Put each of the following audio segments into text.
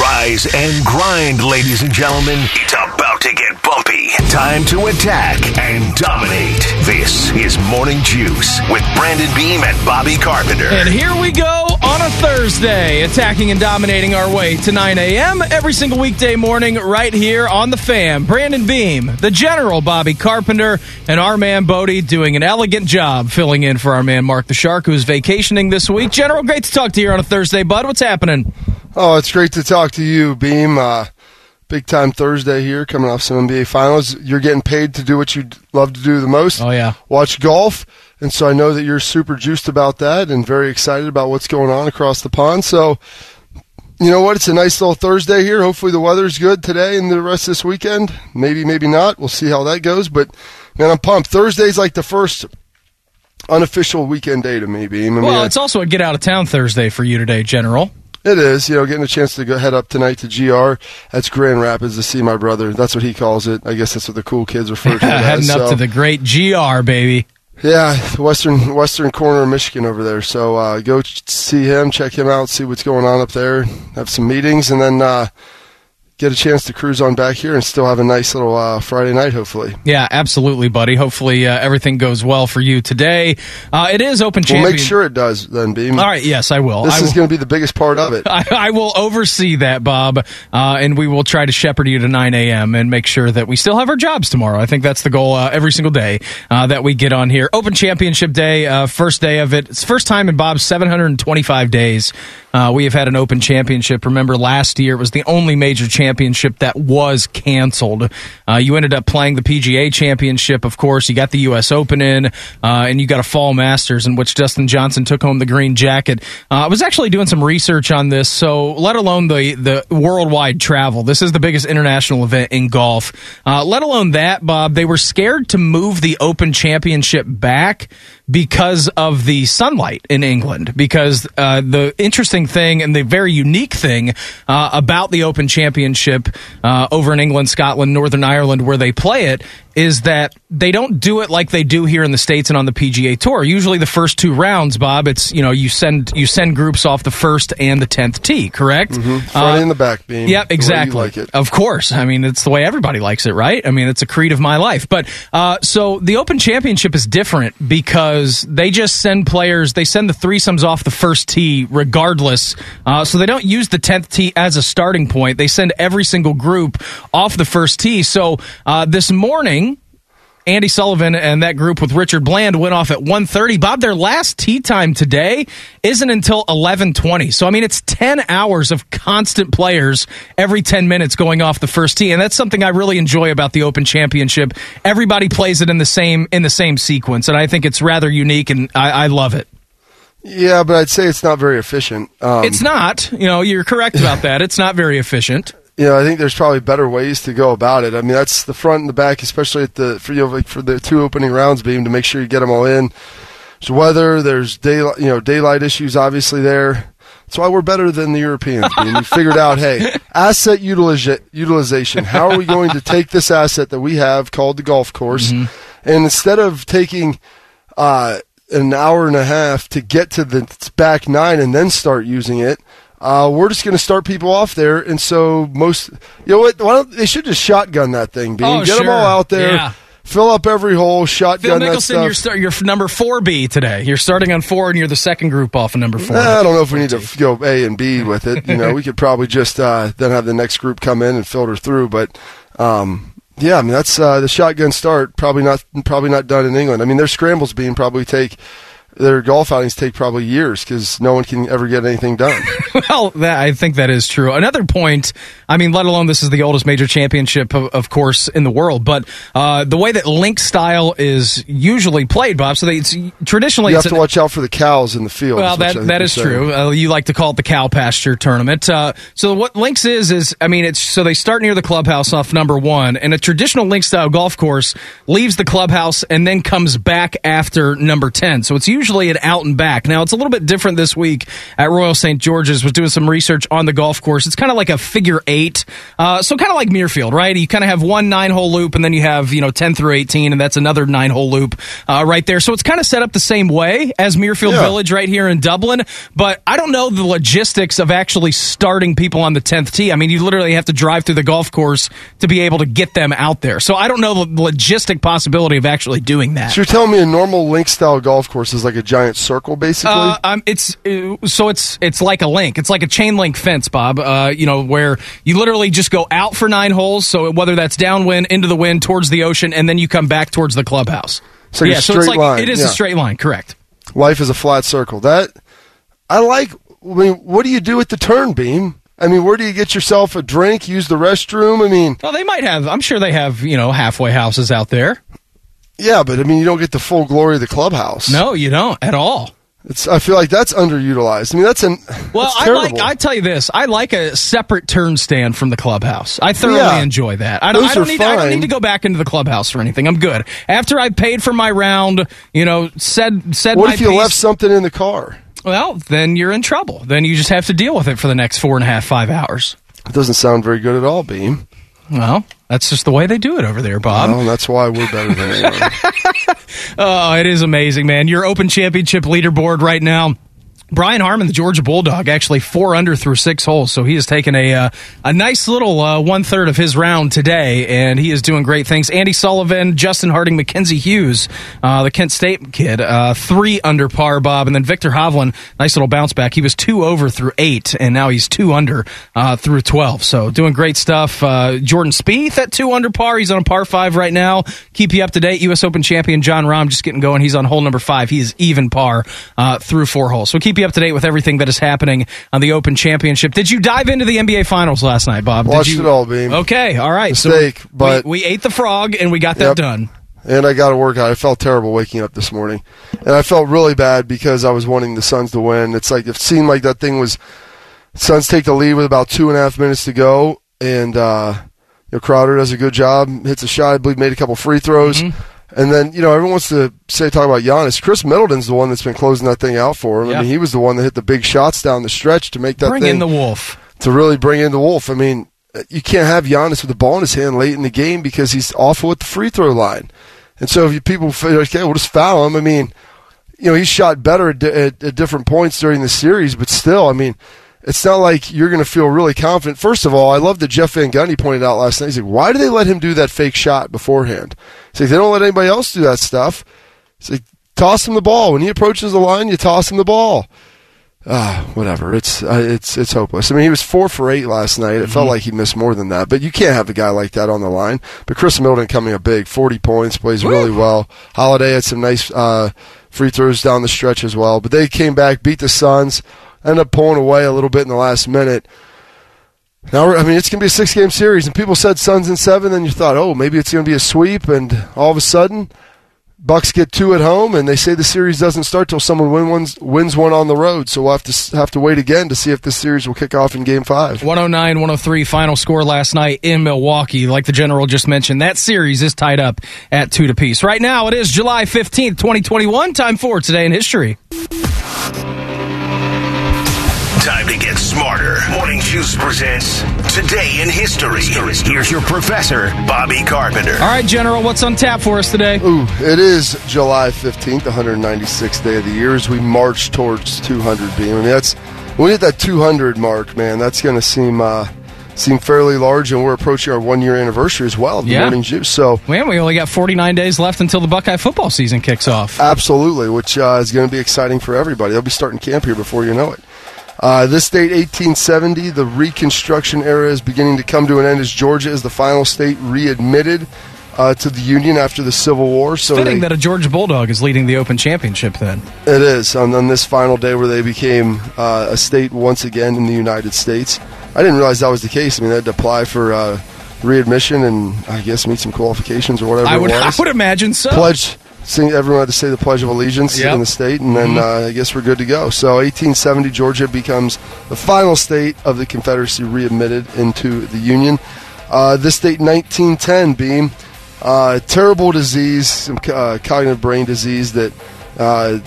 Rise and grind, ladies and gentlemen. It's about to get bumpy. Time to attack and dominate. This is Morning Juice with Brandon Beam and Bobby Carpenter. And here we go on a Thursday, attacking and dominating our way to 9 a.m. every single weekday morning, right here on the fam. Brandon Beam, the General Bobby Carpenter, and our man Bodie doing an elegant job filling in for our man Mark the Shark, who's vacationing this week. General, great to talk to you on a Thursday, bud. What's happening? Oh, it's great to talk to you, Beam. Uh, big time Thursday here, coming off some NBA finals. You're getting paid to do what you love to do the most. Oh, yeah. Watch golf. And so I know that you're super juiced about that and very excited about what's going on across the pond. So, you know what? It's a nice little Thursday here. Hopefully the weather's good today and the rest of this weekend. Maybe, maybe not. We'll see how that goes. But, man, I'm pumped. Thursday's like the first unofficial weekend day to me, Beam. I Well, it's also a get out of town Thursday for you today, General. It is, you know, getting a chance to go head up tonight to GR. That's Grand Rapids to see my brother. That's what he calls it. I guess that's what the cool kids refer to Heading as. up So, to the great GR, baby. yeah, western western corner of Michigan over there. So uh, go ch- see him, check him out, see what's going on up there, have some meetings, and then uh, get a chance to cruise on back here and still have a nice little uh, Friday night, hopefully. Yeah, absolutely, buddy. Hopefully uh, everything goes well for you today. Uh, it is Open We'll make sure it does, then, Beam. All right, yes, I will. This I is going to be the biggest part of it. I, I will oversee that, Bob, uh, and we will try to shepherd you to 9 a.m. and make sure that we still have our jobs tomorrow. I think that's the goal uh, every single day uh, that we get on here. Open Championship Day, uh, first day of it. It's first time in Bob's 725 days. Uh, we have had an Open Championship. Remember, last year it was the only major championship that was canceled. Uh, you ended up playing the PGA Championship, of course. You got the U.S. Open in, uh, and you got a Fall Masters in which Dustin Johnson took home the green jacket. Uh, I was actually doing some research on this, so let alone the the worldwide travel. This is the biggest international event in golf. Uh, let alone that, Bob. They were scared to move the Open Championship back because of the sunlight in England. Because uh, the interesting thing and the very unique thing uh, about the Open Championship uh, over in England, Scotland, Northern Ireland, where they play it, is that they don't do it like they do here in the states and on the PGA Tour. Usually, the first two rounds, Bob, it's you know you send you send groups off the first and the tenth tee, correct? Front Uh, and the back, Beam. Yep, you exactly. like it. Of course. I mean, it's the way everybody likes it, right? I mean, it's a creed of my life. But uh, so the Open Championship is different because they just send players, they send the threesomes off the first tee regardless. Uh, so they don't use the 10th tee as a starting point. They send every single group off the first tee. So uh, this morning, Andy Sullivan and that group with Richard Bland went off at 1.30. Bob, their last tee time today isn't until 11.20. So, I mean, it's 10 hours of constant players every 10 minutes going off the first tee. And that's something I really enjoy about the Open Championship. Everybody plays it in the same in the same sequence. And I think it's rather unique and I, I love it. Yeah, but I'd say it's not very efficient. Um, It's not, you know, you're correct about that. It's not very efficient. You know, I think there's probably better ways to go about it. I mean, that's the front and the back, especially at the for you know, like for the two opening rounds, beam to make sure you get them all in. There's weather, there's daylight, you know, daylight issues obviously there. That's why we're better than the Europeans. Beam. We figured out, hey, asset utiliza- utilization. How are we going to take this asset that we have called the golf course, and instead of taking uh, an hour and a half to get to the back nine and then start using it. Uh, we're just going to start people off there, and so most, you know what? Why don't they should just shotgun that thing? Beam. Oh, get them all out there, Yeah. fill up every hole, Phil shotgun that Mickelson, stuff. you're, start, you're number 4B today. You're starting on 4 and you're the second group off of number 4. Eh, I don't know if we need to go A and B with it. You know, we could probably just uh, then have the next group come in and filter through. But um, yeah, I mean that's uh, the shotgun start. Probably not probably not done in England. I mean their scrambles being probably take their golf outings take probably years because no one can ever get anything done. well, that, I think that is true. Another point, I mean, let alone this is the oldest major championship, of, of course, in the world, but uh, the way that link style is usually played, Bob, so they, it's traditionally you have to an- watch out for the cows in the field. well, that that is saying. true. Uh, you like to call it the cow pasture tournament. Uh, so what links is is I mean it's so they start near the clubhouse off number one, and a traditional link style golf course leaves the clubhouse and then comes back after number ten. So it's usually an out and back. Now it's a little bit different this week at Royal St George's. Was doing some research on the golf course. It's kind of like a figure eight, uh, so kind of like Muirfield, right? You kind of have one nine hole loop, and then you have you know ten through eighteen, and that's another nine hole loop uh, right there. So it's kind of set up the same way as Muirfield Yeah. Village right here in Dublin, but I don't know the logistics of actually starting people on the 10th tee. I mean, you literally have to drive through the golf course to be able to get them out there. So I don't know the logistic possibility of actually doing that. So you're telling me a normal link style golf course is like a giant circle, basically? Uh, um, it's uh, so it's it's like a link. It's like a chain link fence, Bob. Uh, you know where you literally just go out for nine holes. So whether that's downwind, into the wind, towards the ocean, and then you come back towards the clubhouse. It's like a yeah, so it's like line, it is yeah. a straight line, correct? Life is a flat circle. That I like. I mean, what do you do with the turn beam? I mean, where do you get yourself a drink? Use the restroom? I mean, Well, they might have. I'm sure they have. You know, halfway houses out there. Yeah, but I mean, you don't get the full glory of the clubhouse. No, you don't at all. it's. I feel like that's underutilized. I mean, that's an. Well, that's I like. I tell you this. I like a separate turn stand from the clubhouse. I thoroughly Yeah. enjoy that. I don't, I don't need. I don't need to go back into the clubhouse for anything. I'm good. After I've paid for my round, you know, said said what if you piece, left something in the car? Well, then you're in trouble. Then you just have to deal with it for the next four and a half, five hours. It doesn't sound very good at all, Beam. Well, that's just the way they do it over there, Bob. Well, that's why we're better than anyone. Oh, it is amazing, man. Your Open Championship leaderboard right now. Brian Harman, the Georgia Bulldog, actually four under through six holes, so he has taken a uh, a nice little uh, one third of his round today, and he is doing great things. Andy Sullivan, Justin Harding, Mackenzie Hughes, uh, the Kent State kid, uh, three under par, Bob, and then Viktor Hovland, nice little bounce back. He was two over through eight, and now he's two under uh, through twelve. So doing great stuff. Uh, Jordan Spieth at two under par, he's on a par five right now. Keep you up to date. U.S. Open champion Jon Rahm just getting going. He's on hole number five. He is even par through four holes. So keep you up to date with everything that is happening on the Open Championship. Did you dive into the NBA Finals last night, Bob? Did Watched you? it all, Beam. Okay, all right. Mistake, so we- but- we, ate the frog and we got that Yep. done. and I got to work out. I felt terrible waking up this morning, and I felt really bad because I was wanting the Suns to win. It's like it seemed like that thing was Suns take the lead with about two and a half minutes to go, and uh, you know, Crowder does a good job, hits a shot, I believe, made a couple free throws. Mm-hmm. And then, you know, everyone wants to say, talk about Giannis. Khris Middleton's the one that's been closing that thing out for him. Yeah. I mean, he was the one that hit the big shots down the stretch to make that Bring thing in the wolf. to really bring in the Wolf. I mean, you can't have Giannis with the ball in his hand late in the game because he's awful at the free throw line. And so if you people feel like, okay, we'll just foul him. I mean, you know, he shot better at, at, at different points during the series, but still, I mean, it's not like you're going to feel really confident. First of all, I love that Jeff Van Gundy pointed out last night. He's like, why do they let him do that fake shot beforehand? He's like, they don't let anybody else do that stuff. He's like, toss him the ball. When he approaches the line, you toss him the ball ah, whatever. It's uh, it's it's hopeless. I mean, he was four for eight last night. It felt like he missed more than that, but you can't have a guy like that on the line. But Khris Middleton coming up big, forty points, plays really well. Holiday had some nice uh, free throws down the stretch as well. But they came back, beat the Suns, ended up pulling away a little bit in the last minute. Now, I mean, it's going to be a six game series, and people said Suns in seven. Then you thought, oh, maybe it's going to be a sweep, and all of a sudden, Bucks get two at home, and they say the series doesn't start till someone win one's, wins one on the road. So we'll have to have to wait again to see if this series will kick off in Game Five. 109 103 final score last night in Milwaukee. Like the general just mentioned, that series is tied up at two to piece. Right now, it is July 15th, 2021. Time for Today in History. Time to get smarter. Morning Juice presents Today in History. Here's your professor, Bobby Carpenter. All right, General, what's on tap for us today? Ooh, it is July fifteenth, the 196th day of the year, as we march towards 200 beam. I mean, that's when we hit that 200 mark, man. That's going to seem uh, seem fairly large, and we're approaching our one year anniversary as well the Yeah. Morning Juice. So. Man, we only got 49 days left until the Buckeye football season kicks off. Absolutely, which uh, is going to be exciting for everybody. They'll be starting camp here before you know it. Uh, this date, 1870, the Reconstruction era is beginning to come to an end as Georgia is the final state readmitted uh, to the Union after the Civil War. So Fitting they- that a Georgia Bulldog is leading the Open Championship then. it is on, on this final day where they became uh, a state once again in the United States. I didn't realize that was the case. I mean, they had to apply for uh, readmission and I guess meet some qualifications or whatever I would, I would imagine so. Pledge. Sing, everyone had to say the Pledge of Allegiance Yep. in the state, and then uh, I guess we're good to go. So, 1870, Georgia becomes the final state of the Confederacy readmitted into the Union. Uh, this date, 1910, being uh, terrible disease, some uh, cognitive brain disease that uh,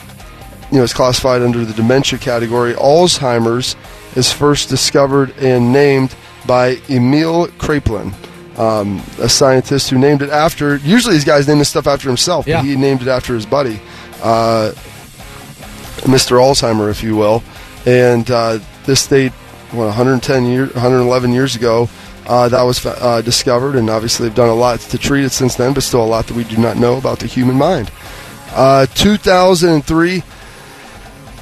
you know is classified under the dementia category. Alzheimer's is first discovered and named by Emil Kraepelin, um, a scientist who named it after. Usually, these guys name this stuff after himself, Yeah. but he named it after his buddy, uh, Mr. Alzheimer, if you will. And uh, this date, what 110 years, 111 years ago, uh, that was uh, discovered, and obviously they've done a lot to treat it since then, but still a lot that we do not know about the human mind. Uh, 2003.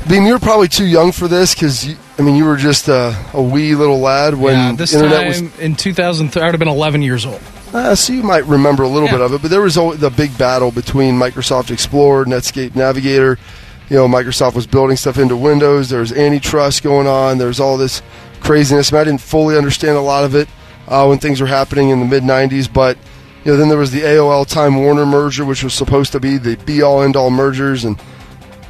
Beam, you were probably too young for this because I mean you were just a, a wee little lad when yeah, this internet time was. in 2003, I would have been 11 years old. Uh, so you might remember a little Yeah. bit of it, but there was always the big battle between Microsoft Explorer, Netscape Navigator. You know, Microsoft was building stuff into Windows. There was antitrust going on. There was all this craziness. I didn't fully understand a lot of it uh, when things were happening in the mid '90s, but you know, then there was the AOL Time Warner merger, which was supposed to be the be all end all mergers, and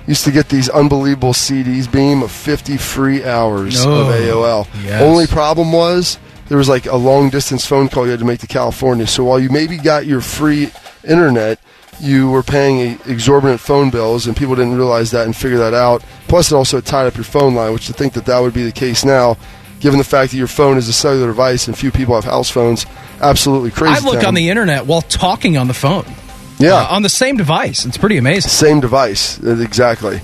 used to get these unbelievable CDs beam of 50 free hours Oh, of AOL. yes. Only problem was there was like a long distance phone call you had to make to California. So while you maybe got your free internet, you were paying exorbitant phone bills, and people didn't realize that and figure that out. Plus, it also tied up your phone line, which to think that that would be the case now, given the fact that your phone is a cellular device and few people have house phones, absolutely crazy. I look town. on the internet while talking on the phone. Yeah Uh, on the same device. It's pretty amazing. same device uh, exactly,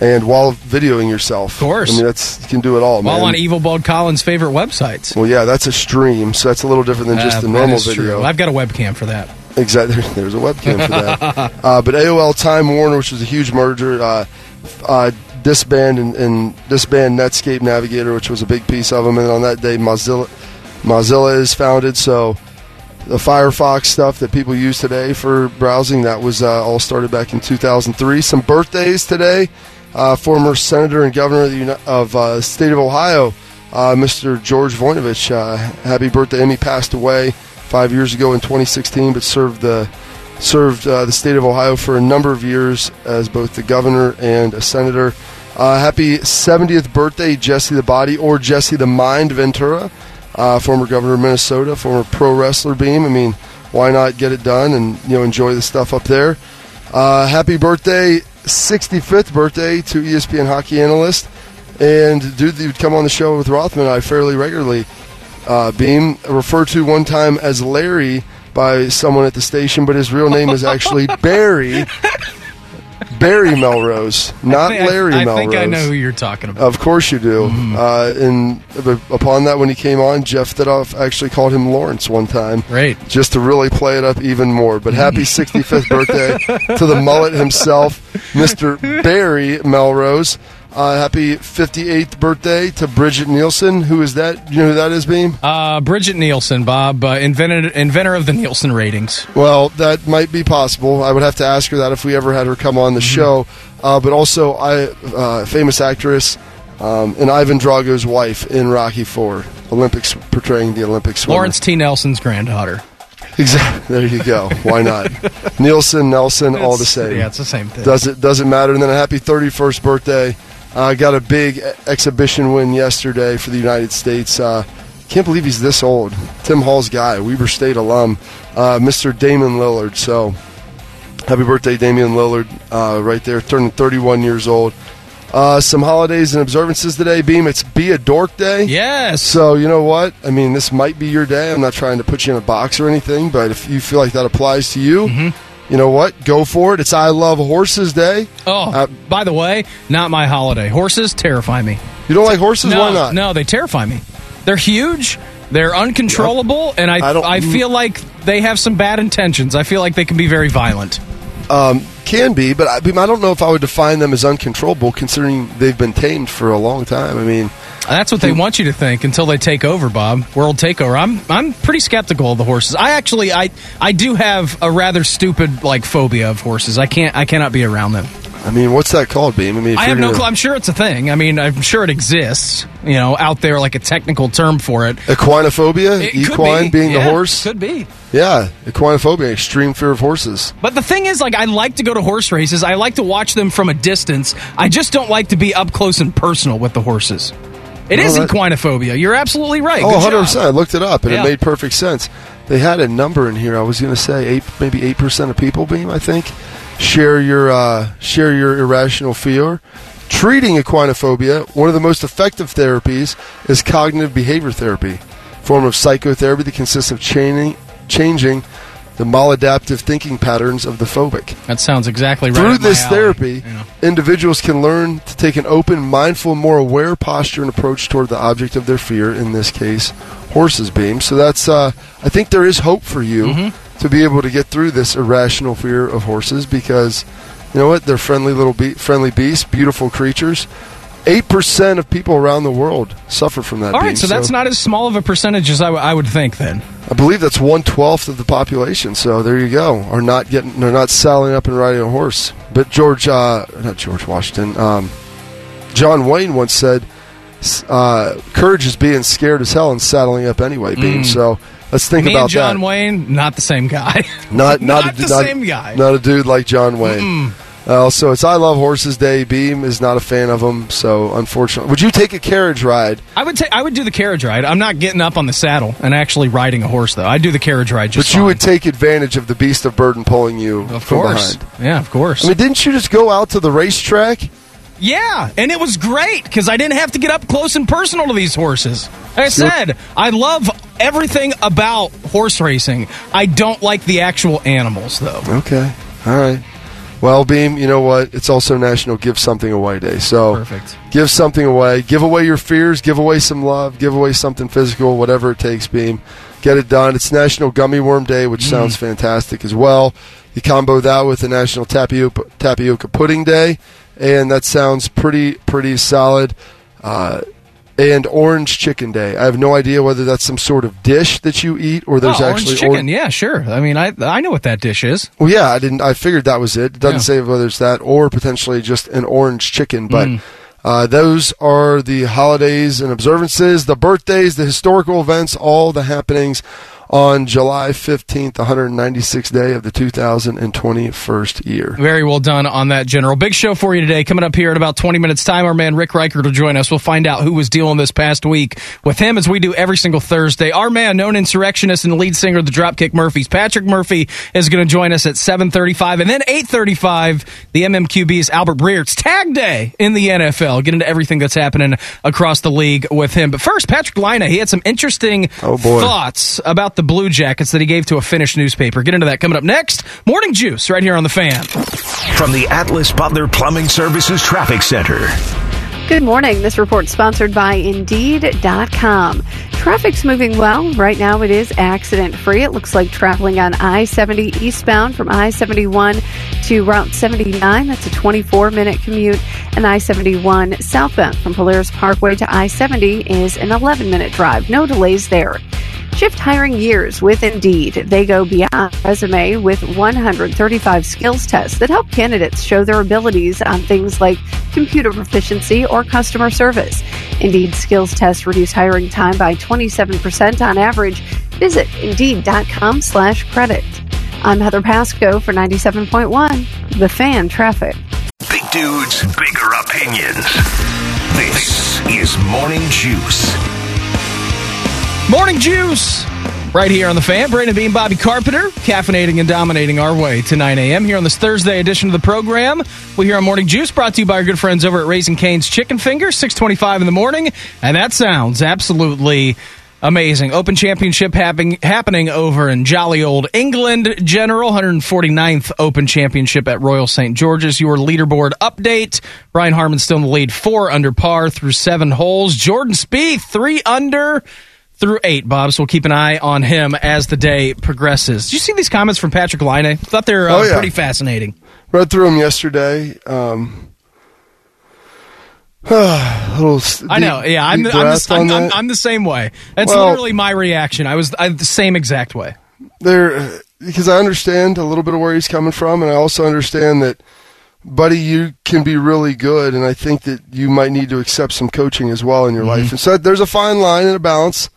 and while videoing yourself. Of course. I mean that's you can do it all, While man. on Evil Bald Collins' favorite websites. well, yeah, that's a stream, so that's a little different than just Uh, the that normal is true. video. I've got a webcam for that. Exactly. There's a webcam for that. uh, but AOL Time Warner, which was a huge merger, uh, uh, disband and, and disband Netscape Navigator, which was a big piece of them. And on that day, Mozilla Mozilla is founded. So the Firefox stuff that people use today for browsing that was uh, all started back in 2003. Some birthdays today. Uh, former senator and governor of the of uh, state of Ohio, uh, Mr. George Voinovich. Uh, happy birthday! And he passed away five years ago in 2016, but served the served uh, the state of Ohio for a number of years as both the governor and a senator. Happy 70th birthday, Jesse the Body or Jesse the Mind Ventura, uh, former governor of Minnesota, former pro wrestler Beam. I mean, why not get it done and you know enjoy the stuff up there? Uh, happy birthday, 65th birthday to ESPN hockey analyst and dude that would come on the show with Rothman I fairly regularly. Uh, Beam referred to one time as Larry by someone at the station, but his real name is actually Barry. Barry Melrose, not think- Larry I, Melrose. I think I know who you're talking about. Of course you do. Mm-hmm. Uh, and upon that, when he came on, Jeff Thidoff actually called him Lawrence one time. Right. Just to really play it up even more. But happy 65th birthday to the mullet himself, Mr. Barry Melrose. Uh, happy 58th birthday to Brigitte Nielsen. Who is that? You know who that is, Beam? Uh, Brigitte Nielsen, Bob, uh, invented, inventor of the Nielsen ratings. Well, that might be possible. I would have to ask her that if we ever had her come on the Mm-hmm. show. Uh, but also, I uh, famous actress um, and Ivan Drago's wife in Rocky Four, Olympics portraying the Olympic swimmer. Lawrence T. Nelson's granddaughter. Exactly. There you go. Why not? Nielsen, Nelson, all the same. Yeah, it's the same thing. Does it doesn't matter. And then a happy 31st birthday. Uh, got a big exhibition win yesterday for the United States. Uh, can't believe he's this old. Tim Hall's guy, Weber State alum, uh, Mr. Damian Lillard. So happy birthday, Damian Lillard, uh, right there, turning 31 years old. Uh, some holidays and observances today. Beam, it's Be a Dork Day. yes. So you know what? I mean, this might be your day. I'm not trying to put you in a box or anything, but if you feel like that applies to you, Mm-hmm. You know what? Go for it. It's I Love Horses Day. oh, uh, by the way, not my holiday. Horses terrify me. You don't like horses? no, Why not? No, they terrify me. They're huge. They're uncontrollable, and I I I, feel like they have some bad intentions. I feel like they can be very violent. Can be, but I, I don't know if I would define them as uncontrollable, considering they've been tamed for a long time. I mean, That's what they want you to think until they take over, Bob. World takeover. I'm I'm pretty skeptical of the horses. I actually I I do have a rather stupid like phobia of horses. I can't I cannot be around them. I mean, what's that called, Beam? I mean, I have no clue. I'm sure it's a thing. I mean, I'm sure it exists. You know, out there like a technical term for it. Equinophobia, It equine be. being Yeah, the horse. could be. Yeah, equinophobia, extreme fear of horses. But the thing is, like, I like to go to horse races. I like to watch them from a distance. I just don't like to be up close and personal with the horses. It No, is that- equinophobia. You're absolutely right. Oh, Good 100 job. percent. I looked it up and Yeah. it made perfect sense. They had a number in here. I was going to say eight, maybe eight percent of people, Beam. I think share your uh, share your irrational fear. Treating equinophobia, one of the most effective therapies is cognitive behavior therapy, form of psychotherapy that consists of changing changing the maladaptive thinking patterns of the phobic. That sounds exactly right. Through this alley, therapy, you know. individuals can learn to take an open, mindful, more aware posture and approach toward the object of their fear. In this case, horses. Beam. So that's. Uh, I think there is hope for you Mm-hmm. to be able to get through this irrational fear of horses because you know what? They're friendly little be- friendly beasts, beautiful creatures. Eight percent of people around the world suffer from that. All right, Beam. so that's not as small of a percentage as I, w- I would think. Then I believe that's one twelfth of the population. So there you go. Are not getting. They're not saddling up and riding a horse. But George, uh, not George Washington. Um, John Wayne once said, uh, "Courage is being scared as hell and saddling up anyway." Being so. Let's think Mm. me about John that. Wayne, not the same guy. Not not, Not a, the not- same guy. Not a dude like John Wayne. Uh, so it's I love horses day. Beam is not a fan of them. So unfortunately, would you take a carriage ride? I would take. I would do the carriage ride. I'm not getting up on the saddle and actually riding a horse though. I do the carriage ride just. But you fine. would take advantage of the beast of burden pulling you of from course. behind. Yeah, of course. I mean, didn't you just go out to the racetrack? Yeah, and it was great because I didn't have to get up close and personal to these horses. Like I said, I love everything about horse racing. I don't like the actual animals, though. Okay. All right. Well, Beam, you know what? It's also National Give Something Away Day. So Perfect. give something away. Give away your fears. Give away some love. Give away something physical, whatever it takes, Beam. Get it done. It's National Gummy Worm Day, which sounds fantastic as well. You combo that with the National Tapioca, Tapioca Pudding Day, and that sounds pretty, pretty solid. Uh, and Orange Chicken Day. I have no idea whether that's some sort of dish that you eat or there's oh, actually orange chicken. or- yeah, sure. I mean, I I know what that dish is. well, yeah, I didn't. I figured that was it. It doesn't Yeah. say whether it's that or potentially just an orange chicken, but Mm. uh, those are the holidays and observances, the birthdays, the historical events, all the happenings on July fifteenth, the 196th day of the 2021st year. Very well done on that, General. Big show for you today. Coming up here in about 20 minutes' time, our man Rick Reichert will join us. We'll find out who was dealing this past week with him as we do every single Thursday. Our man, known insurrectionist and lead singer of the Dropkick Murphys, Patrick Murphy, is going to join us at 7.35. And then 8.35, the MMQB's Albert Breer. It's tag day in the NFL. Get into everything that's happening across the league with him. But first, Patrik Laine, he had some interesting Oh, boy. thoughts about the Blue Jackets that he gave to a Finnish newspaper. Get into that coming up next. Morning Juice right here on the fan. From the Atlas Butler Plumbing Services Traffic Center. Good morning. This report sponsored by Indeed.com. Traffic's moving well. Right now it is accident free. It looks like traveling on I 70 eastbound from I 71 to Route 79. That's a 24 minute commute. And I 71 southbound from Polaris Parkway to I 70 is an 11 minute drive. No delays there. Shift hiring years with Indeed. They go beyond resume with 135 skills tests that help candidates show their abilities on things like computer proficiency or customer service. Indeed skills tests reduce hiring time by 27% on average. Visit Indeed.com slash credit. I'm Heather Pasco for 97.1, The Fan Traffic. Big dudes, bigger opinions. This is Morning Juice. Morning Juice! Right here on the fan, Brandon Beam, Bobby Carpenter, caffeinating and dominating our way to 9 a.m. here on this Thursday edition of the program. We here on Morning Juice, brought to you by our good friends over at Raising Cane's Chicken Fingers, 625 in the morning. And that sounds absolutely amazing. Open Championship happening, happening over in jolly old England. General, 149th Open Championship at Royal St. George's. Your leaderboard update. Brian Harman still in the lead, four under par through seven holes. Jordan Spieth, three under through eight, Bob. So we'll keep an eye on him as the day progresses. Did you see these comments from Patrik Laine? I thought they're uh, Oh, yeah. pretty fascinating. Read through them yesterday. Um, little s- I know. Yeah, I'm the, I'm, the, I'm, I'm. I'm the same way. That's Well- literally my reaction. I was I, the same exact way. there because I understand a little bit of where he's coming from, and I also understand that, buddy, you can be really good, and I think that you might need to accept some coaching as well in your Mm-hmm. life. And so there's a fine line and a balance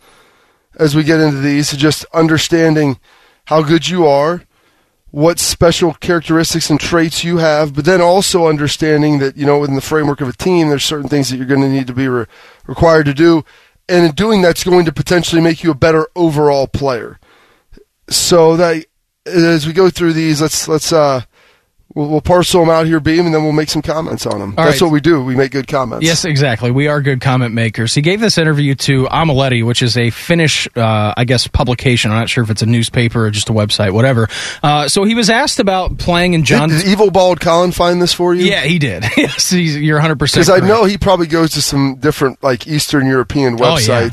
as we get into these, just understanding how good you are, what special characteristics and traits you have, but then also understanding that you know within the framework of a team, there's certain things that you're going to need to be re- required to do, and in doing that's going to potentially make you a better overall player. So that as we go through these, let's let's uh we'll, we'll parcel them out here, beam, and then we'll make some comments on them. All That's right. what we do. We make good comments. Yes, exactly. We are good comment makers. He gave this interview to Amuletti, which is a Finnish, uh, I guess, publication. I'm not sure if it's a newspaper or just a website, whatever. Uh, so he was asked about playing in Did, John. did Evil Bald Colin find this for you? yeah, he did. yes, you're 100 percent. Because I know he probably goes to some different like Eastern European Oh, yeah.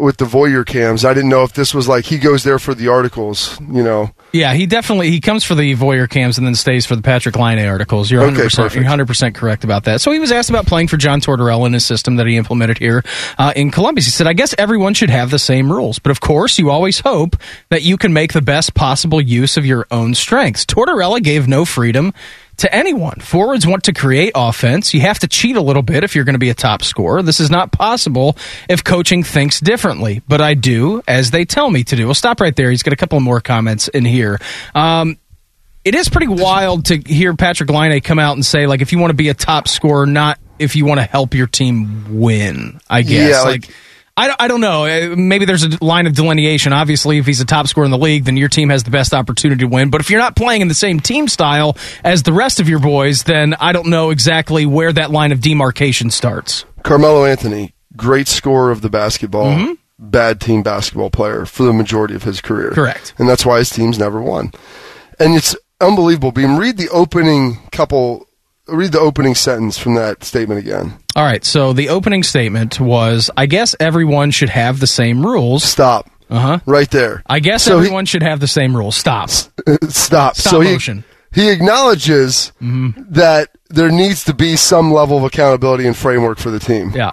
With the voyeur cams. I didn't know if this was like he goes there for the articles. You know, Yeah, he definitely he comes for the voyeur cams and then stays for the Patrik Laine articles. You're 100 percent perfect. you're 100 percent correct about that. So he was asked about playing for John Tortorella in his system that he implemented here uh, in Columbus. He said, "I guess everyone should have the same rules, but of course, you always hope that you can make the best possible use of your own strengths." Tortorella gave no freedom to anyone. Forwards want to create offense. You have to cheat a little bit if you're going to be a top scorer. This is not possible if coaching thinks differently, but I do as they tell me to do. We'll stop right there. He's got a couple more comments in here. Um, it is pretty wild to hear Patrik Laine come out and say, like, if you want to be a top scorer, not if you want to help your team win, I guess. Yeah, like, like- I, don't- I don't know. Uh, Maybe there's a line of delineation. Obviously, if he's a top scorer in the league, then your team has the best opportunity to win. But if you're not playing in the same team style as the rest of your boys, then I don't know exactly where that line of demarcation starts. Carmelo Anthony, great scorer of the basketball. Mm-hmm. Bad team basketball player for the majority of his career. Correct. And that's why his teams never won. And it's unbelievable. Beam, read the opening couple, read the opening sentence from that statement again. All right. So the opening statement was I guess everyone should have the same rules. Stop. Uh huh. Right there. I guess So he- everyone should have the same rules. Stop. Stop. Stop so he, motion. he acknowledges that there needs to be some level of accountability and framework for the team. Yeah.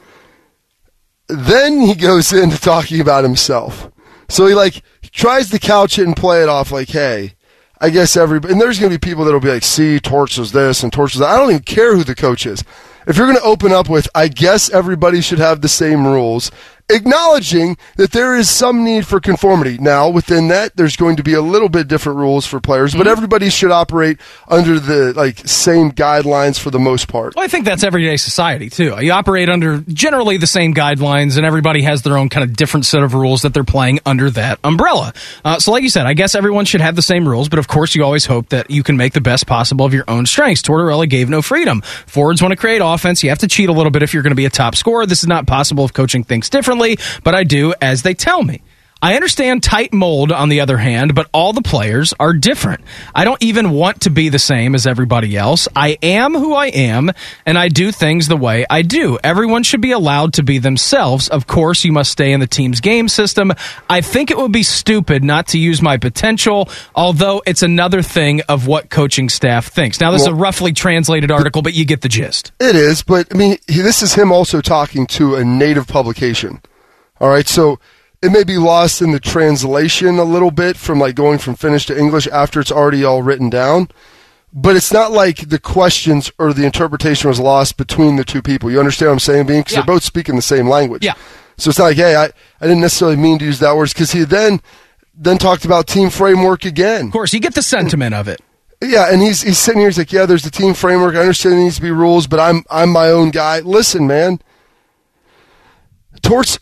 Then he goes into talking about himself. So he like tries to couch it and play it off like, hey, I guess everybody, and there's gonna be people that'll be like, see, Torch this and Torch that. I don't even care who the coach is. If you're gonna open up with, I guess everybody should have the same rules, acknowledging that there is some need for conformity. Now, within that, there's going to be a little bit different rules for players, but everybody should operate under the like same guidelines for the most part. Well, I think that's everyday society too. You operate under generally the same guidelines, and everybody has their own kind of different set of rules that they're playing under that umbrella. Uh, so, like you said, I guess everyone should have the same rules, but of course, you always hope that you can make the best possible of your own strengths. Tortorella gave no freedom. Forwards want to create offense. You have to cheat a little bit if you're going to be a top scorer. This is not possible if coaching thinks differently, but I do as they tell me. I understand tight mold on the other hand, but all the players are different. I don't even want to be the same as everybody else. I am who I am, and I do things the way I do. Everyone should be allowed to be themselves. Of course, you must stay in the team's game system. I think it would be stupid not to use my potential, although it's another thing of what coaching staff thinks. Now, this is a roughly translated article, but you get the gist. It is, but I mean, this is him also talking to a native publication. All right, so it may be lost in the translation a little bit from like going from Finnish to English after it's already all written down. But it's not like the questions or the interpretation was lost between the two people. You understand what I'm saying, Beam? Because Yeah. they're both speaking the same language. Yeah. So it's not like, hey, I, I didn't necessarily mean to use that word because he then then talked about team framework again. Of course, you get the sentiment of it. Yeah, and he's he's sitting here. He's like, "Yeah, there's the team framework. I understand there needs to be rules, but I'm I'm my own guy. Listen, man. Torch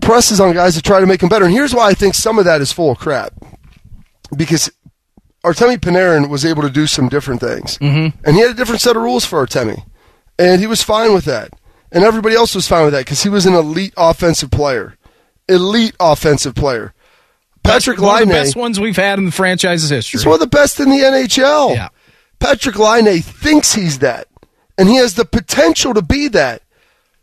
presses on guys to try to make them better, and here's why I think some of that is full of crap. Because Artemi Panarin was able to do some different things, mm-hmm. and he had a different set of rules for Artemi, and he was fine with that, and everybody else was fine with that because he was an elite offensive player, elite offensive player. Patrick One of the best ones we've had in the franchise's history. He's one of the best in the NHL. Yeah. Patrik Laine thinks he's that, and he has the potential to be that,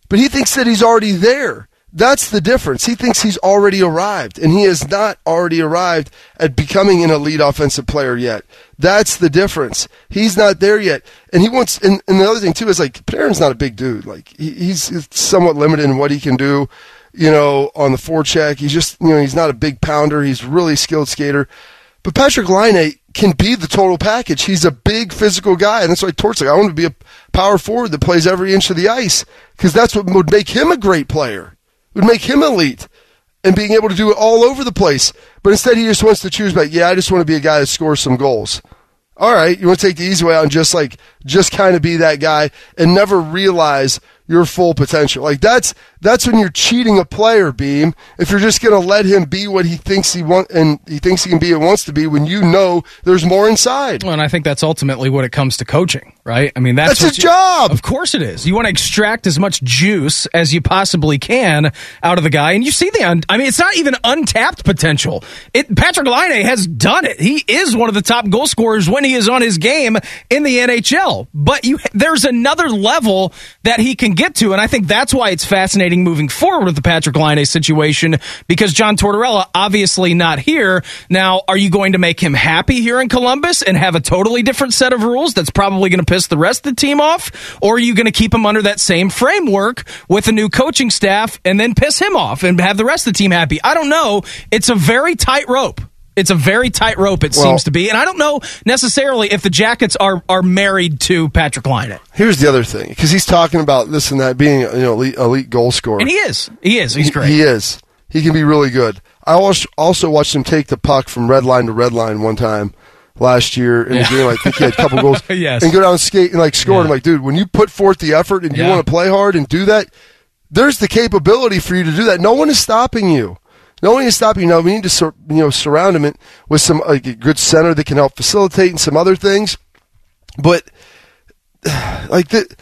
but he thinks that he's already there. That's the difference. He thinks he's already arrived, and he has not already arrived at becoming an elite offensive player yet. That's the difference. He's not there yet, and he wants. And, and the other thing too is like Panarin's not a big dude. Like he, he's somewhat limited in what he can do. You know, on the forecheck, he's just you know he's not a big pounder. He's a really skilled skater. But Patrik Laine can be the total package. He's a big physical guy, and that's why Tort's like, I want to be a power forward that plays every inch of the ice because that's what would make him a great player would make him elite and being able to do it all over the place. But instead, he just wants to choose, like, yeah, I just want to be a guy that scores some goals. All right, you want to take the easy way out and just like just kind of be that guy and never realize your full potential. Like that's that's when you're cheating a player, Beam. If you're just going to let him be what he thinks he want and he thinks he can be and wants to be, when you know there's more inside. Well, and I think that's ultimately what it comes to coaching, right? I mean, that's, that's his you, job. Of course, it is. You want to extract as much juice as you possibly can out of the guy, and you see the. Un- I mean, it's not even untapped potential. It Patrik Laine has done it. He is one of the top goal scorers when he is on his game in the NHL. But you, there's another level that he can get to, and I think that's why it's fascinating moving forward with the Patrik Laine situation because John Tortorella obviously not here. Now, are you going to make him happy here in Columbus and have a totally different set of rules that's probably going to piss the rest of the team off, or are you going to keep him under that same framework with a new coaching staff and then piss him off and have the rest of the team happy? I don't know. It's a very tight rope. It's a very tight rope, it well, seems to be, and I don't know necessarily if the Jackets are are married to Patrik Laine. Here's the other thing, because he's talking about this and that being you know elite, elite goal scorer, and he is, he is, he's great. He, he is. He can be really good. I also watched him take the puck from red line to red line one time last year in yeah. the game. I think he had a couple goals. yes. And go down and skate and like score. Yeah. I'm like, dude, when you put forth the effort and you yeah. want to play hard and do that, there's the capability for you to do that. No one is stopping you. No one to stop you now. We need to sur- you know surround him with some like a good center that can help facilitate and some other things. But like the,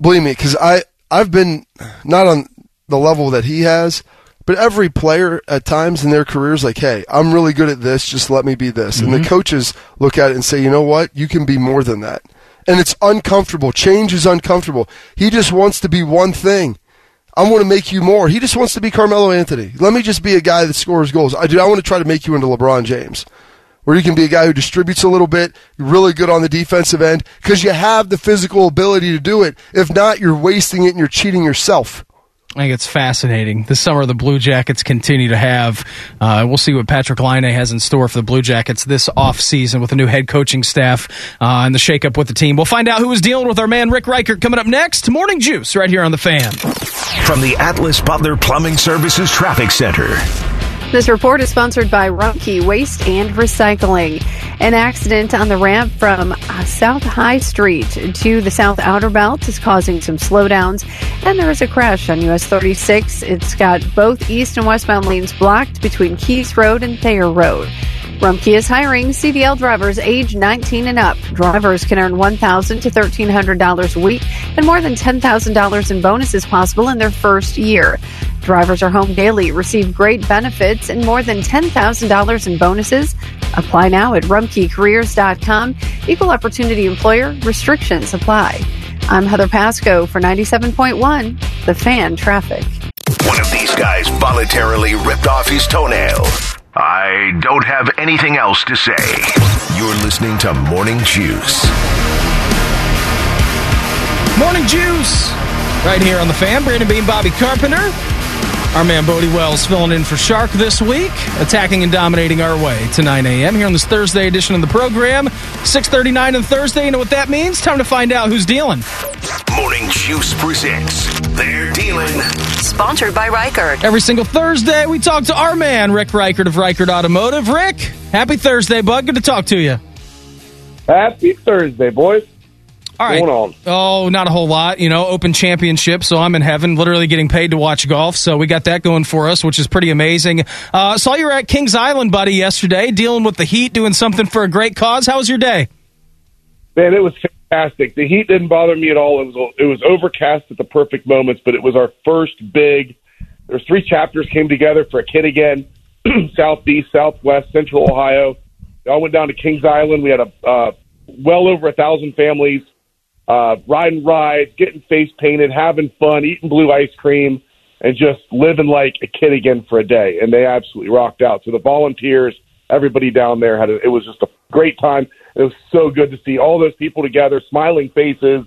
believe me, because I I've been not on the level that he has, but every player at times in their careers like, hey, I'm really good at this. Just let me be this. Mm-hmm. And the mm-hmm. coaches look at it and say, you know what, you can be more than that. And it's uncomfortable. Change is uncomfortable. He just wants to be one thing. I want to make you more. He just wants to be Carmelo Anthony. Let me just be a guy that scores goals. I do. I want to try to make you into LeBron James, where you can be a guy who distributes a little bit, really good on the defensive end, because you have the physical ability to do it. If not, you're wasting it and you're cheating yourself. I think it's fascinating. This summer, the Blue Jackets continue to have. Uh, we'll see what Patrik Laine has in store for the Blue Jackets this offseason with a new head coaching staff uh, and the shakeup with the team. We'll find out who is dealing with our man Rick Reichert coming up next. Morning Juice right here on the fan. From the Atlas Butler Plumbing Services Traffic Center. This report is sponsored by Rumpke Waste and Recycling. An accident on the ramp from uh, South High Street to the South Outer Belt is causing some slowdowns, and there is a crash on US 36. It's got both east and westbound lanes blocked between Keys Road and Thayer Road. Rumpke is hiring CDL drivers age 19 and up. Drivers can earn 1,000 to $1,300 a week and more than $10,000 in bonuses possible in their first year. Drivers are home daily, receive great benefits and more than $10,000 in bonuses. Apply now at rumpkecareers.com. Equal opportunity employer restrictions apply. I'm Heather Pasco for 97.1, The Fan Traffic. One of these guys voluntarily ripped off his toenail. I don't have anything else to say. You're listening to Morning Juice. Morning Juice! Right here on the fan. Brandon Beam, Bobby Carpenter. Our man Bodie Wells filling in for Shark this week, attacking and dominating our way to 9 a.m. here on this Thursday edition of the program. 6:39 on Thursday. You know what that means? Time to find out who's dealing. Morning Juice presents. They're dealing. Sponsored by Reichert. Every single Thursday, we talk to our man Rick Reichert of Reichert Automotive. Rick, happy Thursday, bud. Good to talk to you. Happy Thursday, boys. All right. going on? Oh, not a whole lot. You know, Open Championship, so I'm in heaven, literally getting paid to watch golf. So we got that going for us, which is pretty amazing. Uh, saw you were at Kings Island, buddy, yesterday, dealing with the heat, doing something for a great cause. How was your day? Man, it was fantastic. The heat didn't bother me at all. It was it was overcast at the perfect moments, but it was our first big. There's three chapters came together for a kid again, southeast, southwest, central Ohio. All went down to Kings Island. We had a uh, well over a thousand families uh, riding rides, getting face painted, having fun, eating blue ice cream. and just living like a kid again for a day. And they absolutely rocked out. So the volunteers, everybody down there had a, it was just a great time. It was so good to see all those people together, smiling faces,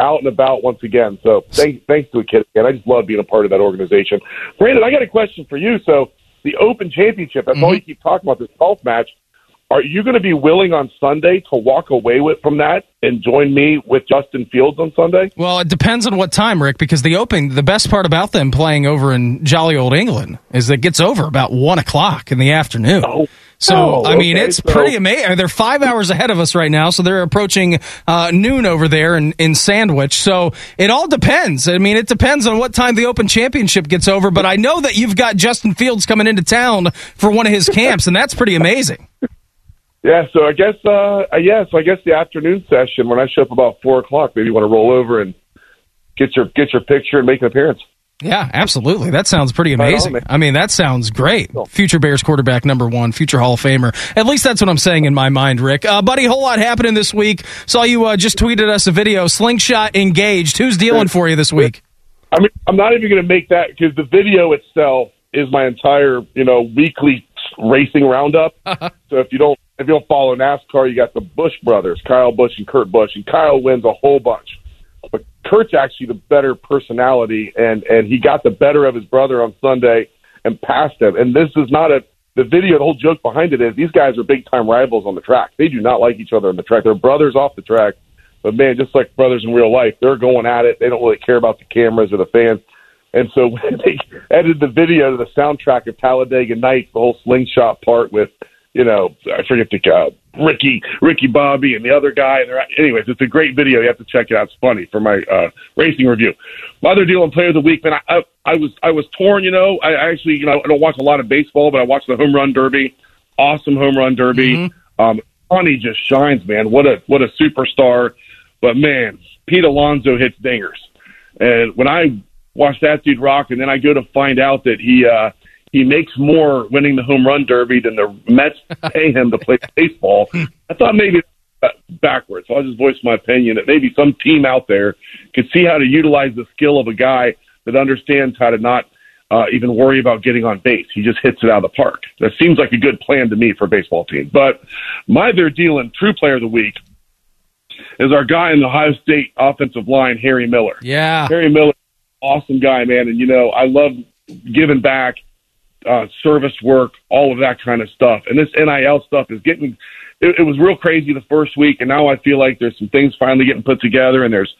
out and about once again. So thanks, thanks to a kid again. I just love being a part of that organization. Brandon, I got a question for you. So the Open Championship, that's mm-hmm. all you keep talking about this golf match. Are you going to be willing on Sunday to walk away with from that and join me with Justin Fields on Sunday? Well, it depends on what time, Rick, because the Open, the best part about them playing over in jolly old England is that it gets over about one o'clock in the afternoon. Oh. So oh, I mean, okay. it's so, pretty amazing. They're five hours ahead of us right now, so they're approaching uh, noon over there in, in Sandwich. So it all depends. I mean, it depends on what time the Open Championship gets over. But I know that you've got Justin Fields coming into town for one of his camps, and that's pretty amazing. Yeah, so I guess uh yeah, so I guess the afternoon session when I show up about four o'clock, maybe you want to roll over and get your get your picture and make an appearance. Yeah, absolutely. That sounds pretty amazing. I mean, that sounds great. Future Bears quarterback number one, future Hall of Famer. At least that's what I'm saying in my mind, Rick. Uh, buddy, whole lot happening this week. Saw you uh, just tweeted us a video. Slingshot engaged. Who's dealing for you this week? I mean, I'm not even going to make that because the video itself is my entire, you know, weekly racing roundup. so if you don't if you don't follow NASCAR, you got the Busch brothers, Kyle Busch and Kurt Busch, and Kyle wins a whole bunch. But Kurt's actually the better personality, and and he got the better of his brother on Sunday and passed him. And this is not a the video. The whole joke behind it is these guys are big time rivals on the track. They do not like each other on the track. They're brothers off the track, but man, just like brothers in real life, they're going at it. They don't really care about the cameras or the fans. And so when they edited the video to the soundtrack of Talladega Nights, the whole slingshot part with you know, I forget the uh, Ricky, Ricky Bobby, and the other guy. And they're, anyways, it's a great video. You have to check it out. It's funny for my uh, racing review. My other deal on Player of the Week, man, I, I, I was I was torn. You know, I actually, you know, I don't watch a lot of baseball, but I watched the home run derby. Awesome home run derby. Mm-hmm. Um, Ronnie just shines, man. What a what a superstar. But man, Pete Alonso hits dingers, and when I watch that dude rock, and then I go to find out that he. uh he makes more winning the home run derby than the Mets pay him to play baseball. I thought maybe backwards. So I'll just voice my opinion that maybe some team out there could see how to utilize the skill of a guy that understands how to not uh, even worry about getting on base. He just hits it out of the park. That seems like a good plan to me for a baseball team. But my they're dealing true player of the week is our guy in the Ohio State offensive line, Harry Miller. Yeah. Harry Miller, awesome guy, man. And, you know, I love giving back – uh, service work, all of that kind of stuff. And this NIL stuff is getting, it, it was real crazy the first week. And now I feel like there's some things finally getting put together and there's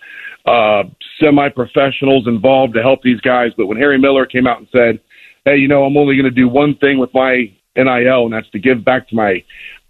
uh, semi professionals involved to help these guys. But when Harry Miller came out and said, hey, you know, I'm only going to do one thing with my NIL, and that's to give back to my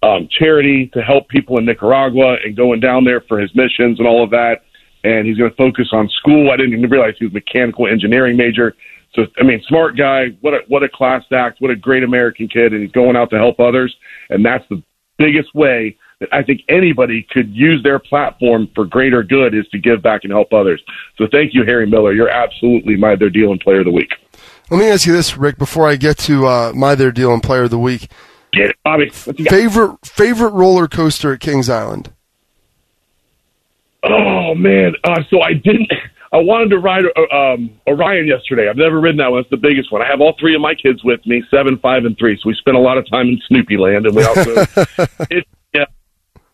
um, charity to help people in Nicaragua and going down there for his missions and all of that. And he's going to focus on school. I didn't even realize he was a mechanical engineering major. So I mean, smart guy. What a what a class act. What a great American kid, and he's going out to help others. And that's the biggest way that I think anybody could use their platform for greater good is to give back and help others. So thank you, Harry Miller. You're absolutely my their deal and player of the week. Let me ask you this, Rick, before I get to uh, my their deal and player of the week. Get it, Bobby. Favorite favorite roller coaster at Kings Island. Oh man, uh, so I didn't. I wanted to ride uh, um, Orion yesterday. I've never ridden that one. It's the biggest one. I have all three of my kids with me, seven, five, and three. So we spent a lot of time in Snoopy Land, and we also it, yeah,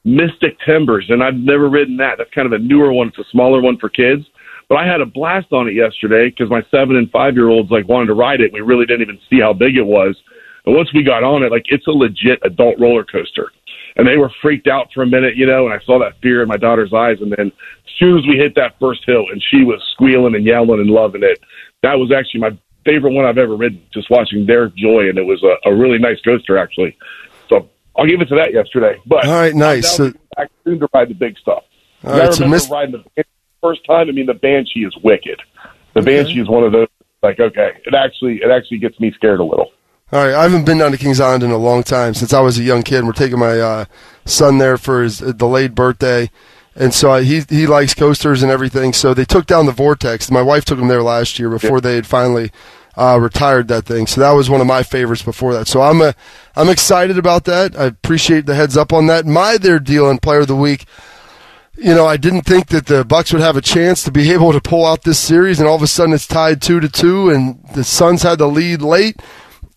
Mystic Timbers, and I've never ridden that. That's kind of a newer one. It's a smaller one for kids. But I had a blast on it yesterday because my seven and five year olds like wanted to ride it. We really didn't even see how big it was. And once we got on it, like it's a legit adult roller coaster and they were freaked out for a minute, you know, and I saw that fear in my daughter's eyes. And then as soon as we hit that first hill and she was squealing and yelling and loving it, that was actually my favorite one I've ever ridden, just watching their joy. And it was a, a really nice coaster, actually. So I'll give it to that yesterday. But all right, nice. So, back soon to ride the big stuff. All right, I remember so miss- riding the first time. I mean, the Banshee is wicked. The okay. Banshee is one of those like okay, it actually it actually gets me scared a little. All right, I haven't been down to Kings Island in a long time since I was a young kid. We're taking my uh, son there for his delayed birthday, and so I, he he likes coasters and everything. So they took down the Vortex. My wife took him there last year before yeah. they had finally uh, retired that thing. So that was one of my favorites before that. So I'm a, I'm excited about that. I appreciate the heads up on that. My their deal and player of the week you know, I didn't think that the Bucks would have a chance to be able to pull out this series, and all of a sudden it's tied two to two, and the Suns had the lead late.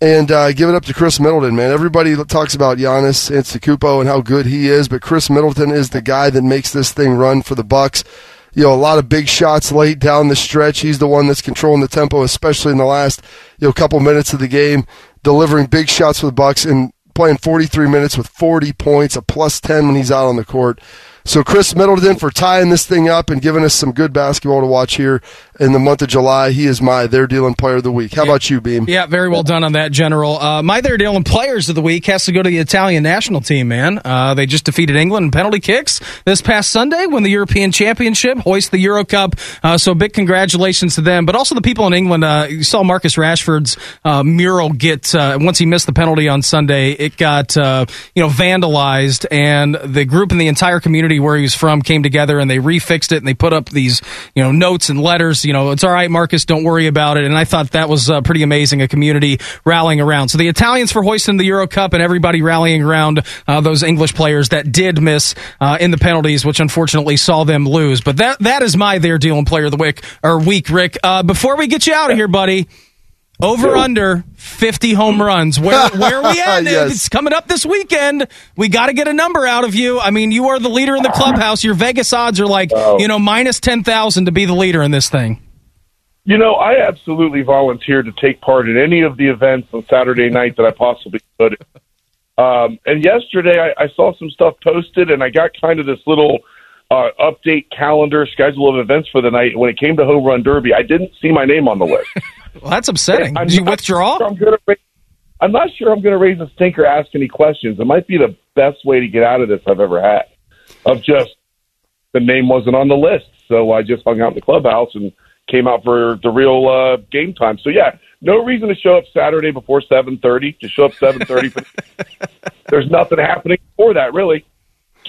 And uh, give it up to Khris Middleton, man. Everybody talks about Giannis Antetokounmpo and how good he is, but Khris Middleton is the guy that makes this thing run for the Bucks. You know, a lot of big shots late down the stretch. He's the one that's controlling the tempo, especially in the last you know couple minutes of the game, delivering big shots for the Bucks and playing 43 minutes with 40 points, a plus 10 when he's out on the court. So Khris Middleton for tying this thing up and giving us some good basketball to watch here in the month of July. He is my They're Dealing Player of the Week. How about you, Beam? Yeah, very well done on that, General. Uh, my They're Dealing Players of the Week has to go to the Italian national team, man. Uh, they just defeated England in penalty kicks this past Sunday, win the European Championship, hoist the Euro Cup. Uh, so big congratulations to them. But also the people in England. Uh, you saw Marcus Rashford's uh, mural get, uh, once he missed the penalty on Sunday, it got, you know, vandalized. And the group and the entire community where he was from came together and they refixed it and they put up these, you know, notes and letters. You know, it's all right, Marcus, don't worry about it. And I thought that was uh, pretty amazing, a community rallying around. So the Italians for hoisting the Euro Cup and everybody rallying around uh, those English players that did miss uh, in the penalties, which unfortunately saw them lose. But that that is my there and player of the week or week, Rick. Uh, before we get you out of here, buddy. Over under 50 home runs. Where where are we at? Yes. It's coming up this weekend. We got to get a number out of you. I mean, you are the leader in the clubhouse. Your Vegas odds are like, you know, minus 10,000 to be the leader in this thing. You know, I absolutely volunteered to take part in any of the events on Saturday night that I possibly could. Um, and yesterday, I, I saw some stuff posted, and I got kind of this little uh, update calendar schedule of events for the night. When it came to home run derby, I didn't see my name on the list. Well, that's upsetting. Did you withdraw? sure I'm, gonna raise, I'm not sure I'm going to raise a stink or ask any questions. It might be the best way to get out of this I've ever had. Of just the name wasn't on the list, so I just hung out in the clubhouse and came out for the real uh, game time. So yeah, no reason to show up Saturday before 7:30. To show up 7:30. There's nothing happening before that, really.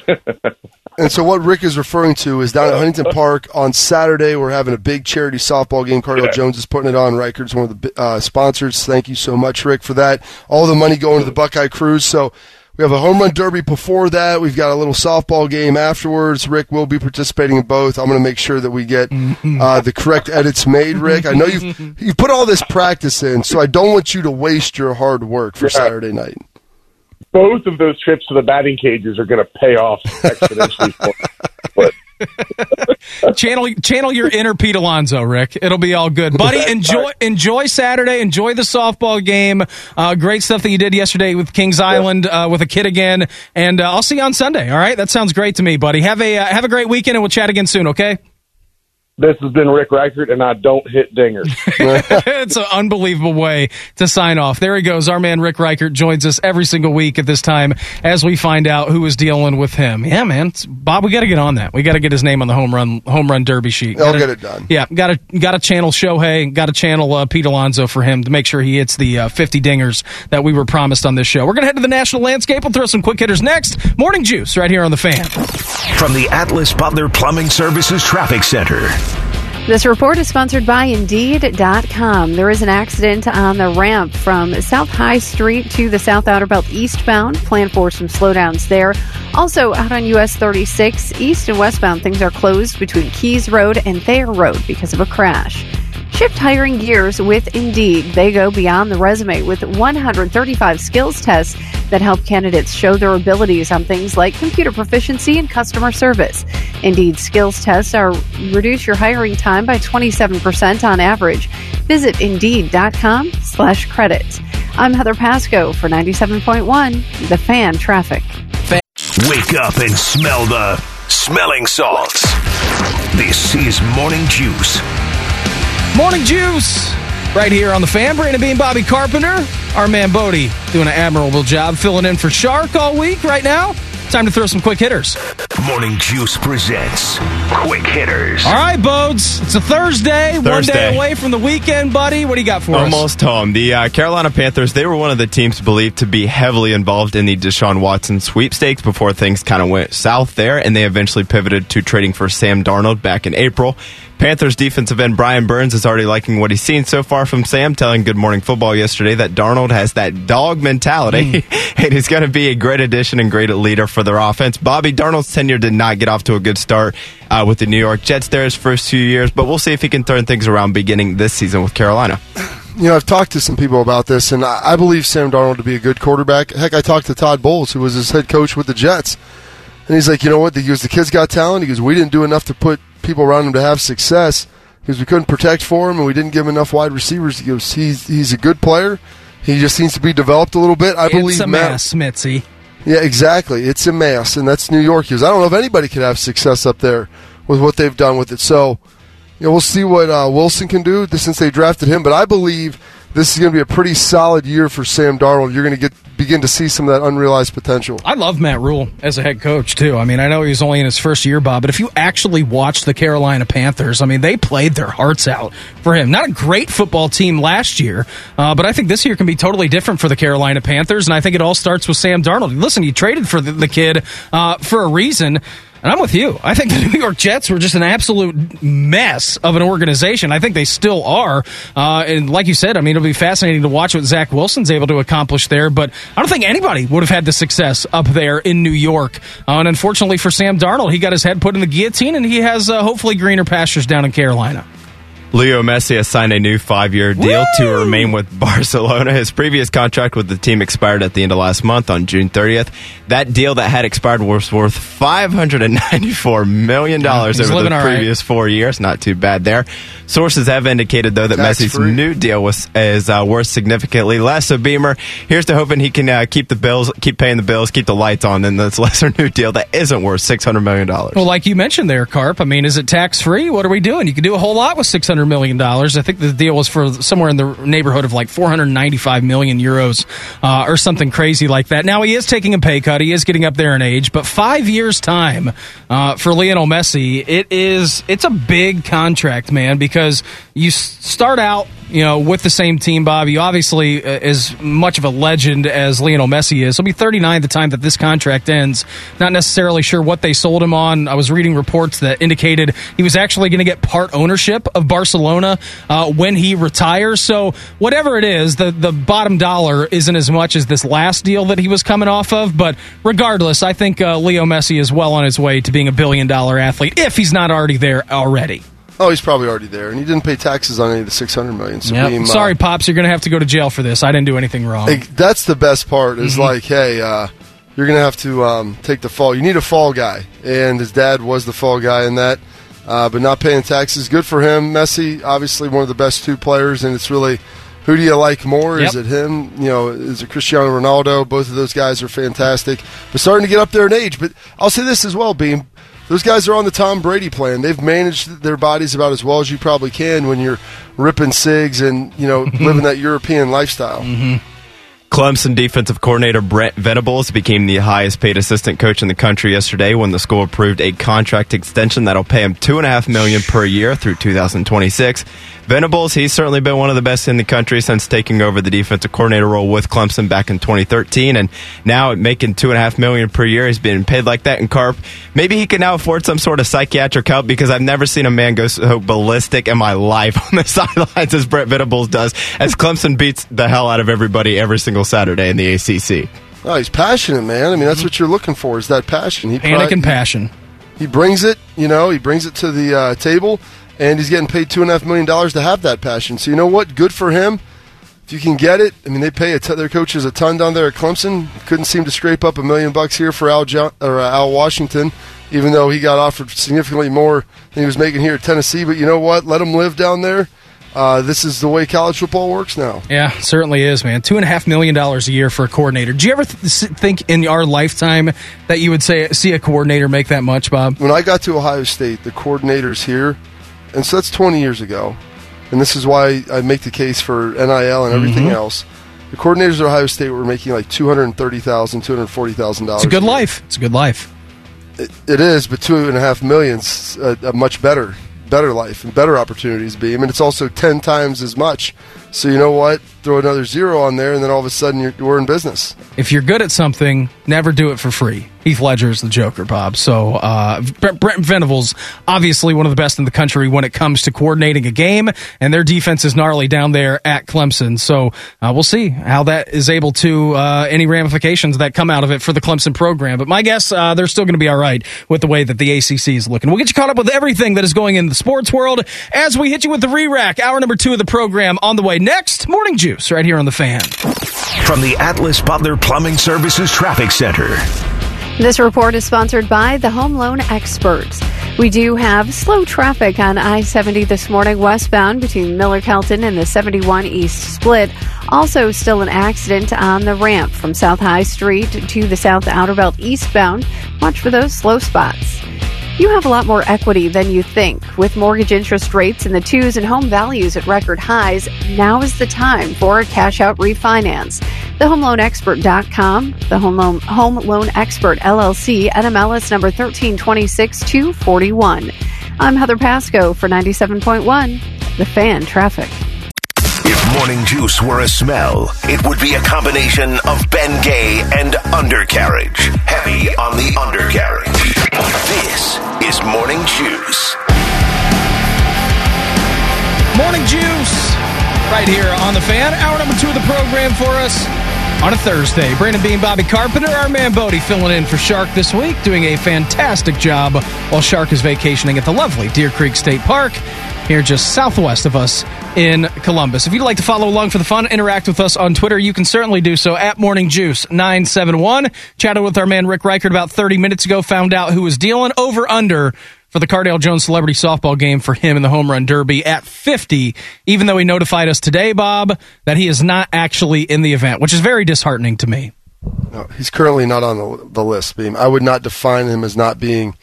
And so what Rick is referring to is down at Huntington Park on Saturday. We're having a big charity softball game. Cardale Yeah. Jones is putting it on. Rikers, one of the uh, sponsors. Thank you so much, Rick, for that. All the money going to the Buckeye Cruise. So we have a home run derby before that. We've got a little softball game afterwards. Rick will be participating in both. I'm going to make sure that we get uh, the correct edits made. Rick, I know you've you've put all this practice in, so I don't want you to waste your hard work for Saturday night. Both of those trips to the batting cages are going to pay off exponentially. for. But channel channel your inner Pete Alonso, Rick. It'll be all good, buddy. Enjoy enjoy Saturday. Enjoy the softball game. Uh, great stuff that you did yesterday with Kings Island uh, with a kid again, and uh, I'll see you on Sunday. All right, that sounds great to me, buddy. Have a uh, have a great weekend, and we'll chat again soon. Okay. This has been Rick Reichert, and I don't hit dingers. it's an unbelievable way to sign off. There he goes. Our man Rick Reichert joins us every single week at this time as we find out who is dealing with him. Yeah, man, It's- Bob, we got to get on that. We got to get his name on the home run home run derby sheet. I'll Gotta- get it done. Yeah, got to got to channel Shohei, got to channel uh, Pete Alonso for him to make sure he hits the uh, 50 dingers that we were promised on this show. We're gonna head to the national landscape. We'll throw some quick hitters next. Morning juice right here on the fan. From the Atlas Butler Plumbing Services Traffic Center. This report is sponsored by Indeed.com. There is an accident on the ramp from South High Street to the South Outer Belt eastbound. Plan for some slowdowns there. Also, out on US 36, east and westbound, things are closed between Keys Road and Thayer Road because of a crash. Shift hiring gears with Indeed. They go beyond the resume with 135 skills tests that help candidates show their abilities on things like computer proficiency and customer service. Indeed skills tests are reduce your hiring time by 27% on average. Visit indeed.com slash credits. I'm Heather Pasco for 97.1 The Fan Traffic. Wake up and smell the smelling salts. This is Morning Juice. Morning juice right here on the fan. Brandon Beam, Bobby Carpenter, our man Bodie doing an admirable job filling in for Shark all week right now. Time to throw some quick hitters. Morning Juice presents Quick Hitters. All right, Bodes. It's a Thursday, one day away from the weekend, buddy. What do you got for us? Almost home. The uh, Carolina Panthers, they were one of the teams believed to be heavily involved in the Deshaun Watson sweepstakes before things kind of went south there, and they eventually pivoted to trading for Sam Darnold back in April. Panthers defensive end Brian Burns is already liking what he's seen so far from Sam, telling Good Morning Football yesterday that Darnold has that dog mentality and he's going to be a great addition and great leader for their offense. Bobby Darnold's tenure did not get off to a good start uh, with the New York Jets there his first few years, but we'll see if he can turn things around beginning this season with Carolina. you know, I've talked to some people about this, and I, I believe Sam Darnold to be a good quarterback. Heck, I talked to Todd Bowles, who was his head coach with the Jets, and he's like, you know what? He goes, the kid's got talent. He goes, we didn't do enough to put people around him to have success because we couldn't protect for him, and we didn't give him enough wide receivers. He's he's a good player. He just seems to be developed a little bit. I it's believe a Matt, mess, Mitzi. Yeah, exactly. It's a mess, and that's New York. Because I don't know if anybody could have success up there with what they've done with it. So, you know, we'll see what uh, Wilson can do since they drafted him. But I believe this is going to be a pretty solid year for Sam Darnold. You're going to get begin to see some of that unrealized potential. I love Matt Rhule as a head coach too. I mean, I know he's only in his first year, Bob, but if you actually watch the Carolina Panthers, I mean, they played their hearts out for him. Not a great football team last year, uh, but I think this year can be totally different for the Carolina Panthers, and I think it all starts with Sam Darnold. Listen, he traded for the, the kid uh, for a reason. And I'm with you. I think the New York Jets were just an absolute mess of an organization. I think they still are. Uh, and like you said, I mean, it'll be fascinating to watch what Zach Wilson's able to accomplish there. But I don't think anybody would have had the success up there in New York. Uh, and unfortunately for Sam Darnold, he got his head put in the guillotine, and he has uh, hopefully greener pastures down in Carolina. Leo Messi has signed a new five year deal Woo! to remain with Barcelona. His previous contract with the team expired at the end of last month on June 30th. That deal that had expired was worth $594 million yeah, over the previous right. four years. Not too bad there. Sources have indicated, though, that Tax Messi's free. new deal was is uh, worth significantly less. So, Beamer, here's to hoping he can uh, keep the bills, keep paying the bills, keep the lights on in this lesser new deal that isn't worth $600 million. Well, like you mentioned there, Carp, I mean, is it tax free? What are we doing? You can do a whole lot with 600 $600 million. I think the deal was for somewhere in the neighborhood of like 495 million euros uh, or something crazy like that. Now, he is taking a pay cut. He is getting up there in age, but five years' time uh, for Lionel Messi, it is, it's a big contract, man, because you start out you know, with the same team, Bob. You obviously uh, as much of a legend as Lionel Messi is. He'll be 39 the time that this contract ends. Not necessarily sure what they sold him on. I was reading reports that indicated he was actually going to get part ownership of Barcelona uh, when he retires. So whatever it is, the the bottom dollar isn't as much as this last deal that he was coming off of. But regardless, I think uh, Leo Messi is well on his way to being a billion dollar athlete if he's not already there already. Oh, he's probably already there, and he didn't pay taxes on any of the six hundred million. So yep. being, sorry, uh, pops, you're going to have to go to jail for this. I didn't do anything wrong. that's the best part. Is mm-hmm. like, hey, uh, you're going to have to um, take the fall. You need a fall guy, and his dad was the fall guy in that. Uh, but not paying taxes, good for him. Messi, obviously one of the best two players, and it's really who do you like more? Yep. Is it him? You know, is it Cristiano Ronaldo? Both of those guys are fantastic, but starting to get up there in age. But I'll say this as well, Beam those guys are on the Tom Brady plan. They've managed their bodies about as well as you probably can when you're ripping cigs and you know living that European lifestyle. Mm-hmm. Clemson defensive coordinator Brent Venables became the highest paid assistant coach in the country yesterday when the school approved a contract extension that'll pay him two and a half million per year through 2026. Venables, he's certainly been one of the best in the country since taking over the defensive coordinator role with Clemson back in 2013, and now making two and a half million per year. He's being paid like that in Carp. Maybe he can now afford some sort of psychiatric help because I've never seen a man go so ballistic in my life on the sidelines as Brent Venables does, as Clemson beats the hell out of everybody every single Saturday in the ACC. Oh, he's passionate, man. I mean, that's what you're looking for is that passion. He Panic and passion. He brings it, you know, he brings it to the uh, table and he's getting paid two and a half million dollars to have that passion. So you know what? Good for him. If you can get it, I mean, they pay t- their coaches a ton down there at Clemson. Couldn't seem to scrape up a million bucks here for Al jo- or uh, Al Washington, even though he got offered significantly more than he was making here at Tennessee. But you know what? Let him live down there. Uh, this is the way college football works now. Yeah, certainly is, man. Two and a half million dollars a year for a coordinator. Do you ever th- think in our lifetime that you would say see a coordinator make that much, Bob? When I got to Ohio State, the coordinators here and so that's 20 years ago. And this is why I make the case for NIL and everything mm-hmm. else. The coordinators at Ohio State were making like $230,000, $240,000. It's a good life. It's a good life. It, it is, but two and a half million's a, a much better, better life and better opportunities. Be. I mean, it's also ten times as much So you know what? Throw another zero on there, and then all of a sudden you're, we're in business. If you're good at something, never do it for free. Heath Ledger is the Joker, Bob. So uh, Brent, Venables, obviously one of the best in the country when it comes to coordinating a game, and their defense is gnarly down there at Clemson. So uh, we'll see how that is able to uh, any ramifications that come out of it for the Clemson program. But my guess, uh, they're still going to be all right with the way that the ACC is looking. We'll get you caught up with everything that is going in the sports world as we hit you with the re-rack. Hour number two of the program on the way next. Morning Juice right here on the Fan. From the Atlas Butler Plumbing Services Traffic Center. This report is sponsored by the Home Loan Experts. We do have slow traffic on I 70 this morning westbound between Miller Kelton and the 71 East Split. Also, still an accident on the ramp from South High Street to the South Outer Belt eastbound. Watch for those slow spots. You have a lot more equity than you think. With mortgage interest rates in the twos and home values at record highs, now is the time for a cash out refinance. TheHomeLoanExpert.com, the Home Loan, Home Loan Expert LLC, NMLS number 1326241. I'm Heather Pasco for 97.1, The Fan Traffic. If morning juice were a smell, it would be a combination of Bengay and undercarriage. Heavy on the undercarriage. This is morning juice. Morning Juice right here on the Fan. Hour number two of the program for us on a Thursday. Brandon Beam, Bobby Carpenter, our man Bodie filling in for Shark this week, doing a fantastic job while Shark is vacationing at the lovely Deer Creek State Park here just southwest of us in Columbus. If you'd like to follow along for the fun, interact with us on Twitter, you can certainly do so at Morning Juice 971. Chatted with our man Rick Reichert about 30 minutes ago, found out who was dealing over under for the Cardale Jones Celebrity Softball game for him in the Home Run Derby at 50, even though he notified us today, Bob, that he is not actually in the event, which is very disheartening to me. No, he's currently not on the, the list. I would not define him as not being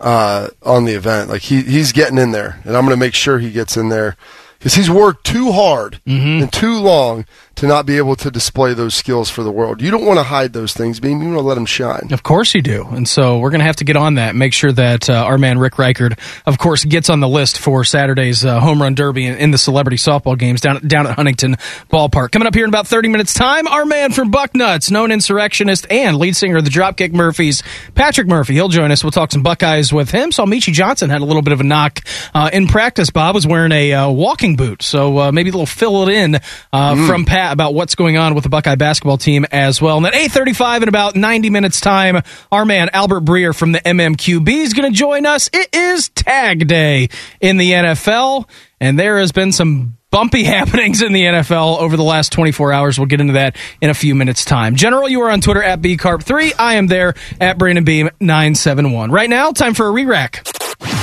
uh, on the event. Like he he's getting in there, and I'm going to make sure he gets in there because he's worked too hard Mm-hmm. and too long to not be able to display those skills for the world. You don't want to hide those things, Beam. You want to let them shine. Of course you do. And so we're going to have to get on that. Make sure that uh, our man Rick Reichert, of course, gets on the list for Saturday's uh, home run derby in, in the celebrity softball games down, down at Huntington Ballpark. Coming up here in about 30 minutes' time, our man from Bucknuts, known insurrectionist and lead singer of the Dropkick Murphys, Patrick Murphy. He'll join us. We'll talk some Buckeyes with him. Saw Meechie Johnson had a little bit of a knock uh, in practice. Bob was wearing a uh, walking boot. So uh, maybe a little fill it in uh, from Pat about what's going on with the Buckeye basketball team as well. And then 8.35 in about 90 minutes time, our man Albert Breer from the MMQB is going to join us. It is tag day in the NFL, and there has been some bumpy happenings in the NFL over the last 24 hours. We'll get into that in a few minutes time. General, you are on Twitter at BCarp3. I am there at Brandon Beam 971. Right now, time for a re-rack.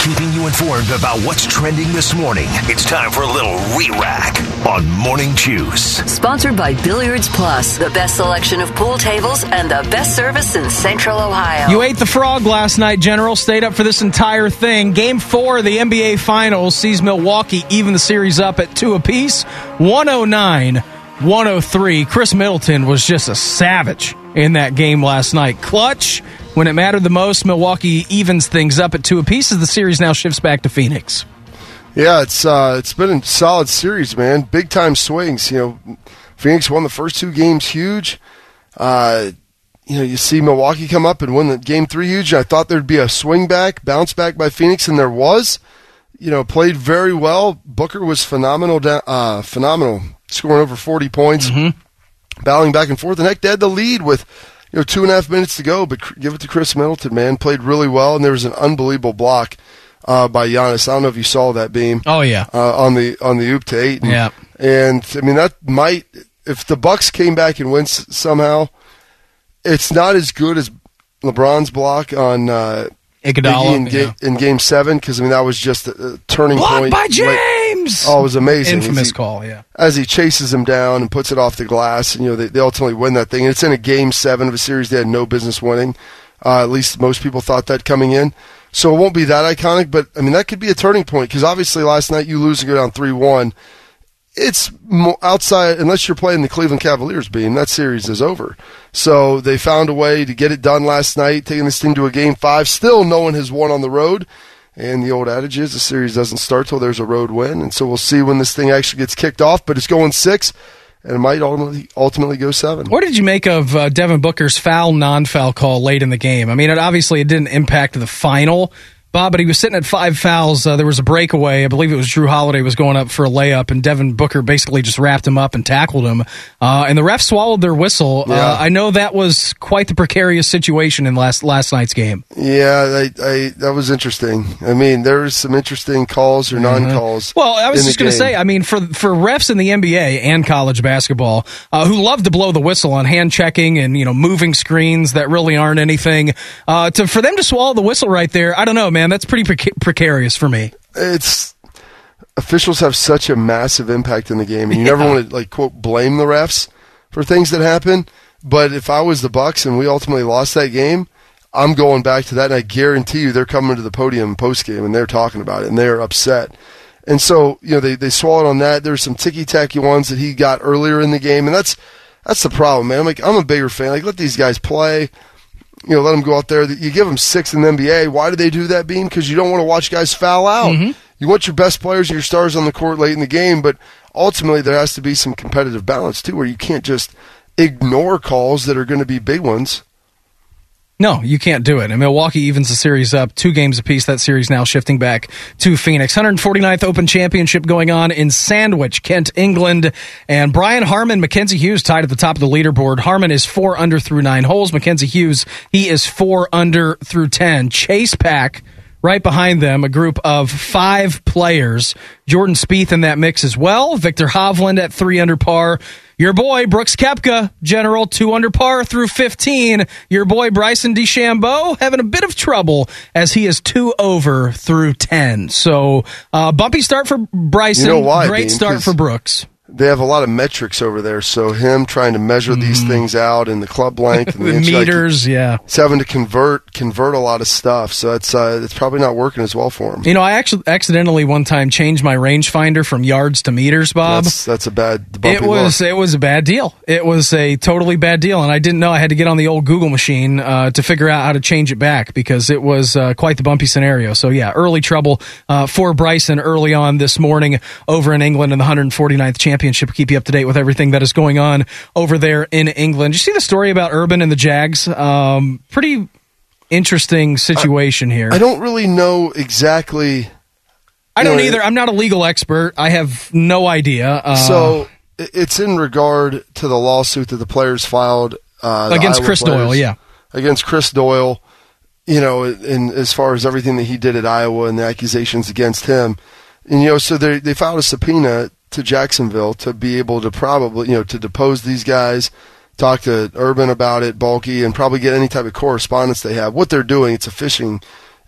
Keeping you informed about what's trending this morning. It's time for a little re-rack on Morning Juice. Sponsored by Billiards Plus, the best selection of pool tables and the best service in Central Ohio. You ate the frog last night, General. Stayed up for this entire thing. Game four of the NBA Finals sees Milwaukee even the series up at two apiece 109 103. Khris Middleton was just a savage in that game last night. Clutch. When it mattered the most, Milwaukee evens things up at two apiece as the series now shifts back to Phoenix. Yeah, it's uh, it's been a solid series, man. Big time swings. You know, Phoenix won the first two games huge. Uh, you know, you see Milwaukee come up and win the game three huge. I thought there'd be a swing back, bounce back by Phoenix, and there was. You know, played very well. Booker was phenomenal, uh, phenomenal, scoring over forty points, battling back and forth. And heck, they had the lead with know two and a half minutes to go, but give it to Khris Middleton, man. Played really well, and there was an unbelievable block uh, by Giannis. I don't know if you saw that beam Oh, yeah. uh, on the on the oop to eight. And, Yeah. and I mean that might if the Bucks came back and wins somehow, it's not as good as LeBron's block on uh, Iguodala, in, ga- yeah. in Game Seven because I mean that was just a, a turning Blocked point. by late- James! Oh, it was amazing. Infamous he- call, yeah. As he chases him down and puts it off the glass, and you know they, they ultimately win that thing. And it's in a Game Seven of a series they had no business winning. Uh, at least most people thought that coming in. So it won't be that iconic, but I mean that could be a turning point because obviously last night you lose and go down three one. It's outside unless you're playing the Cleveland Cavaliers. Being that series is over, so they found a way to get it done last night, taking this team to a game five. Still, no one has won on the road, And the old adage is the series doesn't start till there's a road win, and so we'll see when this thing actually gets kicked off. But it's going six, and it might ultimately ultimately go seven. What did you make of uh, Devin Booker's foul non-foul call late in the game? I mean, it obviously it didn't impact the final, Bob, but he was sitting at five fouls. Uh, there was a breakaway. I believe it was Jrue Holiday was going up for a layup, and Devin Booker basically just wrapped him up and tackled him. Uh, and the ref swallowed their whistle. Uh, I know that was quite the precarious situation in last last night's game. Yeah, I, I, that was interesting. I mean, there was some interesting calls or non-calls. Well, I was just going to say, I mean, for for refs in the NBA and college basketball uh, who love to blow the whistle on hand checking and you know moving screens that really aren't anything, uh, to for them to swallow the whistle right there, I don't know, man, that's pretty preca- precarious for me. it's officials have such a massive impact in the game, and you never want to like quote blame the refs for things that happen. But if I was the Bucks and we ultimately lost that game, I'm going back to that, and I guarantee you they're coming to the podium post game and they're talking about it and they're upset. And so you know they they swallowed on that. There's some ticky tacky ones that he got earlier in the game, and that's that's the problem, man. I'm like I'm a bigger fan. Like let these guys play you know, let them go out there. You give them six in the NBA. Why do they do that, Beam? Because you don't want to watch guys foul out. Mm-hmm. You want your best players and your stars on the court late in the game, but ultimately there has to be some competitive balance too, where you can't just ignore calls that are going to be big ones. No, you can't do it. And Milwaukee evens the series up two games apiece. That series now shifting back to Phoenix. 149th Open Championship going on in Sandwich, Kent, England. And Brian Harman, Mackenzie Hughes tied at the top of the leaderboard. Harman is four under through nine holes. Mackenzie Hughes, he is four under through 10. Chase Pack. Right behind them, a group of five players. Jordan Spieth in that mix as well. Viktor Hovland at three under par. Your boy Brooks Koepka, general two under par through 15. Your boy Bryson DeChambeau having a bit of trouble as he is two over through 10. So, uh, bumpy start for Bryson. You know why, Great start for Brooks. They have a lot of metrics over there, so him trying to measure these things out and the club length and The like, meters, yeah. he's having to convert convert a lot of stuff. So it's uh, it's probably not working as well for him. You know, I actually accidentally one time changed my rangefinder from yards to meters, Bob. That's that's a bad bumpy It was look. it was a bad deal. It was a totally bad deal, and I didn't know I had to get on the old Google machine uh, to figure out how to change it back because it was uh, quite the bumpy scenario. So yeah, early trouble uh, for Bryson early on this morning over in England in the 149th Championship. Keep you up to date with everything that is going on over there in England. Did you see the story about Urban and the Jags? Um, pretty interesting situation here. I don't really know exactly. I don't know, either. I'm not a legal expert. I have no idea. Uh, So it's in regard to the lawsuit that the players filed uh, the against Iowa Chris players, Doyle, yeah. against Chris Doyle. You know, in as far as everything that he did at Iowa and the accusations against him, and you know, so they they filed a subpoena to Jacksonville to be able to probably you know to depose these guys, talk to Urban about it, Baalke, and probably get any type of correspondence they have. What they're doing, it's a fishing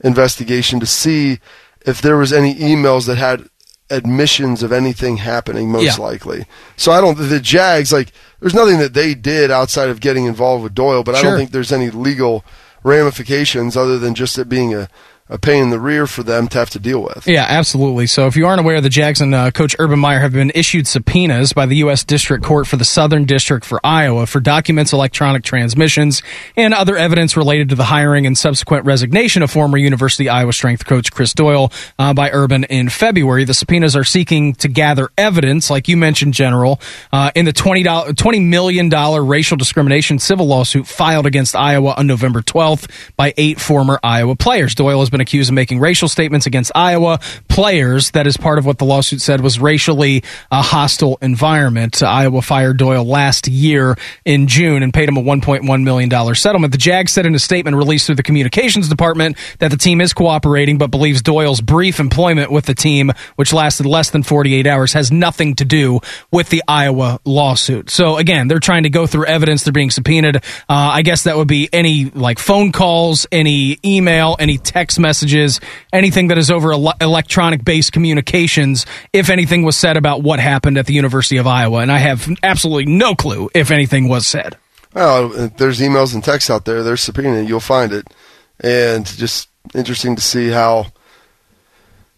investigation to see if there was any emails that had admissions of anything happening most Yeah. likely. So I don't the Jags like there's nothing that they did outside of getting involved with Doyle, but I don't think there's any legal ramifications other than just it being a a pain in the rear for them to have to deal with. Yeah, absolutely. So if you aren't aware, the Jags and uh, Coach Urban Meyer have been issued subpoenas by the U.S. District Court for the Southern District for Iowa for documents, electronic transmissions, and other evidence related to the hiring and subsequent resignation of former University Iowa strength coach Chris Doyle uh, by Urban in February. The subpoenas are seeking to gather evidence, like you mentioned, General, uh, in the $20, $20 million racial discrimination civil lawsuit filed against Iowa on November 12th by eight former Iowa players. Doyle has been accused of making racial statements against Iowa players. That is part of what the lawsuit said was racially a hostile environment. Iowa fired Doyle last year in June and paid him a $1.1 million settlement. The Jags said in a statement released through the communications department that the team is cooperating but believes Doyle's brief employment with the team, which lasted less than 48 hours, has nothing to do with the Iowa lawsuit. So again, they're trying to go through evidence. They're being subpoenaed. Uh, I guess that would be any like phone calls, any email, any text messages, anything that is over ele- electronic based communications. If anything was said about what happened at the University of Iowa, and I have absolutely no clue if anything was said. Well, there's emails and texts out there. There's subpoena. You'll find it, and just interesting to see how.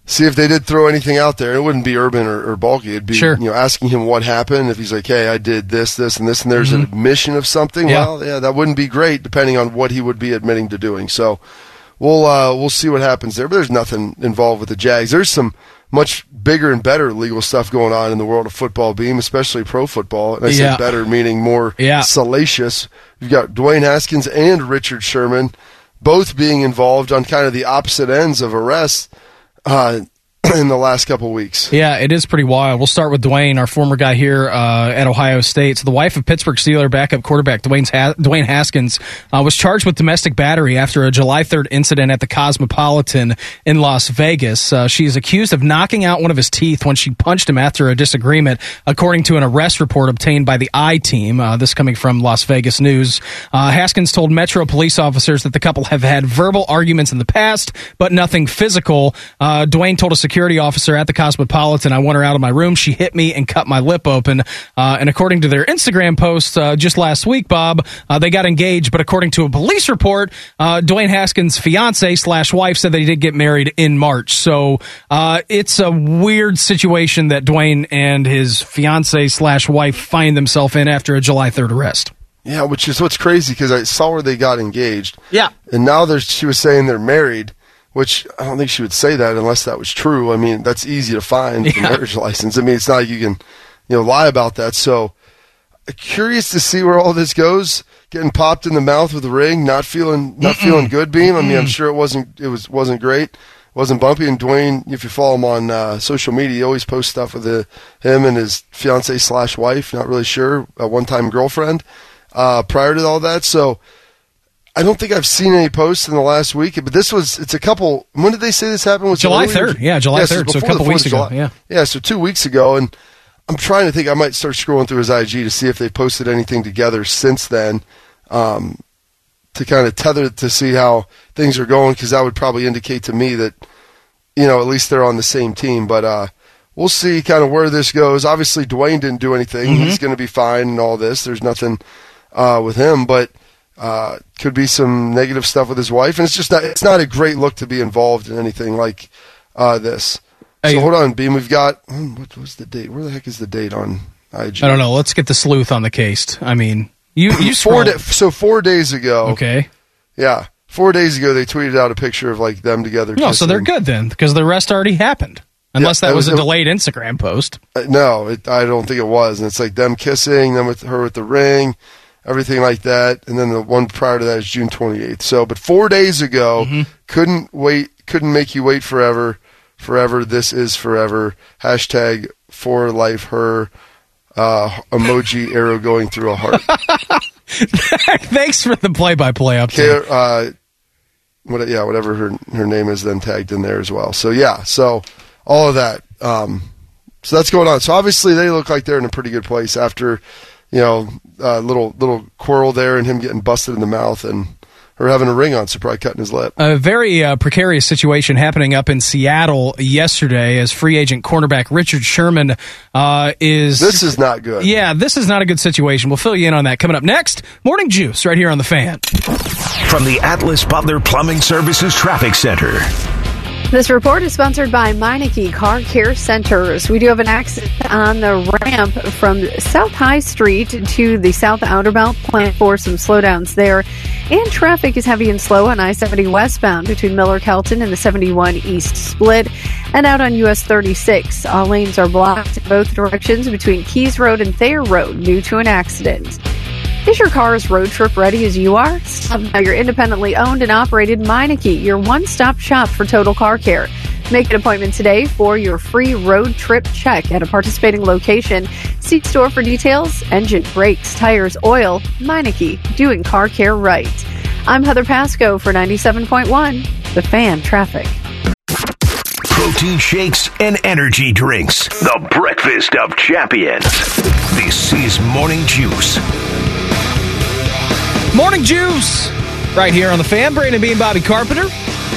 See if they did throw anything out there. It wouldn't be Urban or, or Baalke. It'd be Sure. you know asking him what happened. If he's like, "Hey, I did this, this, and this," and there's an admission of something. Mm-hmm. Yeah. Well, yeah, that wouldn't be great, depending on what he would be admitting to doing. So we'll uh, we'll see what happens there. But there's nothing involved with the Jags. There's some much bigger and better legal stuff going on in the world of football, beam, especially pro football. And I Yeah. say better meaning more Yeah. salacious. You've got Dwayne Haskins and Richard Sherman both being involved on kind of the opposite ends of arrests uh, in the last couple weeks. Yeah, it is pretty wild. We'll start with Dwayne, our former guy here uh, at Ohio State. So the wife of Pittsburgh Steeler backup quarterback Dwayne's ha- Dwayne Haskins uh, was charged with domestic battery after a July 3rd incident at the Cosmopolitan in Las Vegas. Uh, she is accused of knocking out one of his teeth when she punched him after a disagreement, according to an arrest report obtained by the I Team. Uh, this coming from Las Vegas News. Uh, Haskins told Metro police officers that the couple have had verbal arguments in the past, but nothing physical. Uh, Dwayne told a security officer at the Cosmopolitan, I want her out of my room. She hit me and cut my lip open. Uh, and according to their Instagram post uh, just last week, Bob, uh, they got engaged. But according to a police report, uh, Dwayne Haskins' fiance slash wife said that he did get married in March. So uh, it's a weird situation that Dwayne and his fiance slash wife find themselves in after a July 3rd arrest. Yeah, which is what's crazy because I saw where they got engaged. Yeah. And now there's she was saying they're married, which I don't think she would say that unless that was true. I mean, that's easy to find the Yeah. marriage license. I mean, it's not like you can, you know, lie about that. So curious to see where all this goes. Getting popped in the mouth with a ring, not feeling not feeling good, Beam. I mean, I'm sure it wasn't it was wasn't great. Wasn't bumpy, and Dwayne, if you follow him on uh, social media, he always posts stuff with the, him and his fiance slash wife. Not really sure, a one time girlfriend. Uh, prior to all that, so I don't think I've seen any posts in the last week, but this was it's a couple. When did they say this happened? Was July 3rd. Yeah, July so 3rd. So a couple weeks 4th of ago, July. yeah. yeah. So two weeks ago, and I'm trying to think. I might start scrolling through his IG to see if they posted anything together since then, um, to kind of tether to see how things are going, because that would probably indicate to me that you know at least they're on the same team. But uh, we'll see kind of where this goes. Obviously, Dwayne didn't do anything. Mm-hmm. He's going to be fine and all this. There's nothing uh, with him, but uh, could be some negative stuff with his wife, and it's just not. It's not a great look to be involved in anything like uh, this. Hey. so hold on, Beam. We've got hmm, what was the date? Where the heck is the date on IG? I don't know. Let's get the sleuth on the case. I mean, you you Four da- so four days ago. Okay. Yeah, four days ago they tweeted out a picture of like them together. No, so they're good then, because the rest already happened. Unless Yeah, that was, was- a it- delayed Instagram post. Uh, no, it, I don't think it was. And it's like them kissing, them with her with the ring, everything like that. And then the one prior to that is June 28th. So, but four days ago, Mm-hmm. couldn't wait, couldn't make you wait forever. Forever, this is forever. Hashtag for life her. Uh, emoji arrow going through a heart. Thanks for the play-by-play update. Care, uh, what, yeah, whatever her her name is, then tagged in there as well. So yeah, so all of that. Um, so that's going on. So obviously they look like they're in a pretty good place after, you know, a little little quarrel there and him getting busted in the mouth and her having a ring on, so probably cutting his lip. A very uh, precarious situation happening up in Seattle yesterday as free agent cornerback Richard Sherman uh, is. This is not good. Yeah, this is not a good situation. We'll fill you in on that coming up next. Morning Juice right here on the fan. From the Atlas Butler Plumbing Services Traffic Center. This report is sponsored by Meineke Car Care Centers. We do have an accident on the ramp from South High Street to the South Outer Belt. Plan for some slowdowns there. And traffic is heavy and slow on I 70 westbound between Miller Kelton and the 71 East Split. And out on US 36. All lanes are blocked in both directions between Keys Road and Thayer Road due to an accident. Is your car as road trip ready as you are? Stop now your independently owned and operated Meineke, your one-stop shop for total car care. Make an appointment today for your free road trip check at a participating location. See store for details, engine, brakes, tires, oil. Meineke, doing car care right. I'm Heather Pasco for 97.1, The Fan Traffic. Protein shakes and energy drinks. The breakfast of champions. This is Morning Juice. Morning Juice right here on the fan. Brandon Beam, Bobby Carpenter,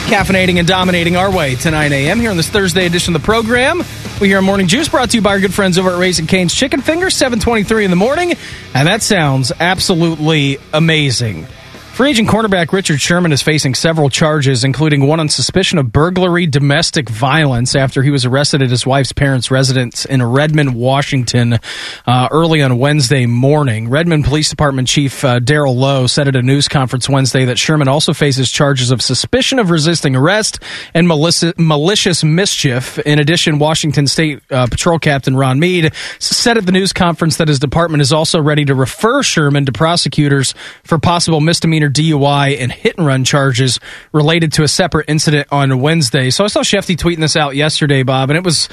caffeinating and dominating our way to 9 a.m. here on this Thursday edition of the program. We hear Morning Juice brought to you by our good friends over at Raising Cane's Chicken Fingers, 723 in the morning. And that sounds absolutely amazing. Free agent cornerback Richard Sherman is facing several charges, including one on suspicion of burglary, domestic violence, after he was arrested at his wife's parents' residence in Redmond, Washington, uh, early on Wednesday morning. Redmond Police Department Chief uh, Darrell Lowe said at a news conference Wednesday that Sherman also faces charges of suspicion of resisting arrest and malicious, malicious mischief. In addition, Washington State uh, Patrol Captain Ron Mead said at the news conference that his department is also ready to refer Sherman to prosecutors for possible misdemeanor DUI and hit and run charges related to a separate incident on Wednesday. So I saw Shefty tweeting this out yesterday, Bob, and it was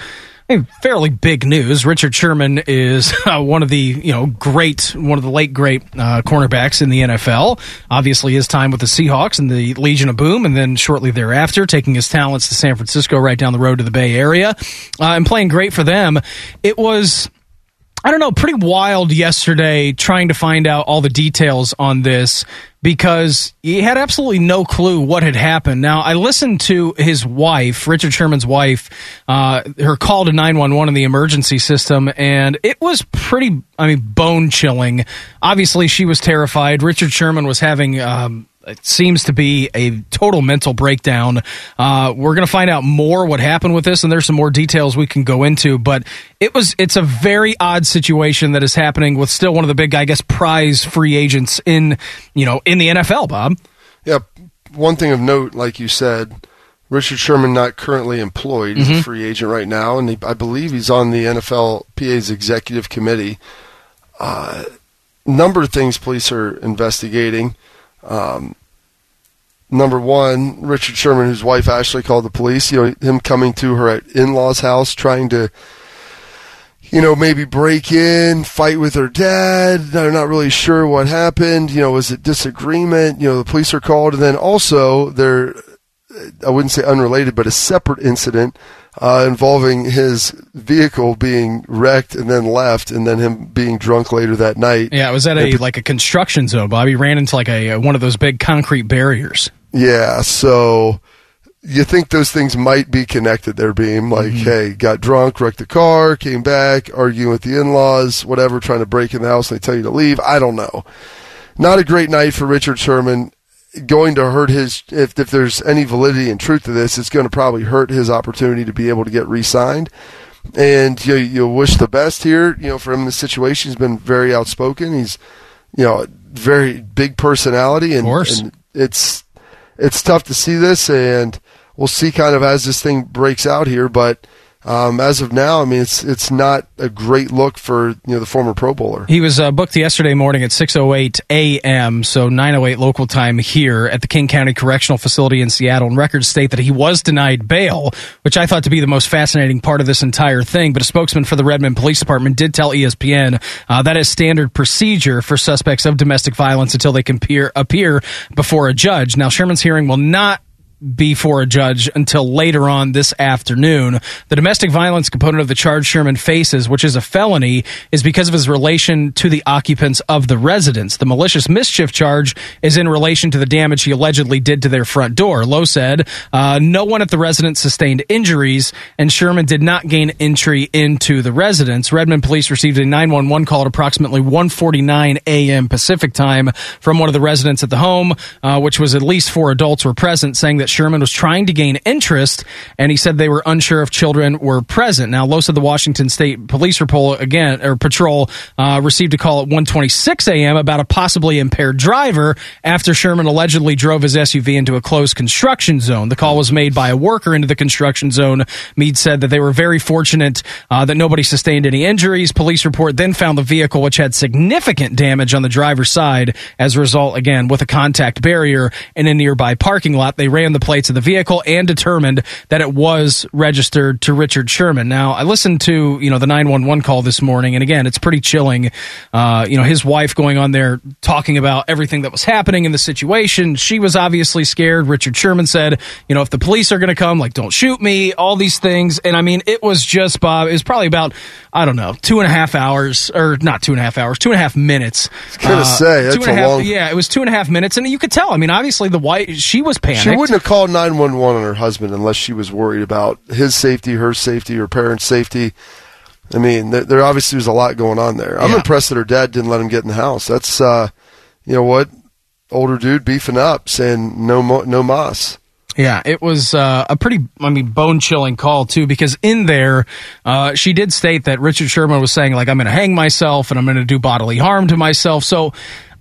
fairly big news. Richard Sherman is uh, one of the you know great, one of the late great uh, cornerbacks in the NFL. Obviously, his time with the Seahawks and the Legion of Boom, and then shortly thereafter, taking his talents to San Francisco, right down the road to the Bay Area, uh, and playing great for them. It was I don't know, pretty wild yesterday trying to find out all the details on this because he had absolutely no clue what had happened. Now, I listened to his wife, Richard Sherman's wife, uh, her call to 911 in the emergency system, and it was pretty, I mean, bone chilling. Obviously, she was terrified. Richard Sherman was having, um, it seems to be a total mental breakdown. Uh, we're going to find out more what happened with this, and there's some more details we can go into. But it was it's a very odd situation that is happening with still one of the big, I guess, prize free agents in you know in the NFL. Bob. Yeah, one thing of note, like you said, Richard Sherman not currently employed. He's Mhm. a free agent right now, and he, I believe he's on the NFLPA's executive committee. Uh, number of things police are investigating. Um, number one, Richard Sherman, whose wife Ashley called the police. You know, him coming to her at in-laws' house, trying to, you know, maybe break in, fight with her dad. They're not really sure what happened. You know, was it disagreement? You know, the police are called, and then also there, I wouldn't say unrelated, but a separate incident uh, involving his vehicle being wrecked and then left, and then him being drunk later that night. Yeah, it was at a like a construction zone. Bob, he ran into like a one of those big concrete barriers. Yeah, so you think those things might be connected there, Beam. Like, hey, got drunk, wrecked the car, came back, arguing with the in laws, whatever, trying to break in the house, and they tell you to leave. I don't know. Not a great night for Richard Sherman. Going to hurt his, if, if there's any validity and truth to this, it's going to probably hurt his opportunity to be able to get re signed. And you, you wish the best here, you know, for him in the situation. He's been very outspoken. He's, you know, very big personality. And, and it's, it's tough to see this, and we'll see kind of as this thing breaks out here. But um, as of now, I mean, it's it's not a great look for you know the former Pro Bowler. He was uh, booked yesterday morning at 6:08 a.m., so 9:08 local time here at the King County Correctional Facility in Seattle. And records state that he was denied bail, which I thought to be the most fascinating part of this entire thing. But a spokesman for the Redmond Police Department did tell ESPN uh, that is standard procedure for suspects of domestic violence until they can appear, appear before a judge. Now, Sherman's hearing will not before a judge until later on this afternoon. The domestic violence component of the charge Sherman faces, which is a felony, is because of his relation to the occupants of the residence. The malicious mischief charge is in relation to the damage he allegedly did to their front door. Lowe said uh, no one at the residence sustained injuries, and Sherman did not gain entry into the residence. Redmond police received a 911 call at approximately 1:49 a.m. Pacific time from one of the residents at the home, uh, which was at least four adults were present, saying that Sherman was trying to gain interest, and he said they were unsure if children were present. Now, Los of the Washington State Police Patrol again or patrol uh, received a call at 1:26 a.m. about a possibly impaired driver after Sherman allegedly drove his SUV into a closed construction zone. The call was made by a worker into the construction zone. Mead said that they were very fortunate uh, that nobody sustained any injuries. Police report then found the vehicle, which had significant damage on the driver's side as a result, again, with a contact barrier in a nearby parking lot. They ran the plates of the vehicle and determined that it was registered to Richard Sherman. Now, I listened to, you know, the 911 call this morning, and again, it's pretty chilling. Uh, you know, his wife going on there talking about everything that was happening in the situation. She was obviously scared. Richard Sherman said, you know, if the police are going to come, like, don't shoot me, all these things. And I mean, it was just, Bob, it was probably about, I don't know, two and a half hours, or not two and a half hours, two and a half minutes. Uh, gonna say, that's two and a half- long- Yeah, it was two and a half minutes, and you could tell. I mean, obviously, the wife, she was panicked. She wouldn't have called 911 on her husband unless she was worried about his safety, her safety, her parents' safety. I mean, there, there obviously was a lot going on there. I'm Yeah. impressed that her dad didn't let him get in the house. That's, uh, you know what? older dude beefing up, saying no mo- no Moss. Yeah, it was uh, a pretty, I mean, bone chilling call too, because in there, uh, she did state that Richard Sherman was saying, like, I'm going to hang myself and I'm going to do bodily harm to myself. So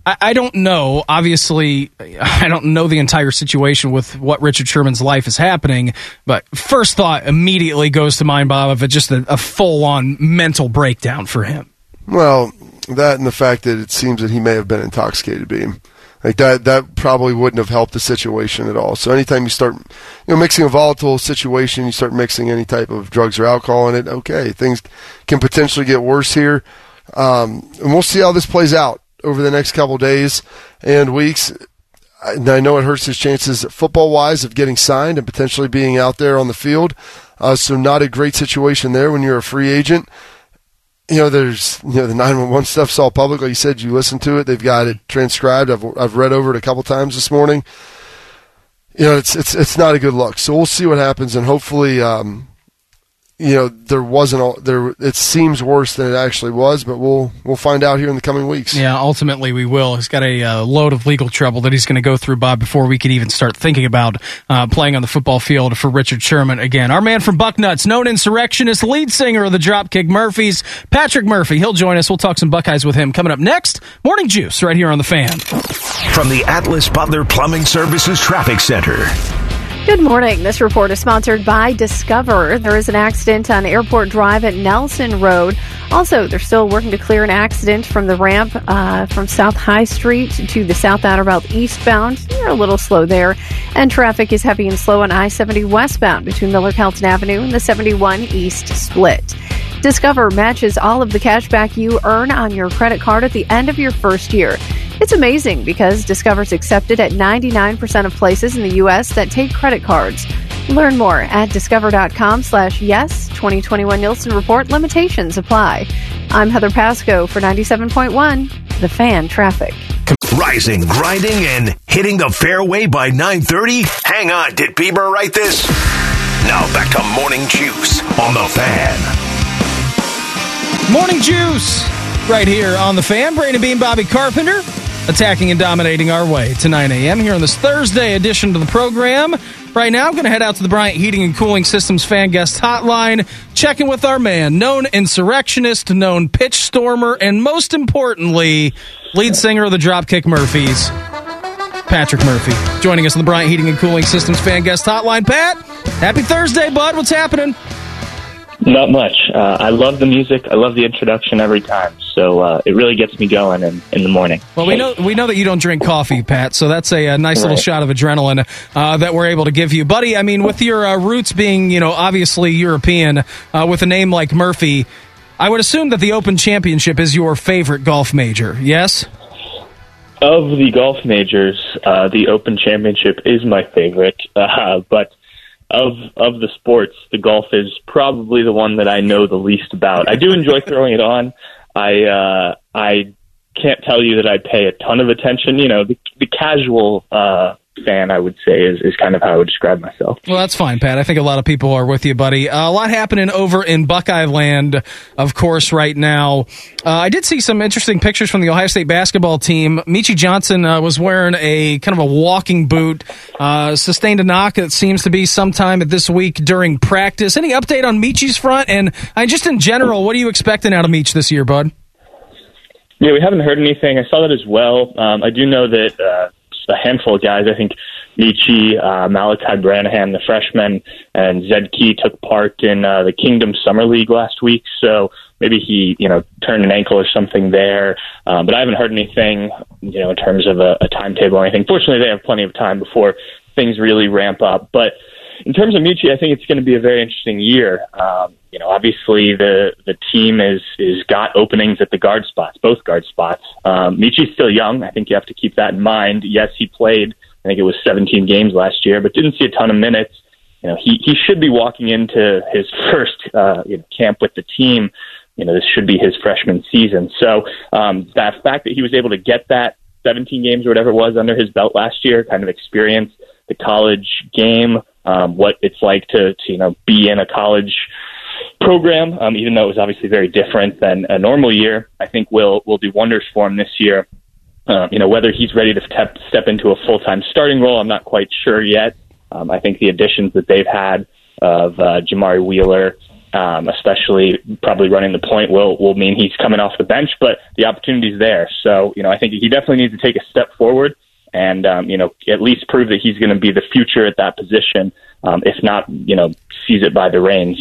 I, don't know. Obviously, I don't know the entire situation with what Richard Sherman's life is happening, but first thought immediately goes to mind, Bob, of just a, a full on mental breakdown for him. Well, that and the fact that it seems that he may have been intoxicated, beam. Like that, that probably wouldn't have helped the situation at all. So anytime you start, you know, mixing a volatile situation, you start mixing any type of drugs or alcohol in it. Okay, things can potentially get worse here, um, and we'll see how this plays out over the next couple days and weeks. And I know it hurts his chances football wise of getting signed and potentially being out there on the field. Uh, so not a great situation there when you're a free agent you know, there's you know the 911 stuff's all public. Like you said, you listen to it. They've got it transcribed. I've I've read over it a couple times this morning. You know, it's it's it's not a good look. So we'll see what happens, and hopefully, um, you know there wasn't a, there it seems worse than it actually was but we'll we'll find out here in the coming weeks. Yeah ultimately we will. He's got a uh, load of legal trouble that he's going to go through bob before we can even start thinking about uh, playing on the football field for richard sherman again. Our man from bucknuts known insurrectionist lead singer of the dropkick murphys patrick murphy. He'll join us. We'll talk some buckeyes with him coming up next. Morning juice right here on the fan. From the atlas butler plumbing services traffic center Good morning. This report is sponsored by Discover. There is an accident on Airport Drive at Nelson Road. Also, they're still working to clear an accident from the ramp uh, from South High Street to the South Outer Belt eastbound. They're a little slow there. And traffic is heavy and slow on I 70 westbound between Miller Kelton Avenue and the 71 East split. Discover matches all of the cash back you earn on your credit card at the end of your first year. It's amazing because Discover's accepted at 99% of places in the U.S. that take credit cards. Learn more at discover.com slash yes 2021 Nielsen Report limitations apply. I'm Heather Pasco for 97.1 The Fan Traffic. Rising, grinding, and hitting the fairway by 930? Hang on, did Bieber write this? Now back to Morning Juice on The Fan. Morning Juice, right here on the fan. Brandon Beam, Bobby Carpenter, attacking and dominating our way to 9 a.m. here on this Thursday edition of the program. Right now, I'm going to head out to the Bryant Heating and Cooling Systems fan guest hotline, checking with our man, known insurrectionist, known pitch stormer, and most importantly, lead singer of the Dropkick Murphys, Patrick Murphy, joining us on the Bryant Heating and Cooling Systems fan guest hotline. Pat, happy Thursday, bud. What's happening? Not much. Uh, I love the music. I love the introduction every time. So uh, it really gets me going in, in the morning. Well, we know we know that you don't drink coffee, Pat. So that's a, a nice right. little shot of adrenaline uh, that we're able to give you, buddy. I mean, with your uh, roots being, you know, obviously European, uh, with a name like Murphy, I would assume that the Open Championship is your favorite golf major. Yes. Of the golf majors, uh, the Open Championship is my favorite, but of of the sports, the golf is probably the one that I know the least about. I do enjoy throwing it on. I uh, I can't tell you that I pay a ton of attention. You know, the, the casual uh, fan, I would say, is, is kind of how I would describe myself. Well, that's fine, Pat. I think a lot of people are with you, buddy. Uh, a lot happening over in Buckeye Land, of course, right now. Uh, I did see some interesting pictures from the Ohio State basketball team. Meechie Johnson uh, was wearing a kind of a walking boot, uh, sustained a knock that seems to be sometime this week during practice. Any update on Meechie's front? And just in general, what are you expecting out of Meech this year, bud? Yeah, we haven't heard anything. I saw that as well. Um, I do know that uh, a handful of guys. I think Meechie, uh, Malachi Branham, the freshman, and Zed Key took part in uh, the Kingdom Summer League last week. So maybe he, you know, turned an ankle or something there. Um, but I haven't heard anything, you know, in terms of a, a timetable or anything. Fortunately, they have plenty of time before things really ramp up. But in terms of Meechie, I think it's going to be a very interesting year. Um, you know, obviously the the team is is got openings at the guard spots, both guard spots. Um, Meechie's still young. I think you have to keep that in mind. Yes, he played. I think it was 17 games last year, but didn't see a ton of minutes. You know, he he should be walking into his first uh, you know, camp with the team. You know, this should be his freshman season. So um, that fact that he was able to get that 17 games or whatever it was under his belt last year, kind of experience the college game, um, what it's like to, to you know be in a college program, um, even though it was obviously very different than a normal year. I think will will do wonders for him this year. Um, you know, whether he's ready to step, step into a full time starting role, I'm not quite sure yet. Um, I think the additions that they've had of uh, Jamari Wheeler, um, especially probably running the point, will will mean he's coming off the bench. But the opportunity's there, so you know I think he definitely needs to take a step forward and um, you know at least prove that he's going to be the future at that position. Um, if not, you know, seize it by the reins.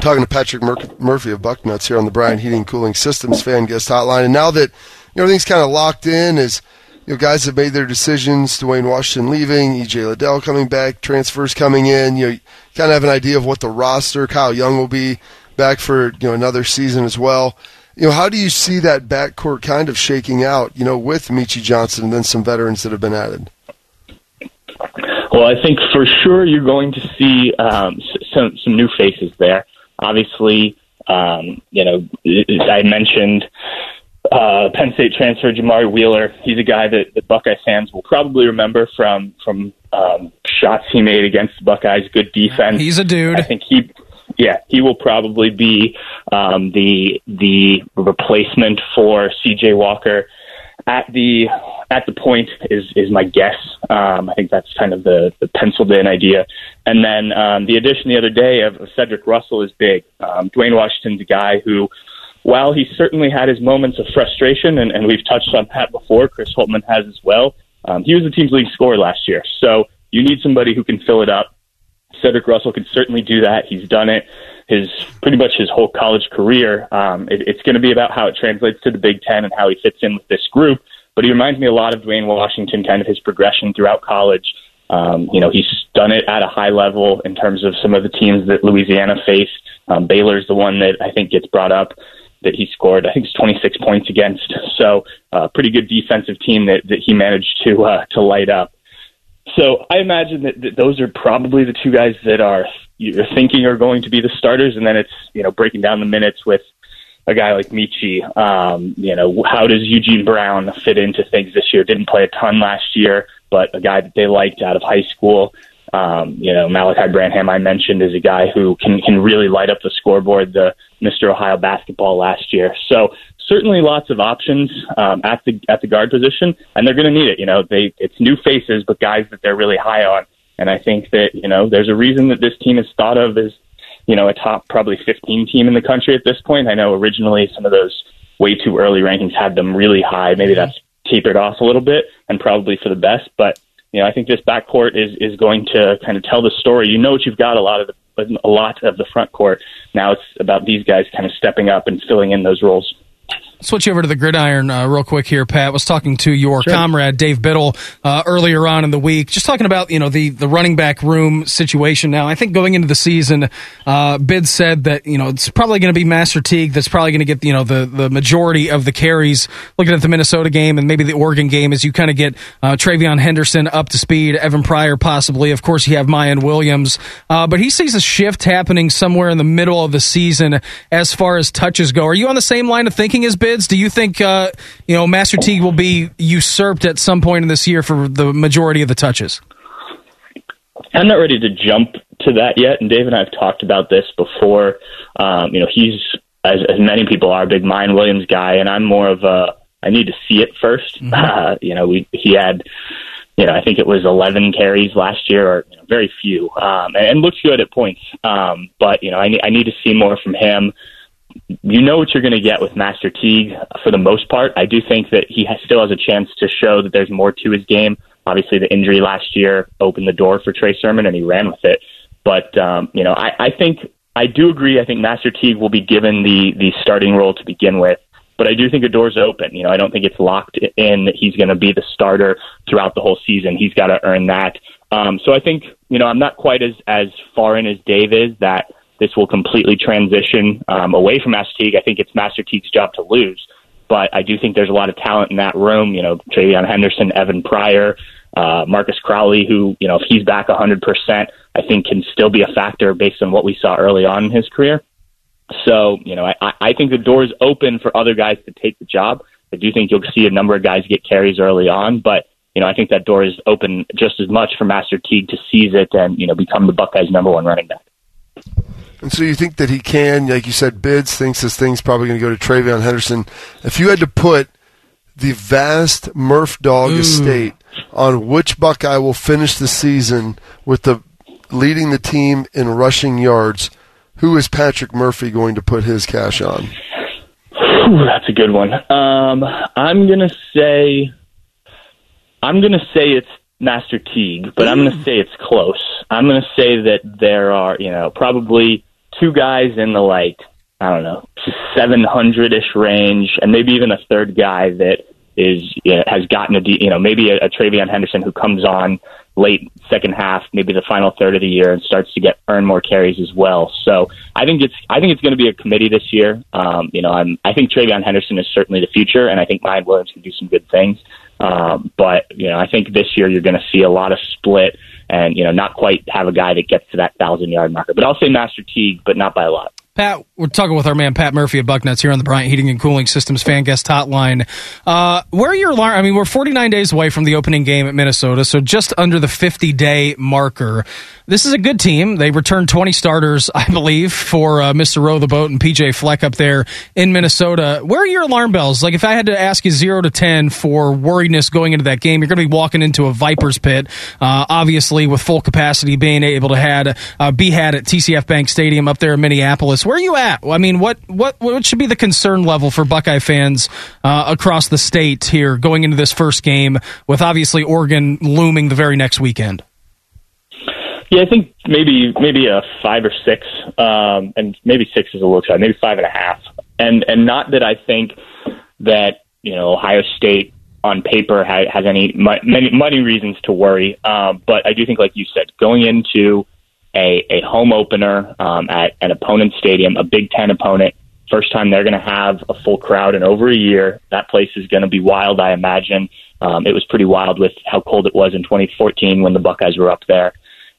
Talking to Patrick Mur- Murphy of Bucknuts here on the Bryant Heating Cooling Systems fan guest hotline, and now that you know, everything's kind of locked in, as you know, guys have made their decisions. Duane Washington leaving, EJ Liddell coming back, transfers coming in. You know, you kind of have an idea of what the roster. Kyle Young will be back for you know another season as well. You know, how do you see that backcourt kind of shaking out? You know, with Meechie Johnson and then some veterans that have been added. Well, I think for sure you're going to see um, some some new faces there. Obviously, um, you know, I mentioned uh, Penn State transfer Jamari Wheeler. He's a guy that the Buckeye fans will probably remember from from um, shots he made against the Buckeyes. Good defense. He's a dude. I think he, yeah, he will probably be um, the the replacement for C.J. Walker at the at the point is is my guess. Um, I think that's kind of the, the penciled in idea. And then um, the addition the other day of, Cedric Russell is big. Um, Duane Washington's a guy who while he certainly had his moments of frustration, and, and we've touched on that before, Chris Holtmann has as well, um, he was the team's leading scorer last year. So you need somebody who can fill it up. Cedric Russell can certainly do that. He's done it his pretty much his whole college career. Um, it, it's going to be about how it translates to the Big Ten and how he fits in with this group. But he reminds me a lot of Duane Washington, kind of his progression throughout college. Um, you know, he's done it at a high level in terms of some of the teams that Louisiana faced. Um, Baylor's the one that I think gets brought up that he scored. I think it's 26 points against. So, uh, pretty good defensive team that, that he managed to uh, to light up. So, I imagine that, that those are probably the two guys that are you're thinking are going to be the starters, and then it's you know breaking down the minutes with a guy like Meechie. Um, you know, how does Eugene Brown fit into things this year? Didn't play a ton last year, but a guy that they liked out of high school. Um, you know, Malachi Branham I mentioned is a guy who can can really light up the scoreboard. The Mr. Ohio basketball last year. So certainly lots of options um, at the at the guard position, and they're going to need it. You know, they it's new faces, but guys that they're really high on. And I think that you know there's a reason that this team is thought of as you know a top probably 15 team in the country at this point. I know originally some of those way too early rankings had them really high. Maybe that's tapered off a little bit, and probably for the best. But you know, I think this backcourt is is going to kind of tell the story. You know what you've got a lot of the a lot of the front court. Now it's about these guys kind of stepping up and filling in those roles. Switch over to the gridiron uh, real quick here, Pat. Was talking to your sure. comrade Dave Biddle uh, earlier on in the week, just talking about you know the the running back room situation. Now, I think going into the season, uh, Bid said that you know it's probably going to be Master Teague that's probably going to get you know the the majority of the carries. Looking at the Minnesota game and maybe the Oregon game, as you kind of get uh, TreVeyon Henderson up to speed, Evan Pryor possibly. Of course, you have Miyan Williams, uh, but he sees a shift happening somewhere in the middle of the season as far as touches go. Are you on the same line of thinking as Bid? Bids? Do you think uh, you know Master Teague will be usurped at some point in this year for the majority of the touches? I'm not ready to jump to that yet. And Dave and I have talked about this before. Um, you know, he's as, as many people are a big Miyan Williams guy, and I'm more of a I need to see it 1st mm-hmm. uh, you know, we he had you know, I think it was 11 carries last year, or you know, very few, um, and, and looked good at points. Um, but you know, I, ne- I need to see more from him you know what you're going to get with Master Teague for the most part. I do think that he has, still has a chance to show that there's more to his game. Obviously, the injury last year opened the door for Trey Sermon, and he ran with it. But um, you know, I, I think I do agree. I think Master Teague will be given the the starting role to begin with. But I do think the door's open. You know, I don't think it's locked in that he's going to be the starter throughout the whole season. He's got to earn that. Um, so I think you know I'm not quite as as far in as Dave is that this will completely transition um, away from Master Teague. I think it's Master Teague's job to lose. But I do think there's a lot of talent in that room. You know, TreVeyon Henderson, Evan Pryor, uh, Marcus Crowley, who, you know, if he's back 100%, I think can still be a factor based on what we saw early on in his career. So, you know, I, I think the door is open for other guys to take the job. I do think you'll see a number of guys get carries early on, but, you know, I think that door is open just as much for Master Teague to seize it and, you know, become the Buckeyes' number one running back. And so you think that he can, like you said, Bids thinks this thing's probably going to go to TreVeyon Henderson. If you had to put the vast Murph Dog estate on which Buckeye will finish the season with the leading the team in rushing yards. Who is Patrick Murphy going to put his cash on? Whew, that's a good one. Um, I'm gonna say, I'm gonna say it's Master Teague, but I'm gonna say it's close. I'm gonna say that there are, you know, probably two guys in the like, I don't know, 700 ish range, and maybe even a third guy that is you know, has gotten a, you know, maybe a, a TreVeyon Henderson who comes on late second half, maybe the final third of the year, and starts to get earn more carries as well. So I think it's I think it's going to be a committee this year. Um, you know, I'm I think TreVeyon Henderson is certainly the future, and I think Miyan Williams can do some good things. Um, but you know, I think this year you're going to see a lot of split, and you know, not quite have a guy that gets to that thousand yard marker. But I'll say Master Teague, but not by a lot. Pat, we're talking with our man Pat Murphy of Bucknuts here on the Bryant Heating and Cooling Systems fan guest hotline. Uh, where are your alarm? I mean, we're 49 days away from the opening game at Minnesota, so just under the 50 day marker. This is a good team. They returned 20 starters, I believe, for uh, Mr. Row the Boat and PJ Fleck up there in Minnesota. Where are your alarm bells? Like, if I had to ask you zero to 10 for worriedness going into that game, you're going to be walking into a Viper's pit, uh, obviously, with full capacity being able to had, uh, be had at TCF Bank Stadium up there in Minneapolis. Where are you at? I mean, what, what, what should be the concern level for Buckeye fans uh, across the state here going into this first game with obviously Oregon looming the very next weekend? Yeah, I think maybe maybe a five or six, um, and maybe six is a little shy. Maybe five and a half, and and not that I think that you know Ohio State on paper ha- has any many many reasons to worry, um, but I do think, like you said, going into a, a home opener um, at an opponent's stadium, a Big Ten opponent, first time they're going to have a full crowd in over a year. That place is going to be wild, I imagine. Um, it was pretty wild with how cold it was in 2014 when the Buckeyes were up there.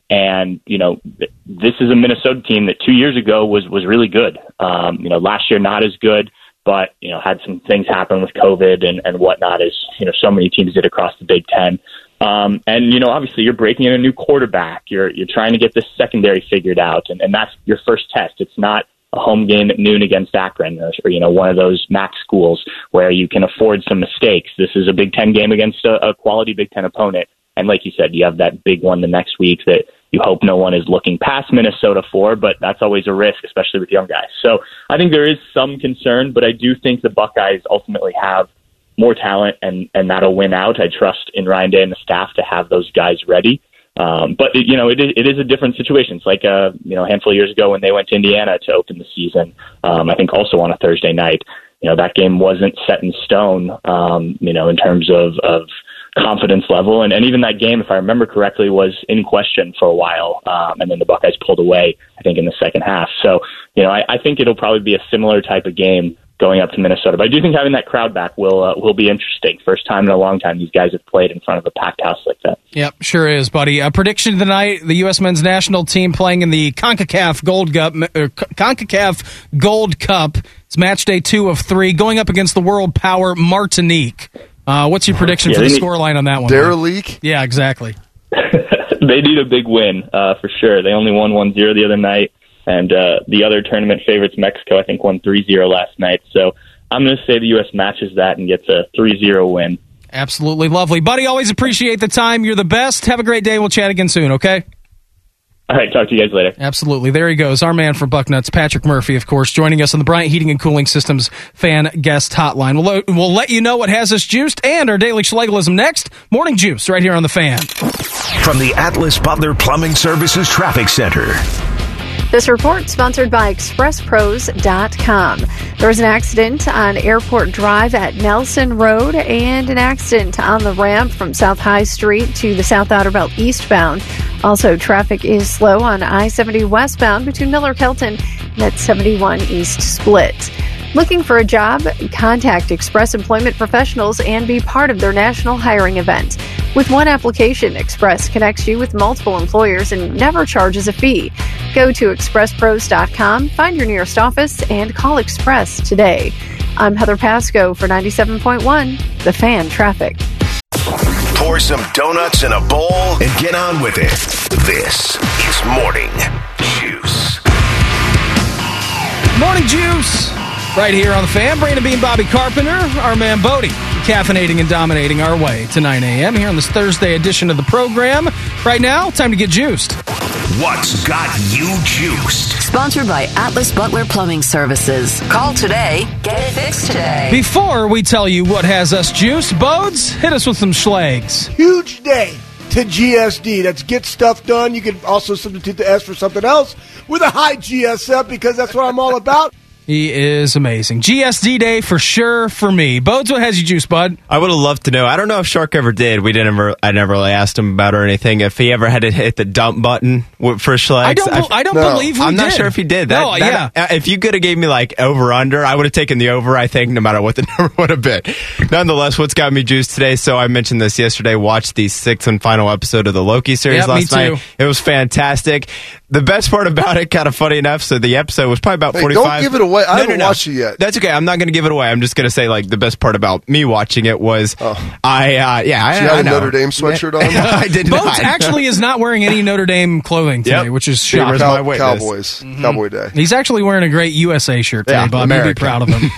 And you know, this is a Minnesota team that two years ago was was really good. Um, you know, last year not as good, but you know had some things happen with COVID and and whatnot, as you know so many teams did across the Big Ten. Um, and you know, obviously, you're breaking in a new quarterback. You're you're trying to get this secondary figured out, and, and that's your first test. It's not a home game at noon against Akron, or, or you know, one of those MAC schools where you can afford some mistakes. This is a Big Ten game against a, a quality Big Ten opponent, and like you said, you have that big one the next week that you hope no one is looking past Minnesota for, but that's always a risk, especially with young guys. So I think there is some concern, but I do think the Buckeyes ultimately have more talent and, and that'll win out. I trust in Ryan Day and the staff to have those guys ready. Um, but it, you know, it is, it is a different situation. It's like uh, you know, a handful of years ago when they went to Indiana to open the season. Um, I think also on a Thursday night. You know, that game wasn't set in stone. Um, you know, in terms of of confidence level. And, and even that game, if I remember correctly, was in question for a while. Um, and then the Buckeyes pulled away, I think, in the second half. So, you know, I, I think it'll probably be a similar type of game going up to Minnesota. But I do think having that crowd back will uh, will be interesting. First time in a long time these guys have played in front of a packed house like that. Yep, sure is, buddy. A prediction tonight: the U.S. Men's National Team playing in the Concacaf Gold Cup. Uh, Concacaf Gold Cup. It's match day two of three, going up against the world power Martinique. Uh, what's your prediction Yeah, for the they need- scoreline on that one? Derelique? Yeah, exactly. they need a big win uh, for sure. They only won 1-0 the other night, and uh, the other tournament favorites, Mexico, I think won 3-0 last night. So I'm going to say the U.S. matches that and gets a 3-0 win. Absolutely lovely, buddy. Always appreciate the time. You're the best. Have a great day. We'll chat again soon. Okay. All right, talk to you guys later. Absolutely. There he goes. Our man from Bucknuts, Patrick Murphy, of course, joining us on the Bryant Heating and Cooling Systems fan guest hotline. We'll, lo- we'll let you know what has us juiced and our daily schlegalism next. Morning juice right here on the fan. From the Atlas Butler Plumbing Services Traffic Center. This report sponsored by ExpressPros.com. There was an accident on Airport Drive at Nelson Road and an accident on the ramp from South High Street to the South Outer Belt eastbound. Also, traffic is slow on I 70 westbound between Miller Kelton and that 71 East split. Looking for a job? Contact Express Employment Professionals and be part of their national hiring event. With one application, Express connects you with multiple employers and never charges a fee. Go to expresspros.com, find your nearest office, and call Express today. I'm Heather Pasco for 97.1, The Fan Traffic. Pour some donuts in a bowl and get on with it. This is Morning Juice. Morning juice. Right here on the fan. Brandon Beam, Bobby Carpenter, our man Bodie. caffeinating and dominating our way to 9 a.m. here on this Thursday edition of the program. Right now, time to get juiced. What's got you juiced? Sponsored by Atlas Butler Plumbing Services. Call today. Get it fixed today. Before we tell you what has us juiced, Bodes, hit us with some schlags. Huge day to GSD. That's get stuff done. You can also substitute the S for something else with a high GSF because that's what I'm all about. He is amazing. GSD day for sure for me. Bodes, what has you juice, bud? I would have loved to know. I don't know if Shark ever did. We didn't ever. I never really asked him about or anything. If he ever had to hit the dump button for Schlags. I don't. bel- I don't believe we I'm not sure if he did. That, No, that- uh, If you could have gave me like over under, I would have taken the over. I think no matter what the number would have been. Nonetheless, what's got me juiced today? So I mentioned this yesterday. Watched the sixth and final episode of the Loki series Yep, me last night. It was fantastic. The best part about it, kind of funny enough. So the episode was probably about Hey, 45. don't give it away. I haven't watched it yet. That's okay. I'm not going to give it away. I'm just going to say like the best part about me watching it was oh. I uh, yeah I, Did you I have a know. Notre Dame sweatshirt on? I did Bodes not. actually is not wearing any Notre Dame clothing today, Yep. which is Favors shocking. my witness. Cowboys. Cowboy Day. He's actually wearing a great USA shirt today, Yeah, Bob. America. You'd be proud of him.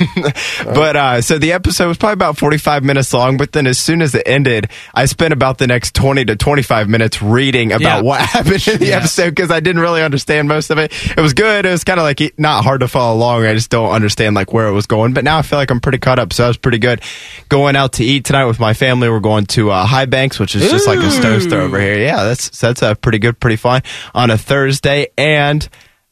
but uh, so the episode was probably about 45 minutes long. But then as soon as it ended, I spent about the next 20 to 25 minutes reading about Yeah. what happened in the Yeah. episode because I didn't really understand most of it. It was good. It was kind of like not hard to follow along. I just don't understand like where it was going. But now I feel like I'm pretty caught up. So that was pretty good. Going out to eat tonight with my family. We're going to uh, High Banks, which is just like a stone's throw over here. Yeah, that's that's uh, pretty good, pretty fun on a Thursday and.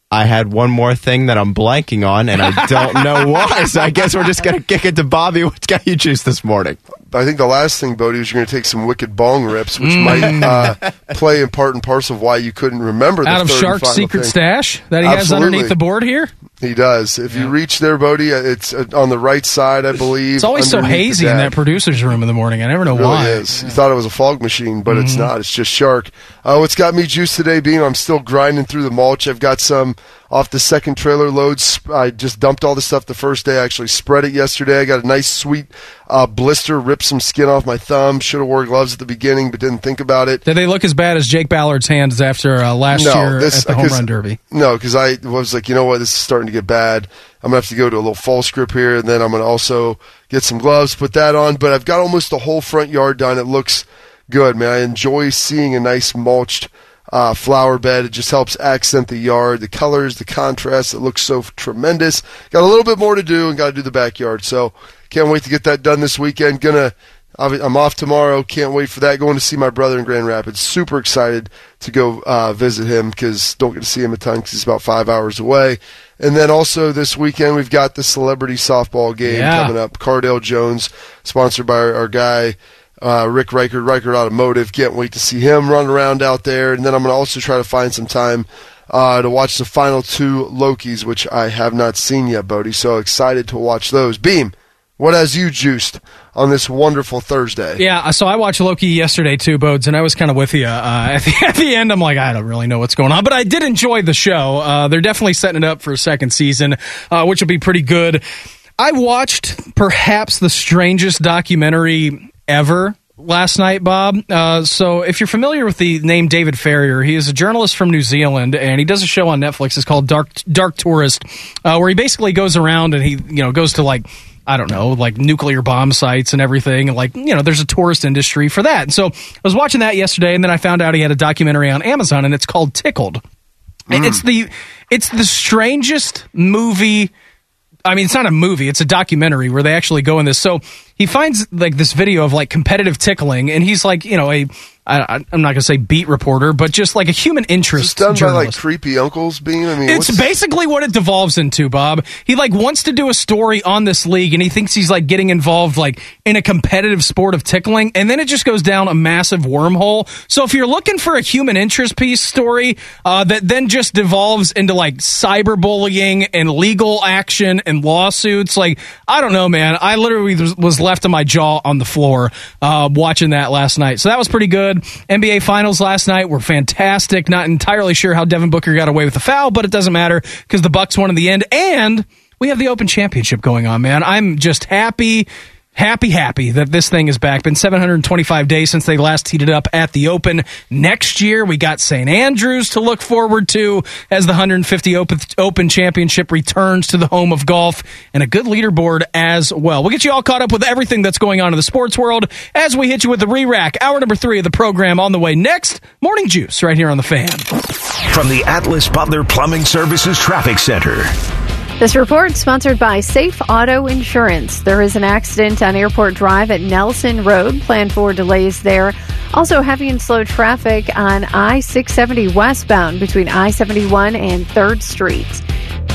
I had one more thing that I'm blanking on, and I don't know why. So I guess we're just gonna kick it to Bobby. What's got you juice this morning? I think the last thing, Bodie, is you're going to take some wicked bong rips, which Mm. might uh, play in part and parcel of why you couldn't remember the Out of third and Shark's final secret thing. stash that he has underneath the board here. He does. If you reach there, Bodie, uh, it's uh, on the right side, I believe. It's always so hazy in that producer's room in the morning. I never know It really why. is. You thought it was a fog machine, but it's Mhm. not. It's just shark. Uh, what's got me juiced today, being I'm still grinding through the mulch. I've got some off the second trailer loads. I just dumped all the stuff the first day. I actually spread it yesterday. I got a nice sweet uh, blister, ripped some skin off my thumb. Should have wore gloves at the beginning, but didn't think about it. Did they look as bad as Jake Ballard's hands after uh, last year at the home 'cause- run derby? No, because I was like, you know what, this is starting to get bad. I'm gonna have to go to a little false grip here, and then I'm gonna also get some gloves, put that on. But I've got almost the whole front yard done. It looks good, man. I enjoy seeing a nice mulched uh, flower bed. It just helps accent the yard, the colors, the contrast. It looks so tremendous. Got a little bit more to do, and got to do the backyard. So can't wait to get that done this weekend. Gonna I'm off tomorrow. Can't wait for that. Going to see my brother in Grand Rapids. Super excited to go uh, visit him because don't get to see him a ton because he's about five hours away. And then also this weekend we've got the celebrity softball game Yeah. coming up. Cardale Jones, sponsored by our, our guy uh, Rick Reichert, Reichert Automotive. Can't wait to see him run around out there. And then I'm going to also try to find some time uh, to watch the final two Lokis, which I have not seen yet, Bodie. So excited to watch those. Beam, what has you juiced on this wonderful Thursday? Yeah, so I watched Loki yesterday too, Bodes, and I was kind of with you. Uh, at, the, at the end, I'm like, I don't really know what's going on, but I did enjoy the show. Uh, they're definitely setting it up for a second season, uh, which will be pretty good. I watched perhaps the strangest documentary ever last night, Bob. Uh, so, if you're familiar with the name David Farrier, he is a journalist from New Zealand, and he does a show on Netflix. It's called Dark Dark Tourist, uh, where he basically goes around and he you know goes to like I don't know, like nuclear bomb sites and everything. And like, you know, there's a tourist industry for that. And so I was watching that yesterday and then I found out he had a documentary on Amazon and it's called Tickled. And It's the it's the strangest movie I mean, it's not a movie; it's a documentary where they actually go in this. So he finds like this video of like competitive tickling, and he's like, you know, a I, I'm not going to say beat reporter, but just like a human interest It's done by like creepy uncles. Beam. I mean, It's basically what it devolves into, Bob. He like wants to do a story on this league and he thinks he's like getting involved like in a competitive sport of tickling and then it just goes down a massive wormhole. So if you're looking for a human interest piece story uh, that then just devolves into like cyberbullying and legal action and lawsuits, like I don't know, man. I literally was- was left on my jaw on the floor uh, watching that last night. So that was pretty good. NBA Finals last night were fantastic. Not entirely sure how Devin Booker got away with the foul, but it doesn't matter because the Bucks won in the end, and we have the Open Championship going on. Man, I'm just happy. Happy, happy that this thing is back. Been 725 days since they last heated up at the Open. Next year, we got St. Andrews to look forward to as the 150 Open, Open Championship returns to the home of golf and a good leaderboard as well. We'll get you all caught up with everything that's going on in the sports world as we hit you with the re-rack. Hour number three of the program on the way next. Morning Juice right here on the fan. From the Atlas Butler Plumbing Services Traffic Center. This report sponsored by Safe Auto Insurance. There is an accident on Airport Drive at Nelson Road. Plan for delays there. Also, heavy and slow traffic on I 670 westbound between I 71 and 3rd Street.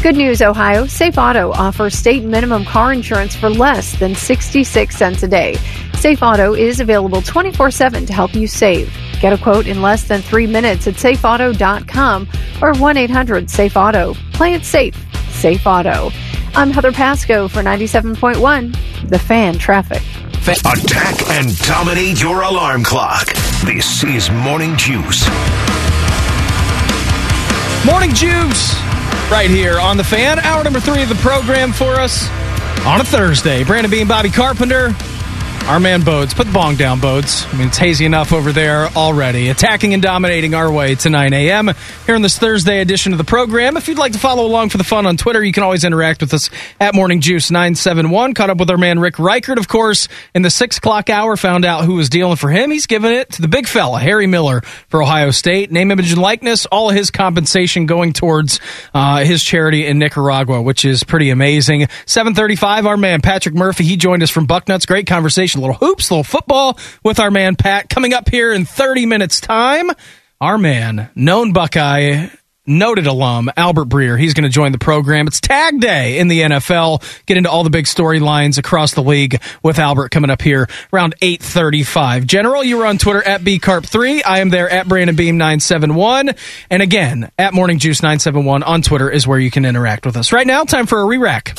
Good news, Ohio. Safe Auto offers state minimum car insurance for less than 66 cents a day. Safe Auto is available 24 7 to help you save. Get a quote in less than three minutes at safeauto.com or 1 800 Safe Auto. Play it safe. Safe Auto. I'm Heather Pasco for 97.1, The Fan Traffic. Attack and dominate your alarm clock. This is Morning Juice. Morning Juice right here on the fan. Hour number three of the program for us on a Thursday. Brandon Beam, Bobby Carpenter. Our man Bodes. Put the bong down, Bodes. I mean, it's hazy enough over there already. Attacking and dominating our way to 9 a.m. here on this Thursday edition of the program. If you'd like to follow along for the fun on Twitter, you can always interact with us at Morning Juice 971. Caught up with our man Rick Reichert, of course, in the 6 o'clock hour. Found out who was dealing for him. He's giving it to the big fella, Harry Miller, for Ohio State. Name, image, and likeness. All of his compensation going towards uh, his charity in Nicaragua, which is pretty amazing. 735, our man Patrick Murphy. He joined us from Bucknuts. Great conversation. A little hoops, little football with our man Pat. Coming up here in 30 minutes time, our man, known Buckeye, noted alum, Albert Breer. He's going to join the program. It's tag day in the NFL. Get into all the big storylines across the league with Albert coming up here around 835. General, you were on Twitter at bcarp3. I am there at Brandon Beam 971. And again, at Morning Juice 971 on Twitter is where you can interact with us. Right now, time for a re-rack.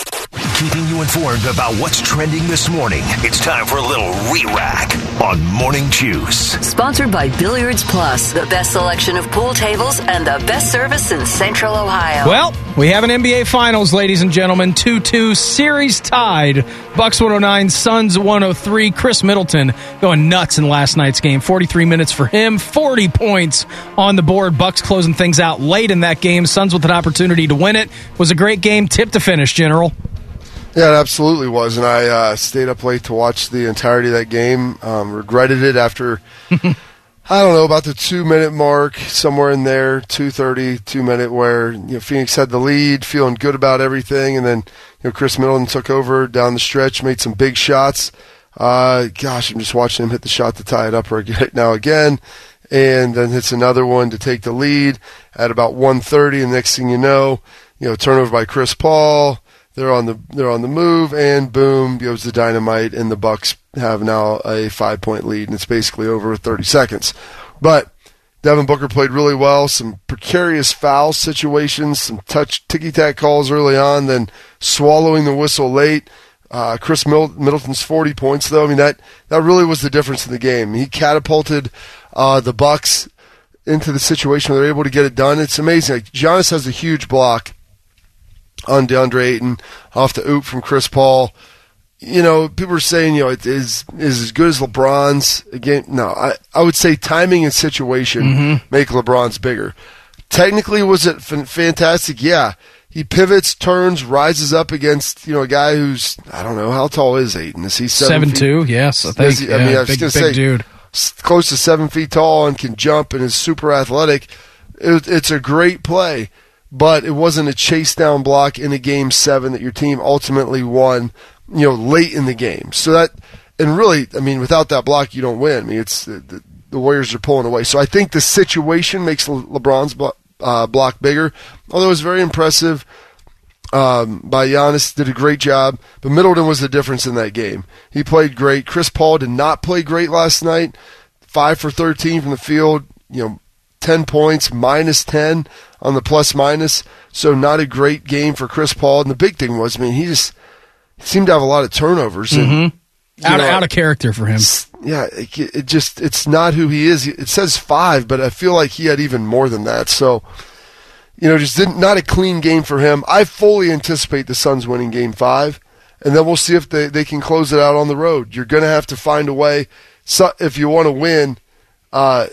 Keeping you informed about what's trending this morning. It's time for a little re-rack on Morning Juice. Sponsored by Billiards Plus, the best selection of pool tables and the best service in Central Ohio. Well, we have an NBA Finals, ladies and gentlemen. 2 2 series tied. Bucks 109, Suns 103. Khris Middleton going nuts in last night's game. 43 minutes for him, 40 points on the board. Bucks closing things out late in that game. Suns with an opportunity to win it. Was a great game, tip to finish, General. Yeah, it absolutely was, and I uh, stayed up late to watch the entirety of that game. Um, regretted it after I don't know about the two minute mark somewhere in there, two thirty, two minute where you know Phoenix had the lead, feeling good about everything, and then you know Khris Middleton took over down the stretch, made some big shots. Uh, gosh, I'm just watching him hit the shot to tie it up right now again, and then hits another one to take the lead at about 1:30. And next thing you know, you know turnover by Chris Paul. They're on the they're on the move, and boom goes the dynamite, and the Bucks have now a five point lead, and it's basically over 30 seconds. But Devin Booker played really well. Some precarious foul situations, some touch ticky tack calls early on, then swallowing the whistle late. Uh, Khris Middleton's 40 points, though. I mean that that really was the difference in the game. He catapulted uh, the Bucks into the situation where they're able to get it done. It's amazing. Like, Giannis has a huge block on DeAndre Ayton off the oop from Chris Paul. You know, people are saying, you know, it is is as good as LeBron's. Again, no, I, I would say timing and situation Mm-hmm. make LeBron's bigger. Technically, was it f- fantastic? Yeah. He pivots, turns, rises up against, you know, a guy who's, I don't know, how tall is Ayton? Is he seven, Seven two, yes, I think. He- I Yeah, mean, I was big, going big to say, dude. close to seven feet tall and can jump and is super athletic. It, it's a great play, but it wasn't a chase down block in a game seven that your team ultimately won. You know, late in the game. So that, and really, I mean, without that block, you don't win. I mean, it's the, the Warriors are pulling away. So I think the situation makes Le- LeBron's blo- uh, block bigger. Although it was very impressive um, by Giannis, did a great job. But Middleton was the difference in that game. He played great. Chris Paul did not play great last night. Five for 13 from the field. You know, 10 points, minus 10 on the plus minus. So not a great game for Chris Paul. And the big thing was, I mean, he just seemed to have a lot of turnovers. And, Mhm. you Out, know, out of character for him. yeah, it, it just it's not who he is. It says five, but I feel like he had even more than that. So, you know, just didn't not a clean game for him. I fully anticipate the Suns winning Game Five, and then we'll see if they, they can close it out on the road. You're going to have to find a way. So if you want to win, uh,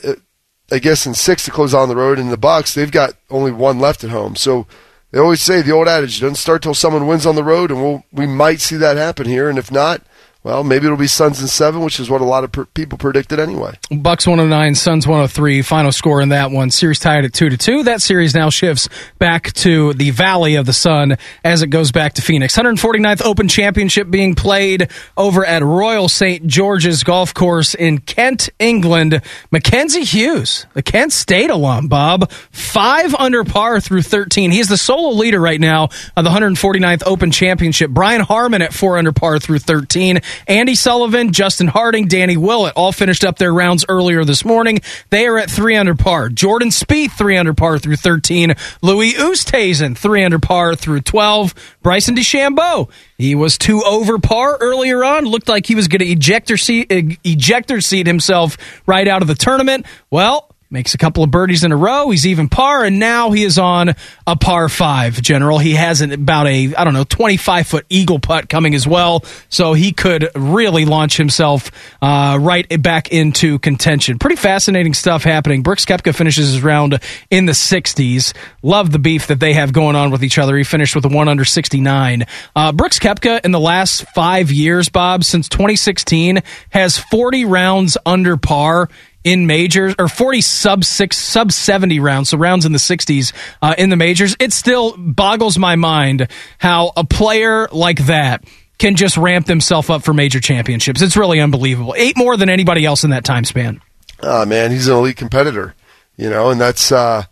I guess in six to close on the road. In the Bucks, they've got only one left at home. So they always say the old adage doesn't start till someone wins on the road, and we'll, we might see that happen here. And if not, well, maybe it'll be Suns in seven, which is what a lot of per- people predicted anyway. Bucks 109, Suns 103. Final score in that one. Series tied at two to two. That series now shifts back to the Valley of the Sun as it goes back to Phoenix. 149th Open Championship being played over at Royal St. George's Golf Course in Kent, England. Mackenzie Hughes, the Kent State alum, Bob, five under par through 13. He's the solo leader right now of the 149th Open Championship. Brian Harman at four under par through 13. Andy Sullivan, Justin Harding, Danny Willett all finished up their rounds earlier this morning. They are at three under par. Jordan Spieth, three under par through 13. Louis Oosthuizen, three under par through 12. Bryson DeChambeau, he was two over par earlier on. Looked like he was going to ejector seat, ejector seat himself right out of the tournament. Well, makes a couple of birdies in a row. He's even par, and now he is on a par five. General, he has an, about a I don't know twenty five foot eagle putt coming as well, so he could really launch himself uh, right back into contention. Pretty fascinating stuff happening. Brooks Koepka finishes his round in the sixties. Love the beef that they have going on with each other. He finished with a one under sixty nine. Uh, Brooks Koepka in the last five years, Bob, since twenty sixteen, has forty rounds under par in majors or 40 sub 6 sub 70 rounds so rounds in the 60s uh, in the majors it still boggles my mind how a player like that can just ramp themselves up for major championships it's really unbelievable eight more than anybody else in that time span oh man he's an elite competitor you know and that's uh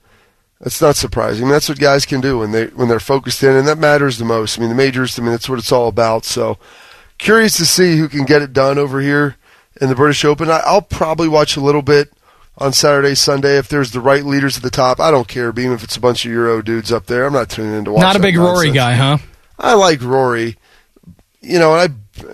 that's not surprising. That's what guys can do when they when they're focused in, and that matters the most. I mean, the majors. I mean, that's what it's all about. So, curious to see who can get it done over here in the British Open. I, will probably watch a little bit on Saturday, Sunday if there's the right leaders at the top. I don't care, Beam, if it's a bunch of Euro dudes up there. I'm not tuning in to watch. Not a big nonsense. Rory guy, huh? I like Rory, you know, I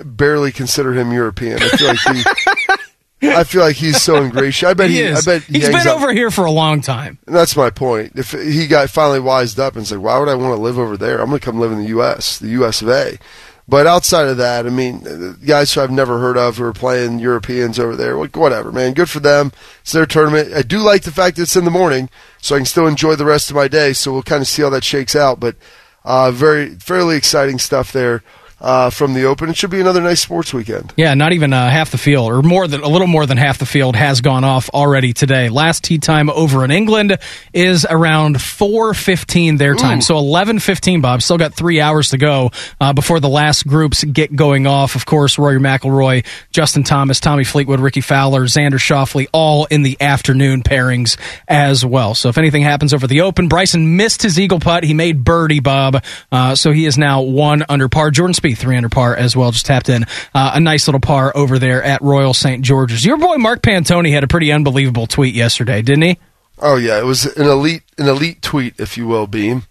barely consider him European. I feel like he. I feel like he's so ingratiating. I bet he. he I bet he he's been up. over here for a long time. And that's my point. If he got finally wised up and said, "Why would I want to live over there? I'm going to come live in the U.S., the U.S. of A." But outside of that, I mean, guys who I've never heard of who are playing Europeans over there, whatever, man. Good for them. It's their tournament. I do like the fact that it's in the morning, so I can still enjoy the rest of my day. So we'll kind of see how that shakes out. But uh, very, fairly exciting stuff there uh, from the Open. It should be another nice sports weekend. Yeah, not even uh, half the field, or more than a little more than half the field has gone off already today. Last tee time over in England is around four fifteen their time, Ooh. so eleven fifteen. Bob still got three hours to go uh, before the last groups get going off. Of course, Rory McIlroy, Justin Thomas, Tommy Fleetwood, Rickie Fowler, Xander Schauffele, all in the afternoon pairings as well. So if anything happens over the Open, Bryson missed his eagle putt. He made birdie, Bob, uh, so he is now one under par. Jordan Spieth three under par as well. Just tapped in uh, a nice little par over there at Royal St. George's. Your boy Mark Pantoni had a pretty unbelievable tweet yesterday, didn't he? Oh yeah, it was an elite an elite tweet, if you will, Beam.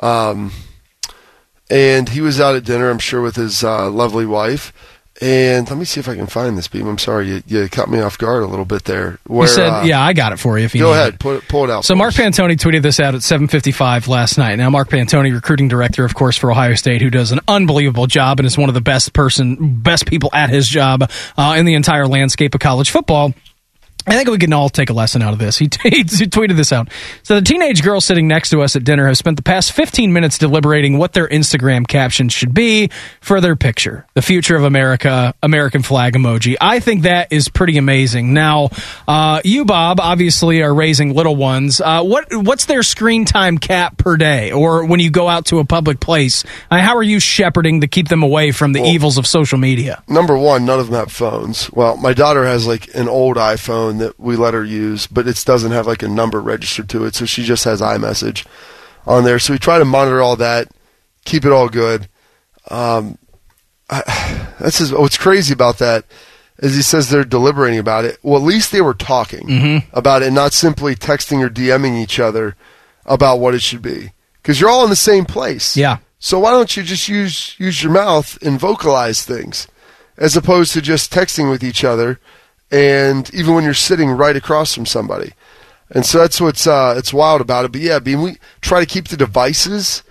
Um, and he was out at dinner, I'm sure, with his uh, lovely wife. And let me see if I can find this beam. I'm sorry, you, you caught me off guard a little bit there. Where, he said, uh, "Yeah, I got it for you." If you go ahead, it. pull it, pull it out. So Mark. Pantoni tweeted this out at 7:55 last night. Now Mark Pantoni, recruiting director, of course, for Ohio State, who does an unbelievable job and is one of the best person, best people at his job uh, in the entire landscape of college football. I think we can all take a lesson out of this. He, he tweeted this out. So the teenage girl sitting next to us at dinner has spent the past 15 minutes deliberating what their Instagram caption should be for their picture. The future of America, American flag emoji. I think that is pretty amazing. Now, uh, you, Bob, obviously are raising little ones. Uh, what what's their screen time cap per day, or when you go out to a public place? Uh, how are you shepherding to keep them away from the evils of social media? Number one, none of them have phones. Well, my daughter has like an old iPhone that we let her use, but it doesn't have like a number registered to it, so she just has iMessage on there. So we try to monitor all that, keep it all good. Um, I, that's just, what's crazy about that is he says they're deliberating about it. Well, at least they were talking about it, not simply texting or DMing each other about what it should be, because you're all in the same place. Yeah. So why don't you just use use your mouth and vocalize things, as opposed to just texting with each other, and even when you're sitting right across from somebody. And so that's what's uh, it's wild about it. But yeah, being we try to keep the devices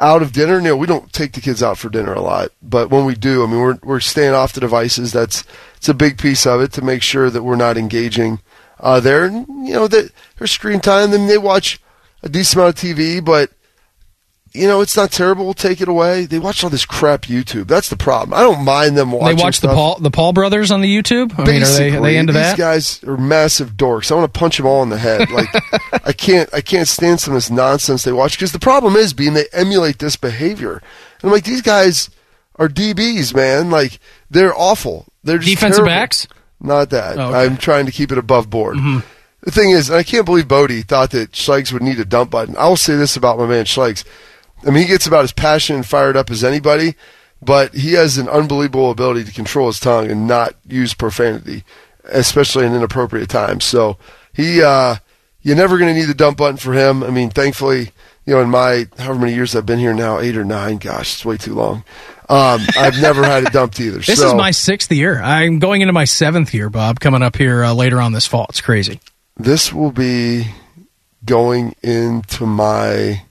out of dinner, know, we don't take the kids out for dinner a lot, but when we do, I mean, we're we're staying off the devices. That's it's a big piece of it to make sure that we're not engaging uh, there. And, you know, that their screen time, then they watch a decent amount of TV, but you know, it's not terrible. We'll take it away. They watch all this crap YouTube. That's the problem. I don't mind them watching. They watch the. Paul the Paul brothers on the YouTube. I mean, are they, are they into these that? guys are massive dorks. I want to punch them all in the head. Like, I can't, I can't stand some of this nonsense they watch because the problem is being they emulate this behavior. And I'm like, these guys are DBs, man. Like, they're awful. They're just Defensive terrible. backs? Not that. Oh, okay. I'm trying to keep it above board. Mm-hmm. The thing is, and I can't believe Bodie thought that Schlegels would need a dump button. I will say this about my man Schlegels. I mean, he gets about as passionate and fired up as anybody, but he has an unbelievable ability to control his tongue and not use profanity, especially in inappropriate times. So he, uh, you're never going to need the dump button for him. I mean, thankfully, you know, in my however many years I've been here now, eight or nine, gosh, it's way too long. Um, I've never had it dumped either. This so is my sixth year. I'm going into my seventh year, Bob. Coming up here uh, later on this fall. It's crazy. this will be going into my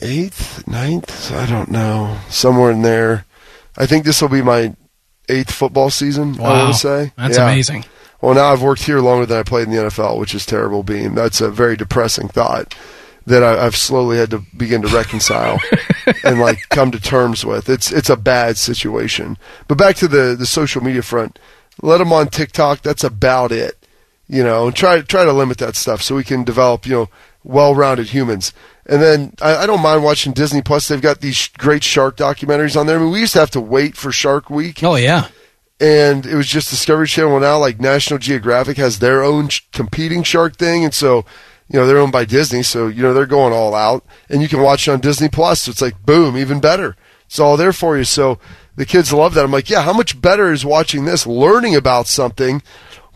eighth, ninth, I don't know, somewhere in there. I think this will be my eighth football season. I Wow. want to say That's Yeah. amazing. Well, now I've worked here longer than I played in the NFL, which is terrible. Being that's a very depressing thought that I, I've slowly had to begin to reconcile and like come to terms with. It's it's a bad situation. But back to the the social media front, let them on TikTok. That's about it. You know, and try try to limit that stuff so we can develop you know well-rounded humans. And then I, I don't mind watching Disney Plus. They've got these great shark documentaries on there. I mean, we used to have to wait for Shark Week Oh yeah. and it was just Discovery Channel. Well, now like National Geographic has their own sh- competing shark thing, and so you know they're owned by Disney, so you know they're going all out, and you can watch it on Disney Plus. So it's like boom, even better. It's all there for you. So the kids love that. I'm like, yeah, how much better is watching this, learning about something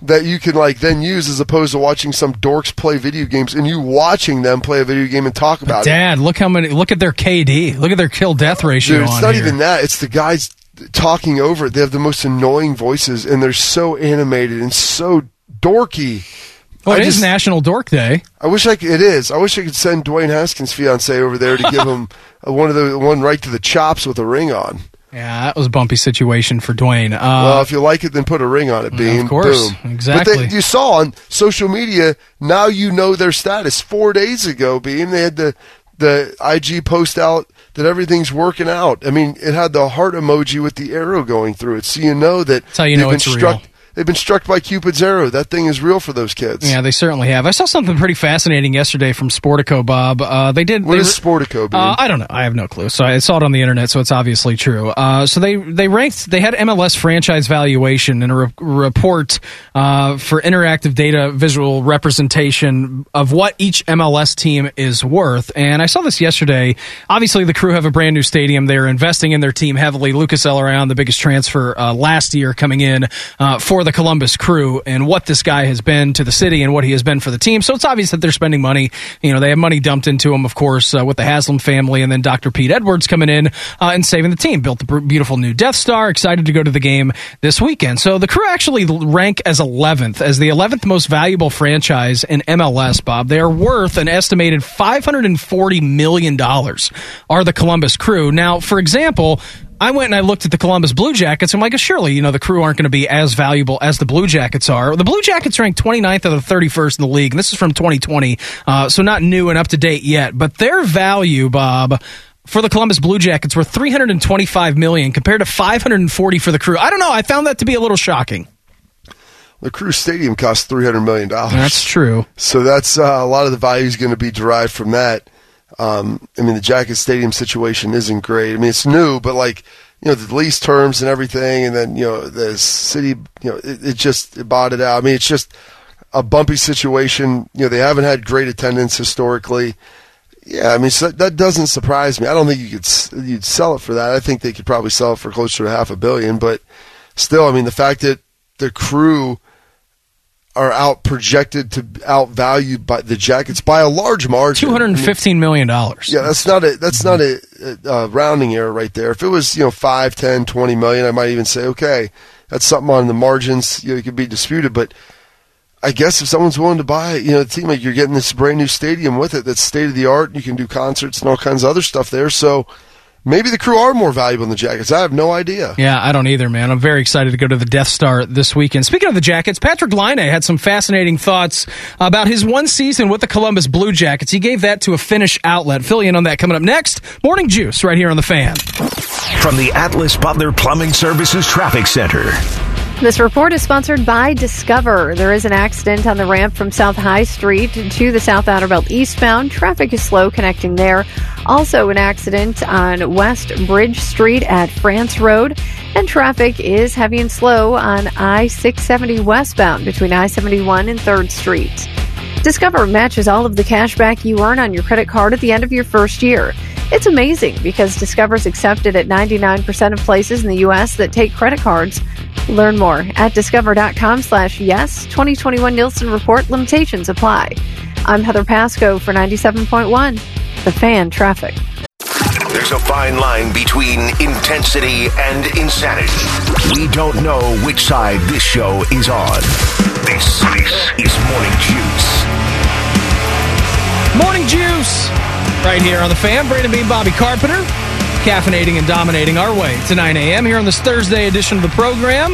that you can like then use as opposed to watching some dorks play video games and you watching them play a video game and talk about it. Dad, look how many. Look at their KD. Look at their kill death ratio. Dude, it's not here. even that. It's the guys talking over it. They have the most annoying voices, and they're so animated and so dorky. Well, it is just- National Dork Day. I wish I could. It is. I wish I could send Dwayne Haskins' fiance over there to give him one of the one right to the chops with a ring on. Yeah, that was a bumpy situation for Dwayne. Uh, well, if you like it, then put a ring on it. Beam, of course. boom, Exactly. But they, you saw on social media. Now you know their status. Four days ago, Beam, they had the the IG post out that everything's working out. I mean, it had the heart emoji with the arrow going through it, so you know that That's how you know it's real. They've been struck by Cupid's arrow. That thing is real for those kids. yeah, they certainly have. I saw something pretty fascinating yesterday from Sportico, Bob. Uh, they did. What they is Sportico? Uh, I don't know. I have no clue. So I saw it on the internet, so it's obviously true. Uh, so they they ranked. They had MLS franchise valuation in a re- report uh, for interactive data visual representation of what each MLS team is worth. And I saw this yesterday. Obviously, the Crew have a brand new stadium. They're investing in their team heavily. Lucas Zelarayán, the biggest transfer uh, last year, coming in uh, for the Columbus Crew, and what this guy has been to the city and what he has been for the team. So it's obvious that they're spending money. You know, they have money dumped into him, of course, uh, with the Haslam family, and then Dr. Pete Edwards coming in uh, and saving the team. Built the beautiful new Death Star. Excited to go to the game this weekend. So the Crew actually rank as 11th, as the 11th most valuable franchise in MLS. Bob, they are worth an estimated 540 million dollars. Are the Columbus Crew now? For example. I went and I looked at the Columbus Blue Jackets. I'm like, surely, you know, the crew aren't going to be as valuable as the Blue Jackets are. The Blue Jackets ranked 29th out of the 31st in the league, and this is from 2020, uh, so not new and up to date yet. But their value, Bob, for the Columbus Blue Jackets were 325 million compared to 540 for the crew. I don't know. I found that to be a little shocking. the Crew Stadium costs three hundred million dollars. That's true. So that's uh, a lot of the value is going to be derived from that. Um, I mean, the Jacket Stadium situation isn't great. I mean, it's new, but like you know, the lease terms and everything, and then you know the city, you know, it, it just it bought it out. I mean, it's just a bumpy situation. You know, they haven't had great attendance historically. Yeah, I mean, so that doesn't surprise me. I don't think you could you'd sell it for that. I think they could probably sell it for closer to half a billion, but still, I mean, the fact that the crew are out projected to outvalue by the Jackets by a large margin. 215 million dollars. Yeah, that's not a that's not a, a, rounding error right there. If it was you know five, ten, twenty million, I might even say okay, that's something on the margins. You know, it could be disputed, but I guess if someone's willing to buy, you know, the team like you're getting this brand new stadium with it that's state of the art. You can do concerts and all kinds of other stuff there. So maybe the crew are more valuable than the Jackets. I have no idea. Yeah, I don't either, man. I'm very excited to go to the Death Star this weekend. Speaking of the Jackets, Patrik Laine had some fascinating thoughts about his one season with the Columbus Blue Jackets. He gave that to a Finnish outlet. Fill you in on that coming up next. Morning Juice right here on the fan. From the Atlas Butler Plumbing Services Traffic Center. This report is sponsored by Discover. There is an accident on the ramp from South High Street to the South Outer Belt eastbound. Traffic is slow connecting there. Also, an accident on West Bridge Street at France Road. And traffic is heavy and slow on I 670 westbound between I 71 and 3rd Street. Discover matches all of the cash back you earn on your credit card at the end of your first year. It's amazing because Discover's accepted at 99% of places in the U.S. that take credit cards. Learn more at discover.com slash yes. 2021 Nielsen Report limitations apply. I'm Heather Pasco for 97.1, The Fan Traffic. There's a fine line between intensity and insanity. We don't know which side this show is on. This, this is Morning Juice. Morning Juice right here on the fan. Brandon Beam, Bobby Carpenter, caffeinating and dominating our way to 9 a.m. here on this Thursday edition of the program.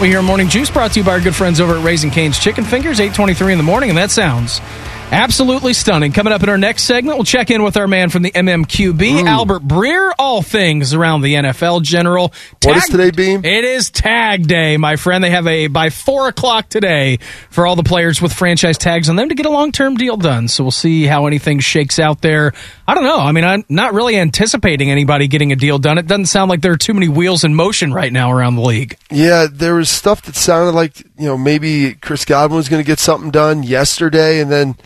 We hear Morning Juice brought to you by our good friends over at Raising Cane's Chicken Fingers, 823 in the morning, and that sounds absolutely stunning. Coming up in our next segment, we'll check in with our man from the MMQB, Albert Breer, all things around the NFL general. What is today, Beam? It is tag day, my friend. They have a by four o'clock today for all the players with franchise tags on them to get a long term deal done. So we'll see how anything shakes out there. I don't know. I mean, I'm not really anticipating anybody getting a deal done. It doesn't sound like there are too many wheels in motion right now around the league. Yeah, there was stuff that sounded like you know maybe Chris Godwin was going to get something done yesterday, and then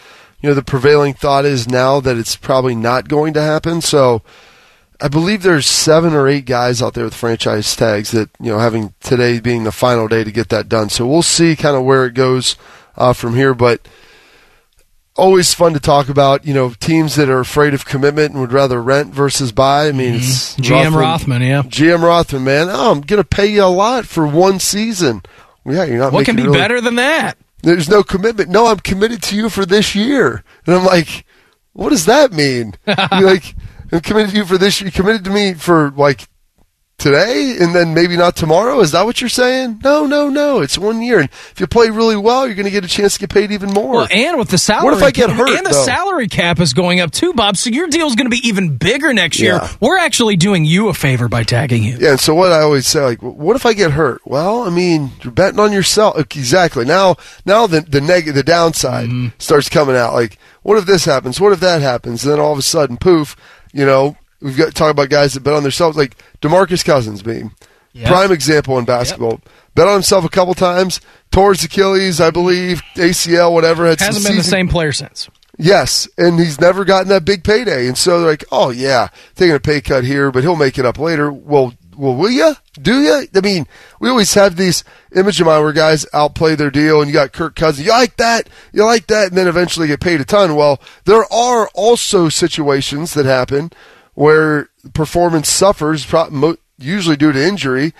you know the prevailing thought is now that it's probably not going to happen. So I believe there's seven or eight guys out there with franchise tags that you know having today being the final day to get that done. So we'll see kind of where it goes uh, from here, but. Always fun to talk about, you know, teams that are afraid of commitment and would rather rent versus buy. I mean, it's GM Rothman, yeah. GM Rothman, man. Oh, I'm going to pay you a lot for one season. Yeah, you're not. What can be really- better than that? There's no commitment. No, I'm committed to you for this year. And I'm like, what does that mean? You're like, I'm committed to you for this year. You committed to me for like today and then maybe not tomorrow. Is that what you're saying? No, no, no. It's one year. And if you play really well, you're going to get a chance to get paid even more. Well, and with the salary, What if I get hurt, And the though? salary cap is going up too, Bob. So your deal is going to be even bigger next year. Yeah. We're actually doing you a favor by tagging you. Yeah, and so what I always say, like, what if I get hurt? Well, I mean, you're betting on yourself. Exactly. Now, now the the neg- the downside mm-hmm. starts coming out. Like, what if this happens? What if that happens? And then all of a sudden, poof, you know, we've got talk about guys that bet on themselves, like Demarcus Cousins being Yep. prime example in basketball. Bet on himself a couple times, his Achilles, I believe, ACL, whatever. Had Hasn't been the same player since. Yes, and he's never gotten that big payday, and so they're like, "Oh yeah, taking a pay cut here, but he'll make it up later." Well, well, will you? Do you? I mean, we always have these image of mine where guys outplay their deal, and you got Kirk Cousins. You like that? You like that? And then eventually get paid a ton. Well, there are also situations that happen where performance suffers, usually due to injury,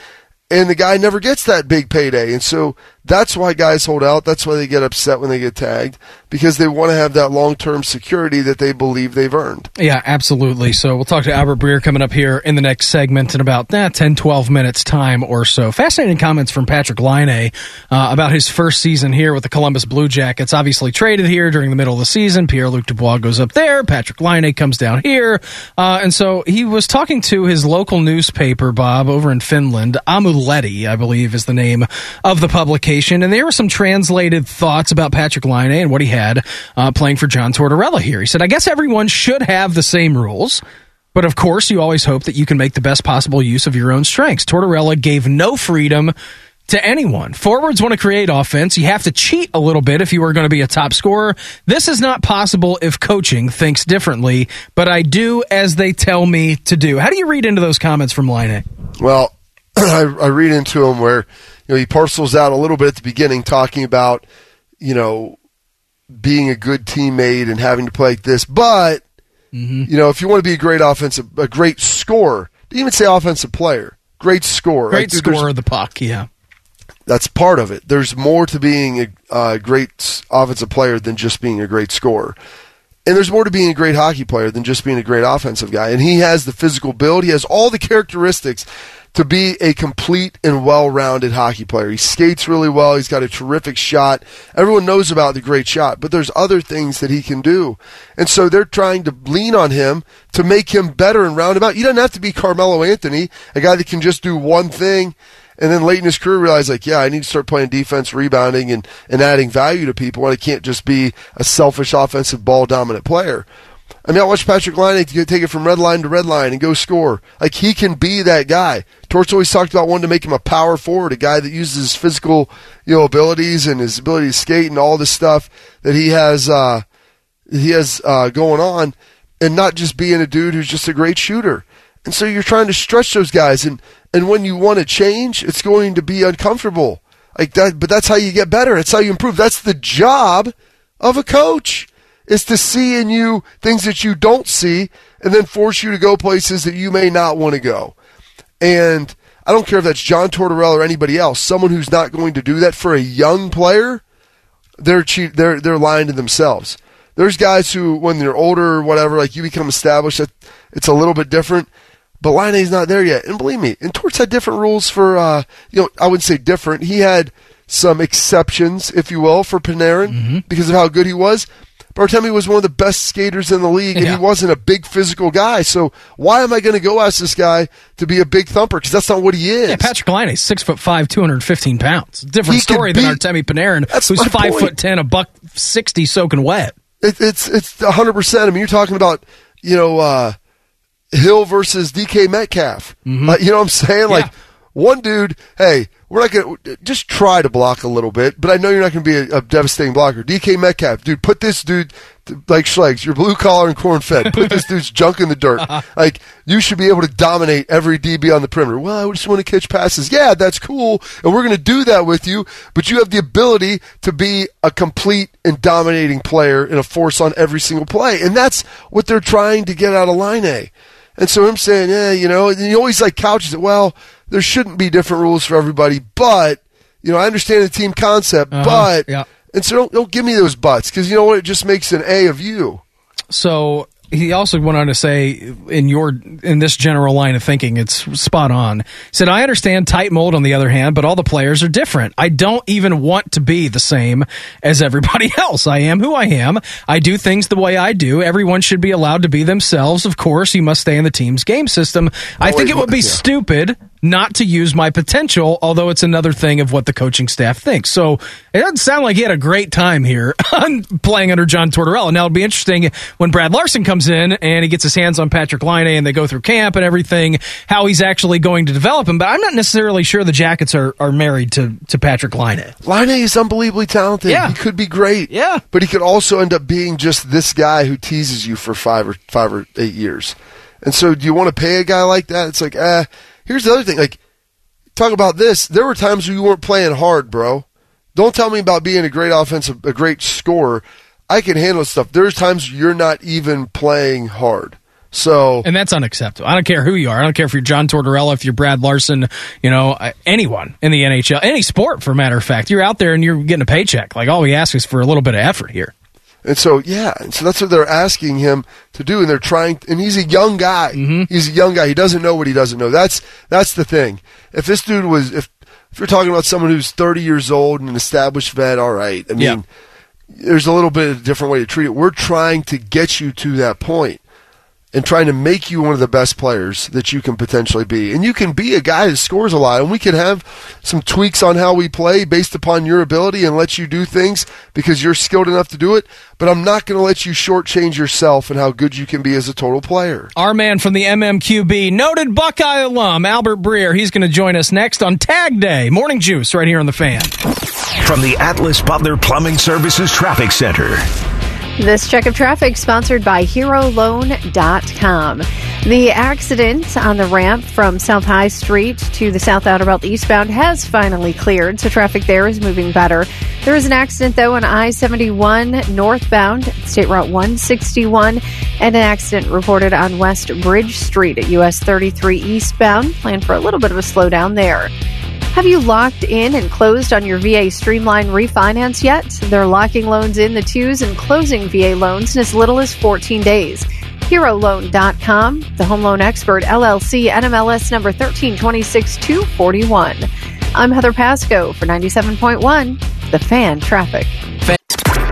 and the guy never gets that big payday. And so that's why guys hold out. That's why they get upset when they get tagged because they want to have that long term security that they believe they've earned. Yeah, absolutely. So we'll talk to Albert Breer coming up here in the next segment in about eh, 10, 12 minutes time or so. Fascinating comments from Patrik Laine uh, about his first season here with the Columbus Blue Jackets. Obviously traded here during the middle of the season. Pierre-Luc Dubois goes up there. Patrik Laine comes down here. Uh, and so he was talking to his local newspaper, Bob, over in Finland. Aamulehti, I believe, is the name of the publication. And there were some translated thoughts about Patrik Laine and what he had uh, playing for John Tortorella here. He said, I guess everyone should have the same rules. But of course, you always hope that you can make the best possible use of your own strengths. Tortorella gave no freedom to anyone. Forwards want to create offense. You have to cheat a little bit if you are going to be a top scorer. This is not possible if coaching thinks differently, but I do as they tell me to do. How do you read into those comments from Laine Well, I, I read into them where you know he parcels out a little bit at the beginning, talking about you know being a good teammate and having to play like this, but mm-hmm. you know if you want to be a great offensive, a great scorer, didn't even say offensive player, great scorer, Great Like, scorer of the puck, yeah. That's part of it. There's more to being a, a great offensive player than just being a great scorer. And there's more to being a great hockey player than just being a great offensive guy. And he has the physical build. He has all the characteristics to be a complete and well-rounded hockey player. He skates really well. He's got a terrific shot. Everyone knows about the great shot, but there's other things that he can do. And so they're trying to lean on him to make him better and roundabout. You don't have to be Carmelo Anthony, a guy that can just do one thing and then late in his career realized like, yeah, I need to start playing defense, rebounding, and, and adding value to people. And I can't just be a selfish offensive ball dominant player. I mean, I watched Patrik Laine take it from red line to red line and go score. Like he can be that guy. Torch always talked about wanting to make him a power forward, a guy that uses his physical, you know, abilities and his ability to skate and all this stuff that he has, uh, he has uh, going on, and not just being a dude who's just a great shooter. And so you're trying to stretch those guys, and and when you want to change, it's going to be uncomfortable. Like that, but that's how you get better. That's how you improve. That's the job of a coach is to see in you things that you don't see, and then force you to go places that you may not want to go. And I don't care if that's John Tortorella or anybody else. Someone who's not going to do that for a young player, they're they're they're lying to themselves. There's guys who, when they're older or whatever, like you become established, that it's a little bit different. But Laine's not there yet. And believe me, and Torts had different rules for, uh, you know, I wouldn't say different. He had some exceptions, if you will, for Panarin because of how good he was. Bartemi was one of the best skaters in the league, and Yeah. he wasn't a big physical guy. So why am I going to go ask this guy to be a big thumper? Because that's not what he is. Yeah, Patrik Laine is six foot five, two hundred fifteen pounds. Different He story than Artemi Panarin, who's five point. foot ten, a buck sixty, soaking wet. It, it's it's a hundred percent. I mean, you're talking about you know uh, Hill versus DK Metcalf. Like, you know what I'm saying? Like one dude. Hey, we're not gonna just try to block a little bit, but I know you're not gonna be a, a devastating blocker. DK Metcalf, dude, put this dude like Schlegs. You're blue collar and corn fed. Put this dude's junk in the dirt. Like you should be able to dominate every DB on the perimeter. Well, I just want to catch passes. Yeah, that's cool, and we're gonna do that with you. But you have the ability to be a complete and dominating player and a force on every single play, and that's what they're trying to get out of Laine A. And so him saying, yeah, you know, and he always like couches it. Well, there shouldn't be different rules for everybody, but you know, I understand the team concept, Uh-huh, but yeah. and so don't don't give me those buts because you know what? It just makes an A of you. So he also went on to say in your in this general line of thinking it's spot on He said i understand tight mold on the other hand but all the players are different i don't even want to be the same as everybody else i am who i am i do things the way i do everyone should be allowed to be themselves of course you must stay in the team's game system i think it would be yeah. stupid not to use my potential although it's another thing of what the coaching staff thinks so it doesn't sound like he had a great time here on playing under john tortorella now it'll be interesting when brad larsen comes in and he gets his hands on patrik laine and they go through camp and everything how he's actually going to develop him but i'm not necessarily sure the jackets are, are married to, to patrik laine Laine is unbelievably talented. Yeah. he could be great. Yeah. but he could also end up being just this guy who teases you for five or five or eight years. And so, do you want to pay a guy like that? It's like, eh. Here's the other thing. Like, talk about this. There were times you weren't playing hard, bro. Don't tell me about being a great offensive, a great scorer. I can handle stuff. There's times you're not even playing hard. So and that's unacceptable. I don't care who you are. I don't care if you're John Tortorella, if you're Brad Larsen, you know, uh, anyone in the NHL, any sport for matter of fact. You're out there and you're getting a paycheck. Like all we ask is for a little bit of effort here. And so, yeah, and so that's what they're asking him to do, and they're trying. And he's a young guy. Mm-hmm. He's a young guy. He doesn't know what he doesn't know. That's that's the thing. If this dude was, if if you're talking about someone who's 30 years old and an established vet, all right. I mean, Yeah. there's a little bit of a different way to treat it. We're trying to get you to that point and trying to make you one of the best players that you can potentially be. And you can be a guy that scores a lot, and we can have some tweaks on how we play based upon your ability and let you do things because you're skilled enough to do it. But I'm not going to let you shortchange yourself and how good you can be as a total player. Our man from the MMQB, noted Buckeye alum, Albert Breer, he's going to join us next on Tag Day. Morning Juice right here on the fan. From the Atlas Butler Plumbing Services Traffic Center. This check of traffic sponsored by HeroLoan.com. The accident on the ramp from South High Street to the South Outer Belt eastbound has finally cleared, so traffic there is moving better. There is an accident, though, on I 71 northbound, State Route 161, and an accident reported on West Bridge Street at US 33 eastbound. Plan for a little bit of a slowdown there. Have you locked in and closed on your VA Streamline refinance yet? They're locking loans in the twos and closing VA loans in as little as 14 days. HeroLoan.com, the home loan expert, LLC, NMLS number 1326241. I'm Heather Pasco for 97.1, The Fan Traffic.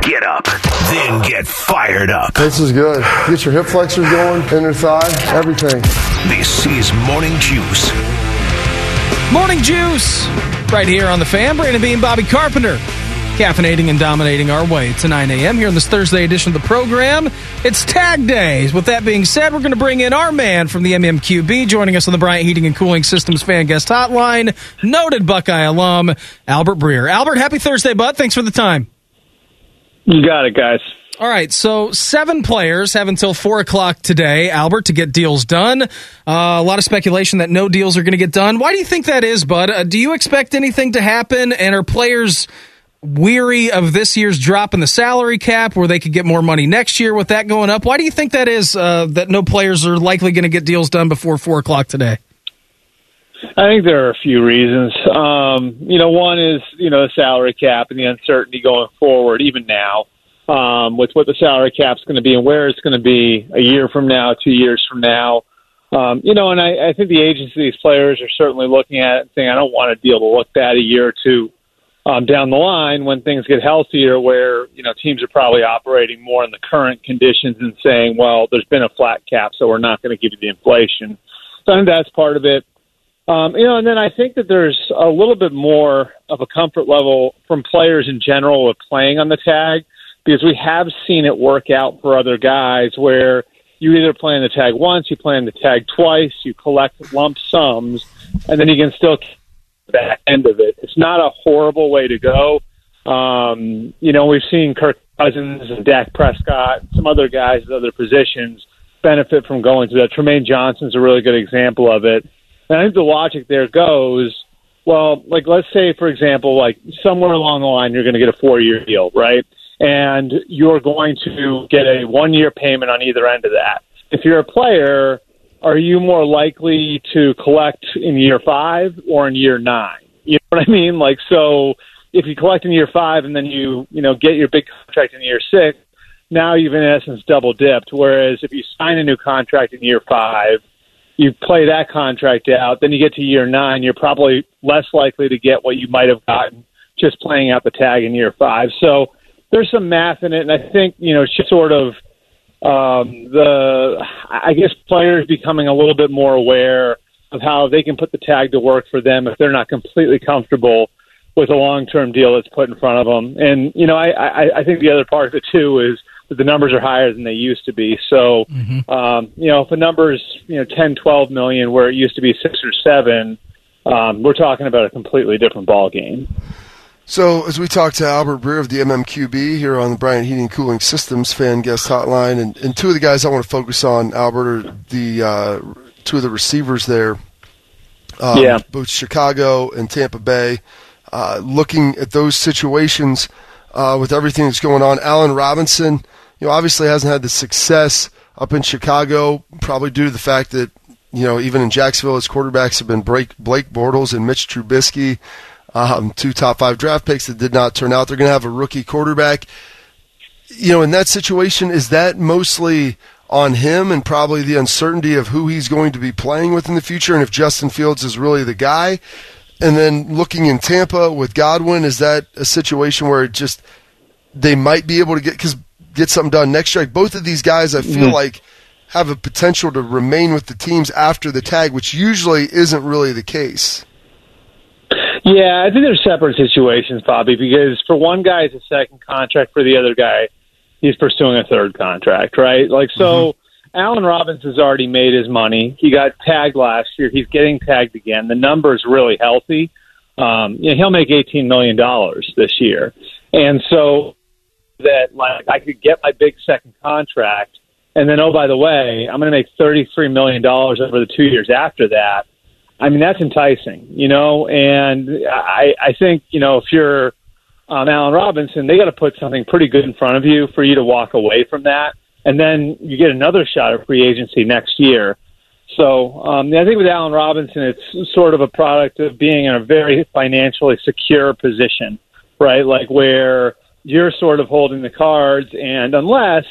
Get up, then get fired up. This is good. Get your hip flexors going, inner thigh, everything. This is Morning Juice. Morning Juice, right here on the fan. Brandon Beam, Bobby Carpenter, caffeinating and dominating our way to 9 a.m. here in this Thursday edition of the program. It's tag days. With that being said, we're going to bring in our man from the MMQB, joining us on the Bryant Heating and Cooling Systems fan guest hotline, noted Buckeye alum, Albert Breer. Albert, happy Thursday, bud. Thanks for the time. You got it, guys. All right, so seven players have until four o'clock today, Albert, to get deals done. Uh, a lot of speculation that no deals are going to get done. Why do you think that is, Bud? Uh, do you expect anything to happen? And are players weary of this year's drop in the salary cap, where they could get more money next year with that going up? Why do you think that is? Uh, that no players are likely going to get deals done before four o'clock today? I think there are a few reasons. Um, you know, one is you know the salary cap and the uncertainty going forward, even now, um, with what the salary cap's going to be and where it's going to be a year from now, two years from now. Um, you know, and I, I think the agency, these players are certainly looking at it and saying, I don't want a deal to look bad a year or two um, down the line when things get healthier, where you know teams are probably operating more in the current conditions and saying, well, there's been a flat cap, so we're not going to give you the inflation. So I think that's part of it. Um, you know, and then I think that there's a little bit more of a comfort level from players in general with playing on the tag because we have seen it work out for other guys where you either play on the tag once, you play on the tag twice, you collect lump sums, and then you can still back end of it. It's not a horrible way to go. Um, you know, we've seen Kirk Cousins and Dak Prescott, some other guys at other positions benefit from going to that. Trumaine Johnson's a really good example of it. And I think the logic there goes, well, like let's say, for example, like somewhere along the line, you're going to get a four year deal, right? And you're going to get a one year payment on either end of that. If you're a player, are you more likely to collect in year five or in year nine? You know what I mean? Like, so if you collect in year five and then you, you know, get your big contract in year six, now you've in essence double dipped. Whereas if you sign a new contract in year five, you play that contract out, then you get to year nine, you're probably less likely to get what you might have gotten just playing out the tag in year five. So there's some math in it, and I think you know it's just sort of um, the I guess players becoming a little bit more aware of how they can put the tag to work for them if they're not completely comfortable with a long term deal that's put in front of them. And you know, I, I I think the other part of it too is that the numbers are higher than they used to be. So, Mm-hmm. um, you know, if a number's you know ten, twelve million where it used to be six or seven, um, we're talking about a completely different ball game. So, as we talk to Albert Breer of the MMQB here on the Bryant Heating and Cooling Systems fan guest hotline, and, and two of the guys I want to focus on, Albert, are the uh, two of the receivers there. Um, Yeah. Both Chicago and Tampa Bay. Uh, looking at those situations uh, with everything that's going on, Allen Robinson, you know, obviously hasn't had the success up in Chicago, probably due to the fact that, you know, even in Jacksonville, his quarterbacks have been Blake, Blake Bortles and Mitch Trubisky um, two top five draft picks that did not turn out. They're going to have a rookie quarterback. You know, in that situation, is that mostly on him and probably the uncertainty of who he's going to be playing with in the future and if Justin Fields is really the guy? And then looking in Tampa with Godwin, is that a situation where it just they might be able to get cause get something done next year? Like both of these guys, I feel Mhm. like have a potential to remain with the teams after the tag, which usually isn't really the case. Yeah, I think they're separate situations, Bobby, because for one guy it's a second contract, for the other guy he's pursuing a third contract, right? Like so Allen has already made his money. He got tagged last year. He's getting tagged again. The number is really healthy. Um, you know, he'll make eighteen million dollars this year. And so that like I could get my big second contract and then oh by the way, I'm gonna make thirty three million dollars over the two years after that. I mean, that's enticing, you know, and I, I think, you know, if you're um, Allen Robinson, they got to put something pretty good in front of you for you to walk away from that. And then you get another shot at free agency next year. So um, I think with Allen Robinson, it's sort of a product of being in a very financially secure position, right? Like where you're sort of holding the cards, and unless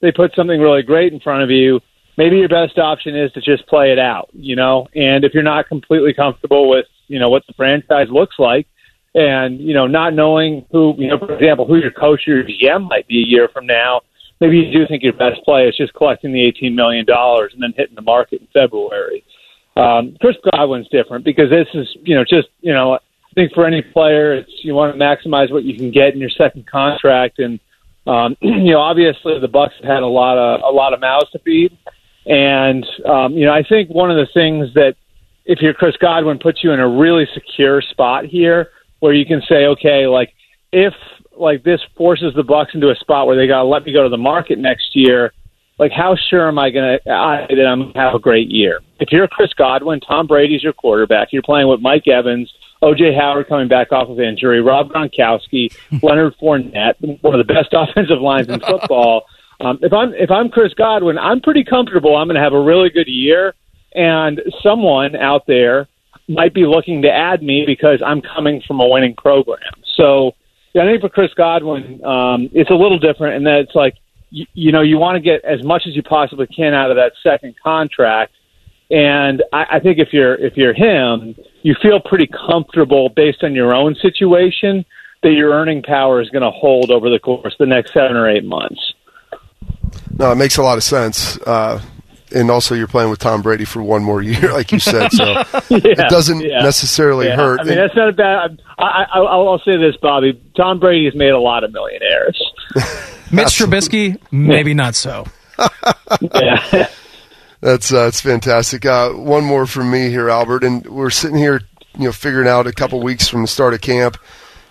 they put something really great in front of you, maybe your best option is to just play it out, you know. And if you're not completely comfortable with, you know, what the franchise looks like, and you know, not knowing who, you know, for example, who your coach or your GM might be a year from now, maybe you do think your best play is just collecting the eighteen million dollars and then hitting the market in February. Um, Chris Godwin's different because this is, you know, just you know, I think for any player, it's you want to maximize what you can get in your second contract, and um, you know, obviously the Bucs have had a lot of a lot of mouths to feed, and um, you know, I think one of the things that if you're Chris Godwin puts you in a really secure spot here, where you can say, okay, like if like this forces the Bucs into a spot where they got to let me go to the market next year. Like, how sure am I going to that I'm going to have a great year? If you're Chris Godwin, Tom Brady's your quarterback. You're playing with Mike Evans, OJ Howard coming back off of injury, Rob Gronkowski, Leonard Fournette, one of the best offensive lines in football. Um, if I'm if I'm Chris Godwin, I'm pretty comfortable. I'm going to have a really good year, and someone out there might be looking to add me because I'm coming from a winning program. So yeah, I think for Chris Godwin, um, it's a little different in that it's like you, you know you want to get as much as you possibly can out of that second contract, and I, I think if you're if you're him, you feel pretty comfortable based on your own situation that your earning power is going to hold over the course the next seven or eight months. No, it makes a lot of sense. Uh, and also, you're playing with Tom Brady for one more year, like you said. So yeah, it doesn't yeah. necessarily Yeah. hurt. I mean, that's not a bad. I, I, I'll, I'll say this, Bobby. Tom Brady has made a lot of millionaires. Mitch Trubisky, maybe not so. yeah. That's uh, that's fantastic. Uh, one more from me here, Albert, and we're sitting here, you know, figuring out a couple weeks from the start of camp.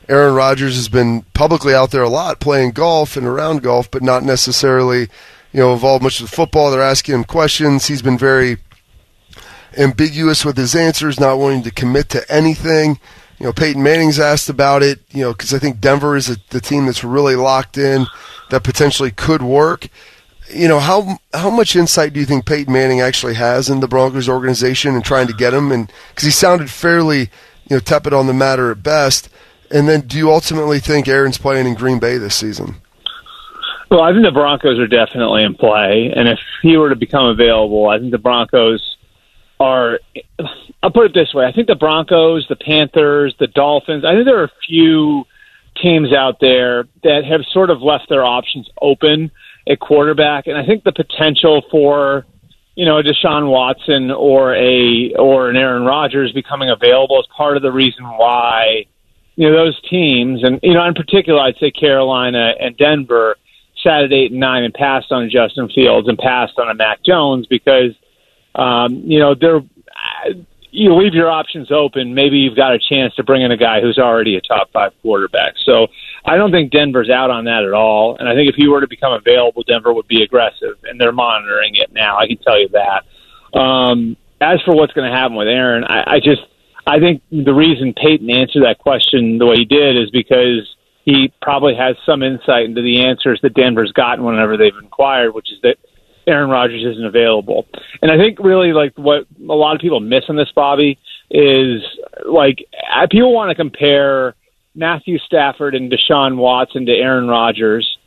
Aaron Rodgers has been publicly out there a lot playing golf and around golf, but not necessarily, you know, involved much with football. They're asking him questions. He's been very ambiguous with his answers, not wanting to commit to anything. You know, Peyton Manning's asked about it, you know, because I think Denver is a, the team that's really locked in that potentially could work. You know, how how much insight do you think Peyton Manning actually has in the Broncos organization and trying to get him? And because he sounded fairly, you know, tepid on the matter at best. And then, do you ultimately think Aaron's playing in Green Bay this season? Well, I think the Broncos are definitely in play, and if he were to become available, I think the Broncos are. I'll put it this way: I think the Broncos, the Panthers, the Dolphins. I think there are a few teams out there that have sort of left their options open at quarterback, and I think the potential for you know a Deshaun Watson or a or an Aaron Rodgers becoming available is part of the reason why you know those teams, and you know in particular, I'd say Carolina and Denver sat at eight and nine and passed on Justin Fields and passed on a Mac Jones because um, you know they're you leave your options open. Maybe you've got a chance to bring in a guy who's already a top five quarterback. So I don't think Denver's out on that at all. And I think if he were to become available, Denver would be aggressive, and they're monitoring it now. I can tell you that. Um, as for what's going to happen with Aaron, I, I just I think the reason Peyton answered that question the way he did is because he probably has some insight into the answers that Denver's gotten whenever they've inquired, which is that Aaron Rodgers isn't available. And I think really like what a lot of people miss on this, Bobby, is like uh, people want to compare Matthew Stafford and Deshaun Watson to Aaron Rodgers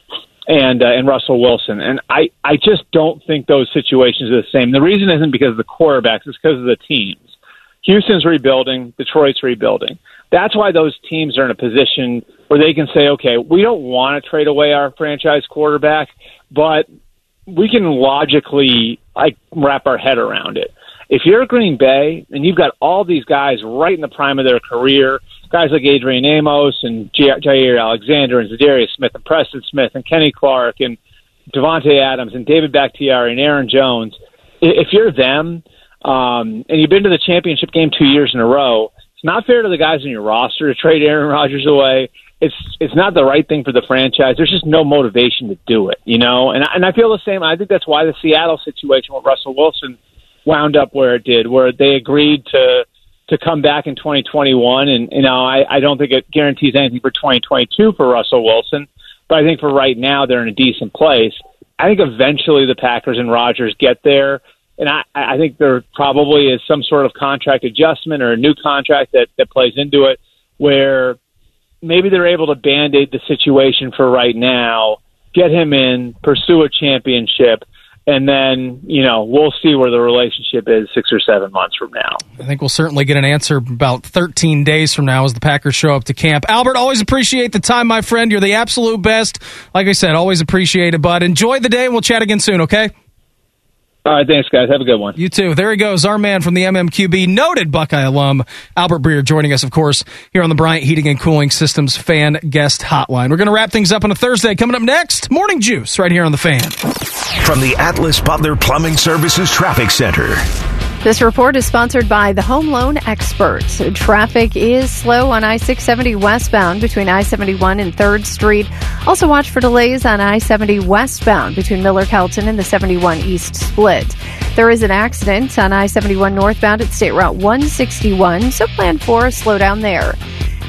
and uh, and Russell Wilson, and I I just don't think those situations are the same. The reason isn't because of the quarterbacks; it's because of the teams. Houston's rebuilding, Detroit's rebuilding. That's why those teams are in a position where they can say, okay, we don't want to trade away our franchise quarterback, but we can logically like wrap our head around it. If you're Green Bay and you've got all these guys right in the prime of their career, guys like Adrian Amos and Jaire Alexander and Za'Darius Smith and Preston Smith and Kenny Clark and Davante Adams and David Bakhtiari and Aaron Jones, if you're them um, and you've been to the championship game two years in a row, it's not fair to the guys in your roster to trade Aaron Rodgers away. It's it's not the right thing for the franchise. There's just no motivation to do it, you know. And I- and I feel the same. I think that's why the Seattle situation with Russell Wilson wound up where it did, where they agreed to to come back in 2021. And you know, I, I don't think it guarantees anything for 2022 for Russell Wilson, but I think for right now they're in a decent place. I think eventually the Packers and Rodgers get there, and I, I think there probably is some sort of contract adjustment or a new contract that, that plays into it where maybe they're able to band aid the situation for right now, get him in, pursue a championship, and then, you know, we'll see where the relationship is six or seven months from now. I think we'll certainly get an answer about 13 days from now as the Packers show up to camp. Albert, always appreciate the time, my friend. You're the absolute best. Like I said, always appreciate it, bud. Enjoy the day, and we'll chat again soon, okay? All right, thanks, guys. Have a good one. You too. There he goes, our man from the MMQB, noted Buckeye alum, Albert Breer, joining us, of course, here on the Bryant Heating and Cooling Systems Fan Guest Hotline. We're going to wrap things up on a Thursday. Coming up next, Morning Juice, right here on the Fan. From the Atlas Butler Plumbing Services Traffic Center. This report is sponsored by the Home Loan Experts. Traffic is slow on I 670 westbound between I 71 and 3rd Street. Also, watch for delays on I 70 westbound between Miller Kelton and the 71 East split. There is an accident on I 71 northbound at State Route 161, so plan for a slowdown there.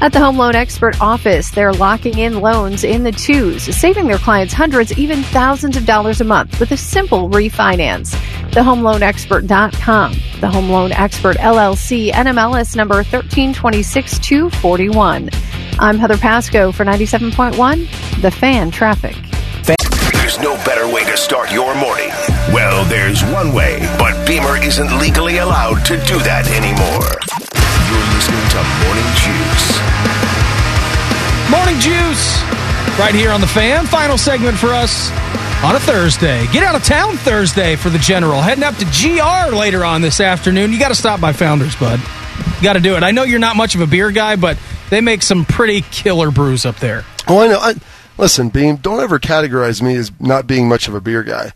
At the Home Loan Expert office, they're locking in loans in the twos, saving their clients hundreds, even thousands of dollars a month with a simple refinance. TheHomeLoanExpert.com. The Home Loan Expert LLC NMLS number 1326241. I'm Heather Pasco for 97.1 The Fan Traffic. There's no better way to start your morning. Well, there's one way, but Beamer isn't legally allowed to do that anymore. You're listening to Morning Juice. Morning Juice, right here on the Fan. Final segment for us on a Thursday. Get out of town Thursday for the General. Heading up to GR later on this afternoon. You got to stop by Founders, bud. You got to do it. I know you're not much of a beer guy, but they make some pretty killer brews up there. Oh, I know. I, listen, Beam, don't ever categorize me as not being much of a beer guy.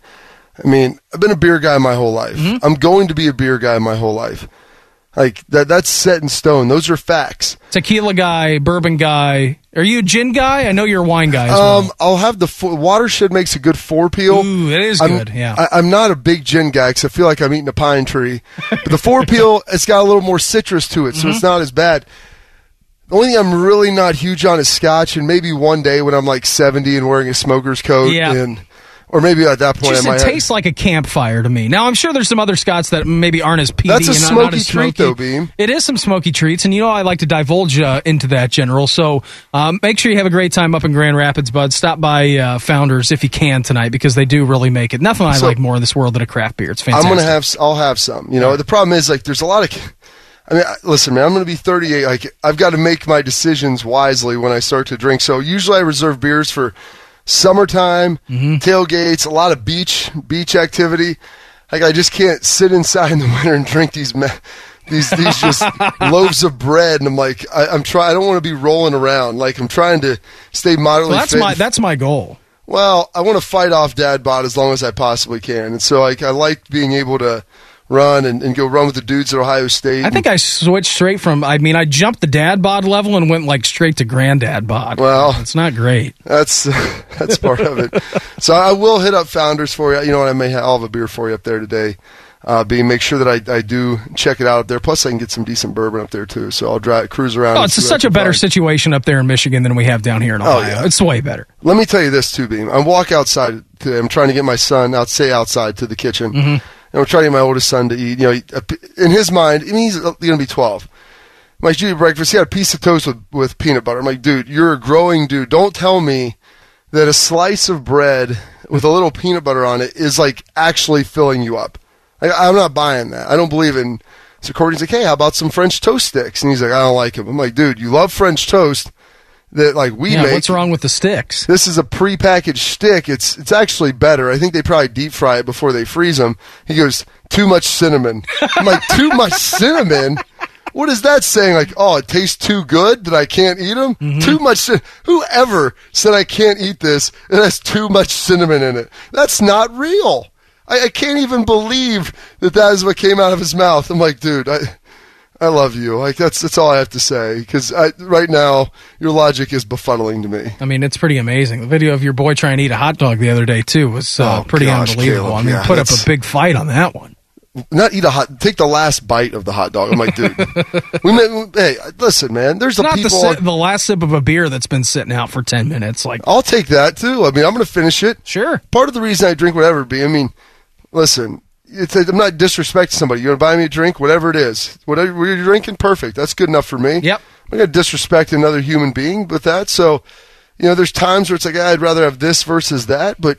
I mean, I've been a beer guy my whole life. Mm-hmm. I'm going to be a beer guy my whole life. Like that that's set in stone. Those are facts. Tequila guy, bourbon guy. Are you a gin guy? I know you're a wine guy as well. Um, I'll have the fo- watershed makes a good four peel. Ooh, it is I'm- good, yeah. I, I'm not a big gin guy because I feel like I'm eating a pine tree. But the four peel, it's got a little more citrus to it, so Mm-hmm. it's not as bad. The only thing I'm really not huge on is scotch, and maybe one day when I'm like 70 and wearing a smoker's coat, Yeah. and or maybe at that point Just, I might. it have- tastes like a campfire to me. Now I'm sure there's some other Scots that maybe aren't as peaty. That's a not, smoky not treat, though, Beam. It is some smoky treats, and you know I like to divulge uh, into that, General. So um, make sure you have a great time up in Grand Rapids, bud. Stop by uh, Founders if you can tonight because they do really make it. Nothing I So- like more in this world than a craft beer. It's fantastic. I'm gonna have. I'll have some. You know, the problem is like there's a lot of. I mean, listen, man. I'm gonna be 38. Like I've got to make my decisions wisely when I start to drink. So usually I reserve beers for summertime Mm-hmm. tailgates, a lot of beach beach activity. Like I just can't sit inside in the winter and drink these. Me- these these just loaves of bread, and I'm like, I, I'm trying. I don't want to be rolling around. Like I'm trying to stay moderately well, that's fit. my that's my goal. Well, I want to fight off dad bod as long as I possibly can, and so like I like being able to run and, and go run with the dudes at Ohio State. I think I switched straight from. I mean, I jumped the dad bod level and went like straight to granddad bod. Well, it's not great. That's that's part of it. So I will hit up Founders for you. You know what? I may have, I'll have a beer for you up there today. Uh, be make sure that I, I do check it out up there. Plus, I can get some decent bourbon up there too. So I'll drive cruise around. Oh, it's such a better find. situation up there in Michigan than we have down here in Oh, Ohio. yeah. It's way better. Let me tell you this too, Beam. I walk outside today. I'm trying to get my son out, say outside to the kitchen, Mm-hmm. And I'm trying to my oldest son to eat. You know, eat in his mind, I mean, he's uh, going to be 12. My Judy breakfast, he had a piece of toast with, with peanut butter. I'm like, dude, you're a growing dude. Don't tell me that a slice of bread with a little peanut butter on it is like actually filling you up. Like, I'm not buying that. I don't believe in. So Courtney's like, hey, how about some French toast sticks? And he's like, I don't like them. I'm like, dude, you love French toast that like we yeah, make. what's wrong with the sticks? This is a prepackaged stick. It's it's actually better. I think they probably deep fry it before they freeze them. He goes, too much cinnamon. I'm like, too much cinnamon? What is that saying? Like, oh, it tastes too good that I can't eat them? Mm-hmm. Too much. cin- Whoever said I can't eat this? It has too much cinnamon in it. That's not real. I, I can't even believe that that is what came out of his mouth. I'm like, dude, I. I love you. Like that's that's all I have to say. Because right now, your logic is befuddling to me. I mean, it's pretty amazing. The video of your boy trying to eat a hot dog the other day too was uh, Oh, pretty gosh, unbelievable. Caleb, I mean, yeah, put up a big fight on that one. not eat a hot. Take the last bite of the hot dog. I'm like, dude. we may, hey, listen, man. There's a not the, people. si- the last sip of a beer that's been sitting out for ten minutes. Like, I'll take that too. I mean, I'm going to finish it. Sure. Part of the reason I drink whatever be. I mean, listen. It's I'm not disrespecting somebody. You're gonna buy me a drink, whatever it is, whatever you're drinking, perfect. That's good enough for me. Yep. I'm not gonna disrespect another human being with that. So, you know, there's times where it's like ah, I'd rather have this versus that, but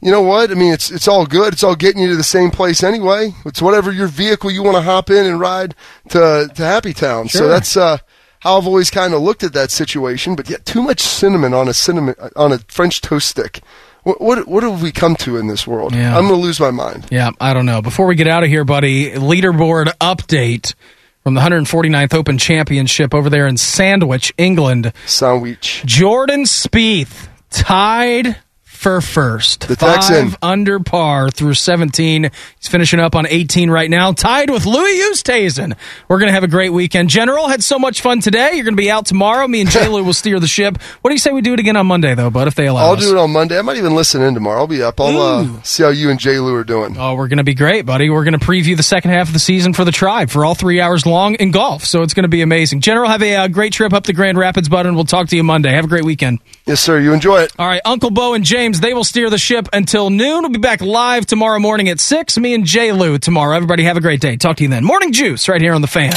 you know what? I mean, it's it's all good. It's all getting you to the same place anyway. It's whatever your vehicle you want to hop in and ride to to Happy Town. So that's uh, how I've always kind of looked at that situation. But yet, too much cinnamon on a cinnamon on a French toast stick. What what, what have we come to in this world? Yeah. I'm gonna lose my mind. Yeah, I don't know. Before we get out of here, buddy, leaderboard update from the 149th Open Championship over there in Sandwich, England. Sandwich. Jordan Spieth tied for first. The Five Texan. under par through 17. He's finishing up on 18 right now, tied with Louis Oosthuizen. We're going to have a great weekend. General had so much fun today. You're going to be out tomorrow. Me and J. Lou will steer the ship. What do you say we do it again on Monday, though, bud, if they allow I'll us? do it on Monday. I might even listen in tomorrow. I'll be up. I'll uh, see how you and Jay Lou are doing. Oh, we're going to be great, buddy. We're going to preview the second half of the season for the tribe for all three hours long in golf. So it's going to be amazing. General, have a uh, great trip up to Grand Rapids, bud, and we'll talk to you Monday. Have a great weekend. Yes, sir. You enjoy it. All right, Uncle Bo and James, they will steer the ship until noon. We'll be back live tomorrow morning at 6. Me and J. Lou tomorrow. Everybody have a great day. Talk to you then. Morning Juice right here on The Fan.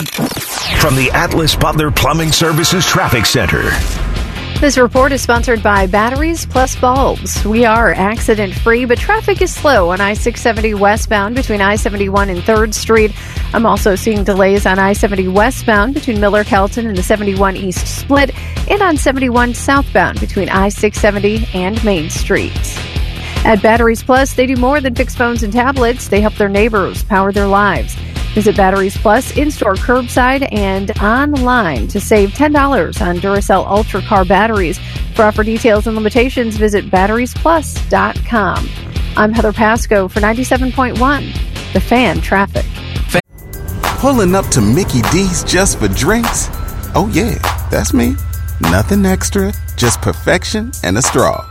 From the Atlas Butler Plumbing Services Traffic Center. This report is sponsored by Batteries Plus Bulbs. We are accident free, but traffic is slow on I 670 westbound between I 71 and 3rd Street. I'm also seeing delays on I 70 westbound between Miller Kelton and the 71 East Split, and on 71 southbound between I 670 and Main Street. At Batteries Plus, they do more than fix phones and tablets. They help their neighbors power their lives. Visit Batteries Plus in-store curbside and online to save $10 on Duracell Ultra Car batteries. For offer details and limitations, visit batteriesplus.com. I'm Heather Pasco for 97.1, The Fan Traffic. Pulling up to Mickey D's just for drinks? Oh, yeah, that's me. Nothing extra, just perfection and a straw.